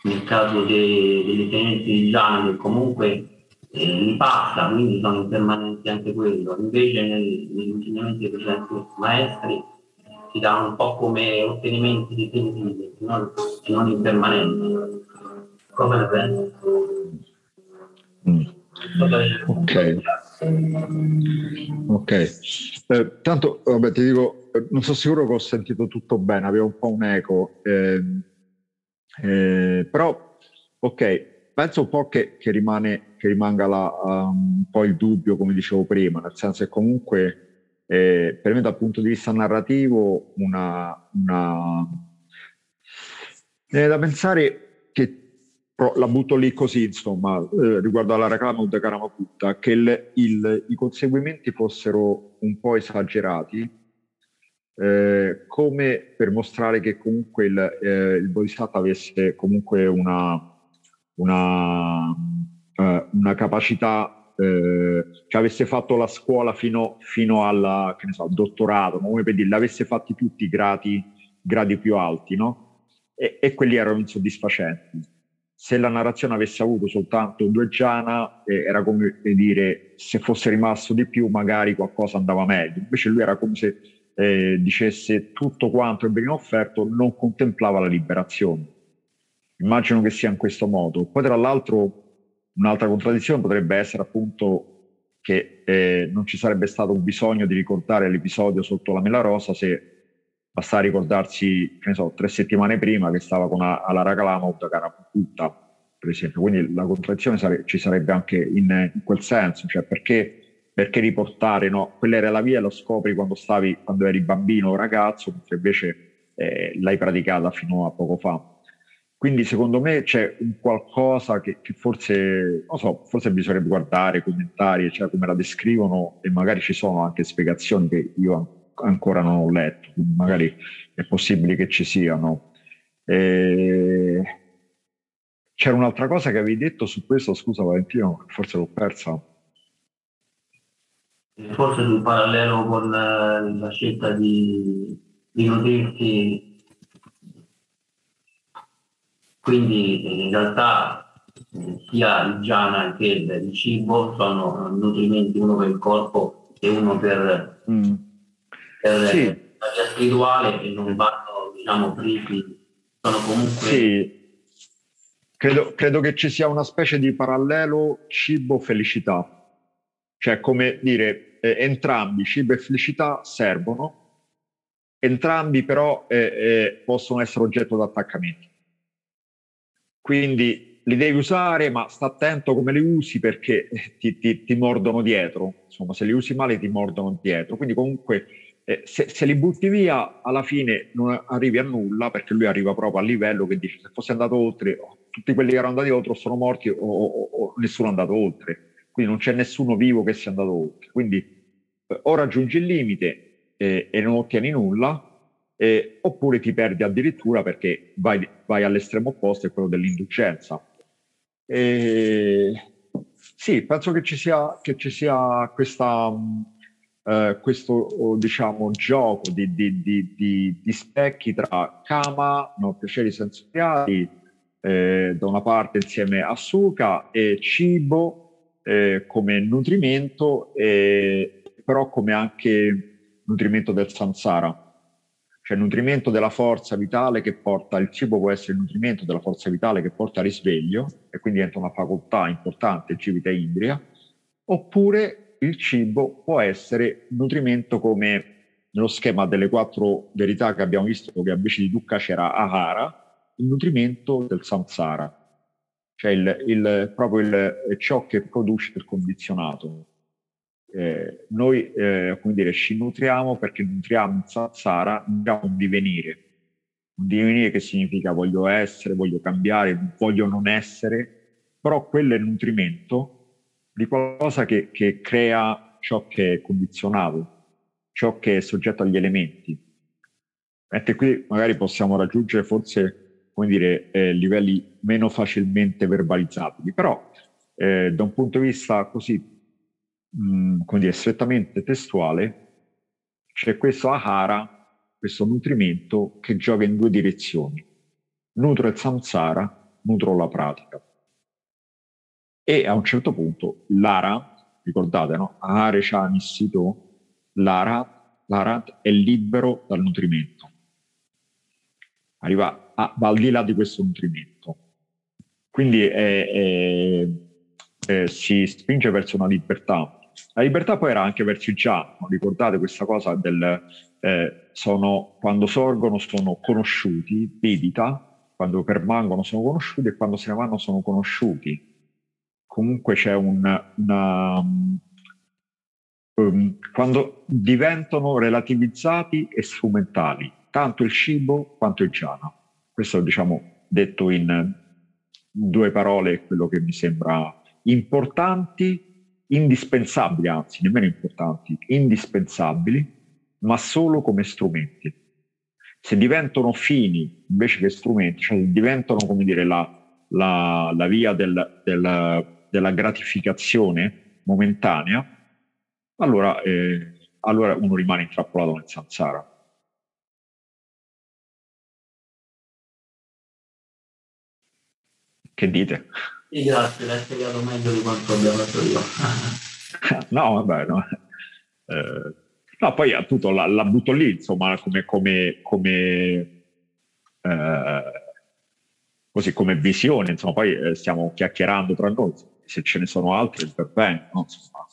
nel caso dei, degli tenenti di Giana che comunque eh, li passa, quindi sono impermanenti anche quello, invece negli insegnamenti dei precedenti maestri si dà un po' come ottenimenti definitivi non, non impermanenti. Come ne pensi? Mm. Ok. Ok. Eh, tanto, vabbè, ti dico, non sono sicuro che ho sentito tutto bene, avevo un po' un eco. Eh, eh, però, ok, penso un po' che, che, rimane, che rimanga la, um, un po' il dubbio, come dicevo prima, nel senso che comunque eh, per me dal punto di vista narrativo una, una... Da pensare la butto lì così, insomma, eh, riguardo alla Raklamud Karamaputta, che il, il, i conseguimenti fossero un po' esagerati, eh, come per mostrare che comunque il, eh, il Bodhisattva avesse comunque una, una, eh, una capacità, eh, che avesse fatto la scuola fino, fino alla, so, al dottorato, come per dire, l'avesse fatti tutti i gradi, gradi più alti, no? E, e quelli erano insoddisfacenti se la narrazione avesse avuto soltanto due giana, eh, era come dire se fosse rimasto di più, magari qualcosa andava meglio. Invece lui era come se eh, dicesse tutto quanto è ben offerto, non contemplava la liberazione. Immagino che sia in questo modo. Poi, tra l'altro, un'altra contraddizione potrebbe essere appunto che eh, non ci sarebbe stato bisogno di ricordare l'episodio sotto la mela rosa se basta ricordarsi, che ne so, tre settimane prima che stava con Alara Kalamov Karaputta, per esempio. Quindi la contraddizione sare- ci sarebbe anche in, in, quel senso, cioè perché, perché riportare, no? Quella era la via lo scopri quando stavi, quando eri bambino o ragazzo, mentre invece eh, l'hai praticata fino a poco fa. Quindi secondo me c'è un qualcosa che, che forse, non so, forse bisognerebbe guardare, commentari, cioè come la descrivono e magari ci sono anche spiegazioni che io ancora non ho letto, magari è possibile che ci siano. E... C'era un'altra cosa che avevi detto su questo, scusa Valentino, forse l'ho persa. Forse in parallelo con eh, la scelta di, di nutrirsi, quindi in realtà sia il giana che il cibo sono nutrimenti uno per il corpo e uno per, mm per sì. la via spirituale e non vanno, diciamo, presi, sono comunque... Sì. Credo, credo che ci sia una specie di parallelo cibo-felicità. Cioè, come dire, eh, entrambi, cibo e felicità, servono, entrambi però eh, eh, possono essere oggetto di attaccamento. Quindi li devi usare, ma sta attento come li usi perché ti, ti, ti mordono dietro. Insomma, se li usi male ti mordono dietro. Quindi comunque eh, se, se, li butti via alla fine non arrivi a nulla perché lui arriva proprio al livello che dice se fosse andato oltre oh, tutti quelli che erano andati oltre sono morti o, o, o, nessuno è andato oltre. Quindi non c'è nessuno vivo che sia andato oltre. Quindi eh, o raggiungi il limite eh, e non ottieni nulla eh, oppure ti perdi addirittura perché vai, vai all'estremo opposto è quello dell'indulgenza sì penso che ci sia, che ci sia questa eh, questo diciamo, gioco di, di, di, di, specchi tra kama, no, piaceri sensoriali, eh, da una parte insieme a suka e cibo, eh, come nutrimento, però come anche nutrimento del samsara, cioè nutrimento della forza vitale che porta, il cibo può essere il nutrimento della forza vitale che porta al risveglio e quindi diventa una facoltà importante, il civita indria, oppure il cibo può essere nutrimento come nello schema delle quattro verità che abbiamo visto che invece di dukkha c'era ahara, il nutrimento del samsara, cioè il, il, proprio il, ciò che produce il condizionato. Eh, noi, eh, come dire, ci nutriamo perché nutriamo il samsara, nutriamo un divenire. Un divenire che significa voglio essere, voglio cambiare, voglio non essere, però quello è il nutrimento di qualcosa che, che crea ciò che è condizionato, ciò che è soggetto agli elementi. Mentre qui magari possiamo raggiungere forse come dire, eh, livelli meno facilmente verbalizzabili, però eh, da un punto di vista così, mh, mm, come dire, strettamente testuale, c'è questo ahara, questo nutrimento che gioca in due direzioni. Nutro il samsara, nutro la pratica. E a un certo punto l'ara, ricordate, no? Chanissito, l'ara, l'arat è libero dal nutrimento. Arriva a, va al di là di questo nutrimento. Quindi è, è, è, si spinge verso una libertà. La libertà poi era anche verso il già, ricordate questa cosa del eh, sono, quando sorgono sono conosciuti, vidita, quando permangono sono conosciuti e quando se ne vanno sono conosciuti. Comunque c'è un, una, um, quando diventano relativizzati e strumentali, tanto il cibo quanto il jhana. Questo diciamo detto in due parole quello che mi sembra importanti, indispensabili, anzi nemmeno importanti, indispensabili, ma solo come strumenti. Se diventano fini invece che strumenti, cioè diventano come dire la, la, la via del, del, della gratificazione momentanea, allora, eh, allora uno rimane intrappolato nel samsara. Che dite? Grazie, l'hai spiegato meglio di quanto abbia fatto io. no, vabbè, no. Eh, no, poi appunto la, la, butto lì, insomma, come, come, come, eh, così, come visione, insomma, poi eh, stiamo chiacchierando tra noi, se ce ne sono altri per bene, no? insomma,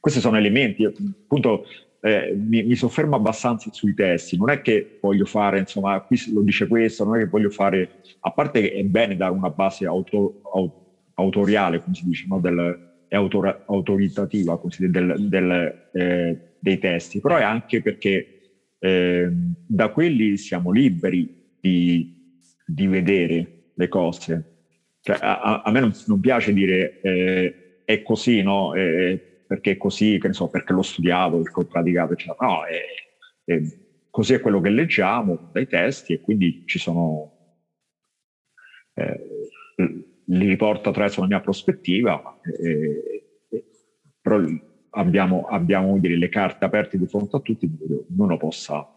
questi sono elementi, appunto eh, mi, mi, soffermo abbastanza sui testi, non è che voglio fare, insomma, qui lo dice questo, non è che voglio fare, a parte che è bene dare una base auto, auto, autoriale, come si dice, no? del, è autor, autoritativa dice, del, del, eh, dei testi, però è anche perché eh, da quelli siamo liberi di, di vedere le cose. Cioè, a, a, me non, non piace dire eh, è così, no? Eh, perché è così, che ne so, perché l'ho studiato, perché ho praticato, eccetera. No, è, è, così è quello che leggiamo dai testi e quindi ci sono... Eh, li riporto attraverso la mia prospettiva, eh, però abbiamo, abbiamo dire, le carte aperte di fronte a tutti, ognuno possa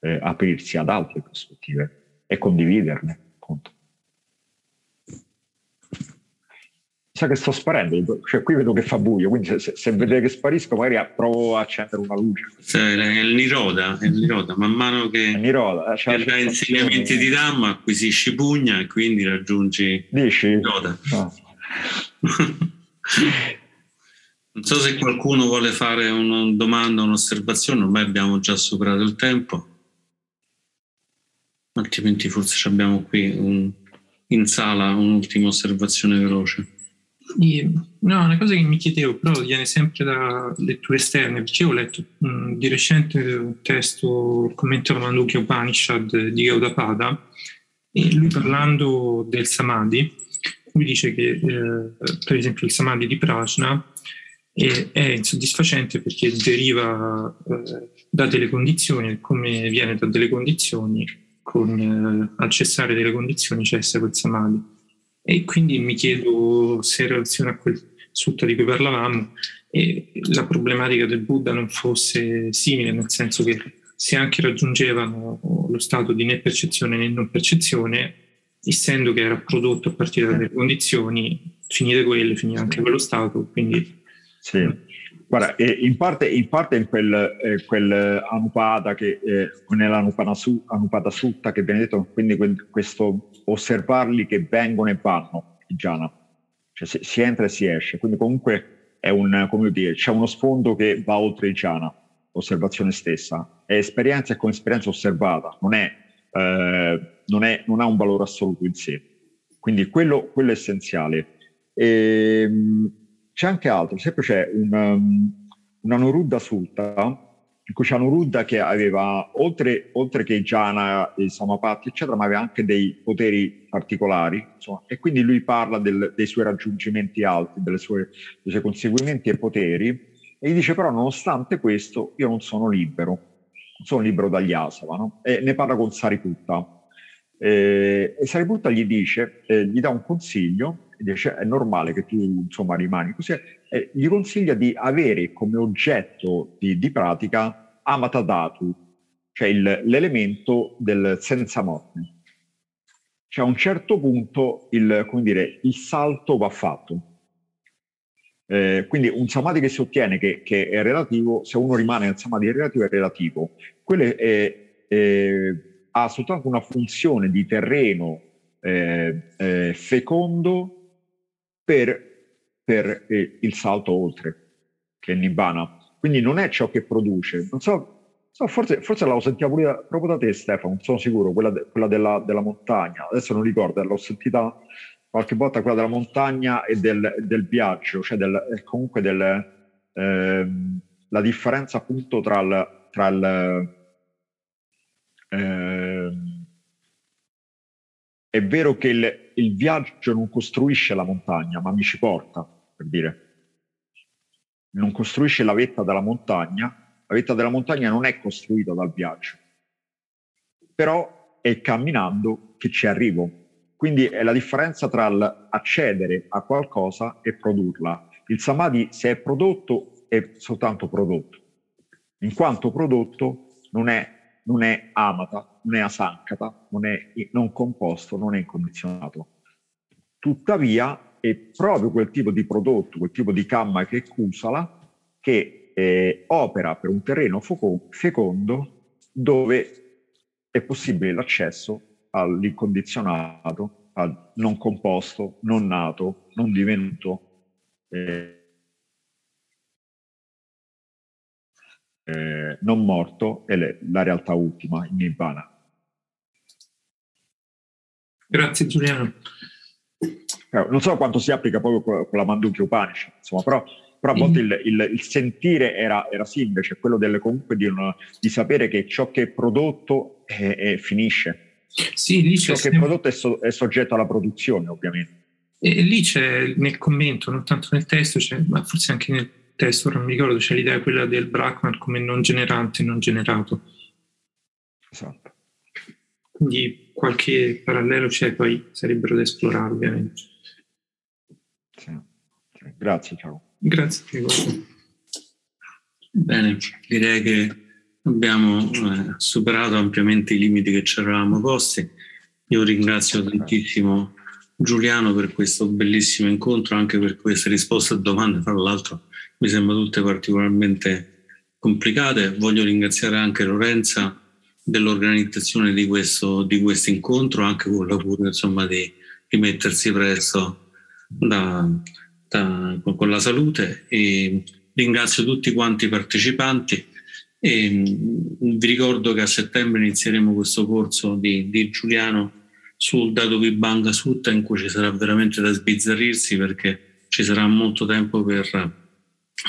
eh, aprirsi ad altre prospettive e condividerle. Appunto. Sa che sto sparendo, cioè qui vedo che fa buio, quindi se, se vedete che sparisco magari provo a accendere una luce. Sì, è il Niroda, è il Niroda. man mano che, Niroda, cioè, hai insegnamenti di Dhamma acquisisci pugna e quindi raggiungi Dici? Niroda. No. non so se qualcuno vuole fare una domanda, un'osservazione, ormai abbiamo già superato il tempo, altrimenti forse abbiamo qui un, in sala un'ultima osservazione veloce. No, una cosa che mi chiedevo, però viene sempre da letture esterne, perché ho letto mh, di recente un testo, il commento alla Mandukya Upanishad di Gaudapada, e lui parlando del Samadhi, lui dice che eh, per esempio il Samadhi di Prajna è, è insoddisfacente perché deriva eh, da delle condizioni, come viene da delle condizioni, con, eh, al cessare delle condizioni cessa quel Samadhi e quindi mi chiedo se in relazione a quel sutta di cui parlavamo la problematica del Buddha non fosse simile, nel senso che se anche raggiungevano lo stato di né percezione né non percezione, essendo che era prodotto a partire da delle condizioni, finite quelle, finire anche quello stato, quindi... Sì. Guarda, eh, in, parte, in parte in quel, eh, quel Anupada che eh, nell'Anupada Sutta che viene detto, quindi questo osservarli che vengono e vanno, i jhana, cioè si, si, entra e si esce, quindi comunque è un, come dire, c'è uno sfondo che va oltre il jhana, l'osservazione stessa, è esperienza e con esperienza osservata, non, è, eh, non, è, non ha un valore assoluto in sé, quindi quello, quello è essenziale. E, ehm, c'è anche altro, sempre c'è un, um, una Nuruddha Sutta, c'è Nuruddha che aveva, oltre, oltre che i Jhana, i Samapati, eccetera, ma aveva anche dei poteri particolari, insomma, e quindi lui parla del, dei suoi raggiungimenti alti, sue, dei suoi conseguimenti e poteri, e gli dice però, nonostante questo, io non sono libero, non sono libero dagli asava, no? e ne parla con Sariputta. Eh, e Sariputta gli dice, eh, gli dà un consiglio, dice è normale che tu insomma rimani così, eh, gli consiglia di avere come oggetto di, di pratica Amatadatu, cioè il, l'elemento del senza morte. Cioè a un certo punto il, dire, il salto va fatto. Eh, quindi un samadhi che si ottiene che, che, è relativo, se uno rimane nel samadhi relativo è relativo. Quello è, è, ha soltanto una funzione di terreno eh, eh, fecondo per, per eh, il salto oltre, che è Nibbana. Quindi non è ciò che produce. Non so, so forse, forse l'avevo sentita pure proprio da te Stefano, sono sicuro, quella, de, quella della, della, montagna. Adesso non ricordo, l'ho sentita qualche volta quella della montagna e del, del viaggio, cioè del, comunque del, eh, la differenza appunto tra il, tra il eh, è vero che il, il viaggio non costruisce la montagna, ma mi ci porta, per dire. Non costruisce la vetta della montagna, la vetta della montagna non è costruita dal viaggio, però è camminando che ci arrivo. Quindi è la differenza tra l'accedere a qualcosa e produrla. Il samadhi, se è prodotto, è soltanto prodotto. In quanto prodotto, non è non è amata, non è asankata, non è non composto, non è incondizionato. Tuttavia è proprio quel tipo di prodotto, quel tipo di kamma che è kusala, che eh, opera per un terreno fecondo dove è possibile l'accesso all'incondizionato, al non composto, non nato, non divenuto. Eh, eh, non morto è le, la realtà ultima, il Nibbana. Grazie Giuliano. Eh, non so quanto si applica proprio con la Mandukya Upanishad, insomma, però, però a volte il, il, il sentire era, era simile, cioè quello del, comunque di, una, di, sapere che ciò che è prodotto è, è, finisce. Sì, lì ciò che è prodotto è, so, è, soggetto alla produzione, ovviamente. E lì c'è nel commento, non tanto nel testo, ma forse anche nel testo, non mi ricordo, c'è l'idea quella del Brahman come non generante, non generato. Esatto. Quindi qualche parallelo c'è, poi sarebbero da esplorare ovviamente. Sì. Grazie, ciao. Grazie. Bene, direi che abbiamo eh, superato ampiamente i limiti che ci eravamo posti. Io ringrazio tantissimo Giuliano per questo bellissimo incontro, anche per queste risposte a domande, tra l'altro mi sembrano tutte particolarmente complicate. Voglio ringraziare anche Lorenza dell'organizzazione di questo, di questo incontro, anche con l'augurio insomma, di rimettersi presto da, da, con la salute. E ringrazio tutti quanti i partecipanti e vi ricordo che a settembre inizieremo questo corso di, di Giuliano sul dato Vibanga Sutta in cui ci sarà veramente da sbizzarrirsi perché ci sarà molto tempo per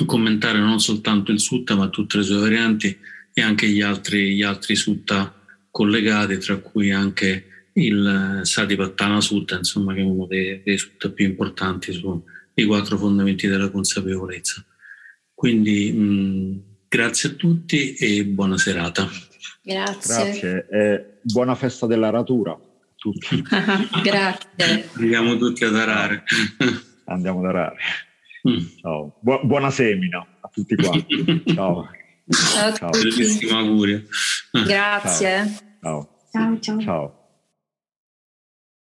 commentare non soltanto il sutta ma tutte le sue varianti e anche gli altri, gli altri sutta collegati, tra cui anche il Satipattana Sutta, insomma, che è uno dei, dei sutta più importanti sui quattro fondamenti della consapevolezza. Quindi mh, grazie a tutti e buona serata. Grazie. Grazie. Eh, buona festa della ratura. Tutti. grazie. Andiamo tutti ad arare. Andiamo ad arare. Mm. Ciao. Bu- buona semina a tutti quanti. Ciao. Ciao. ciao. Bellissimo augurio. Grazie. Ciao. Ciao. ciao. ciao.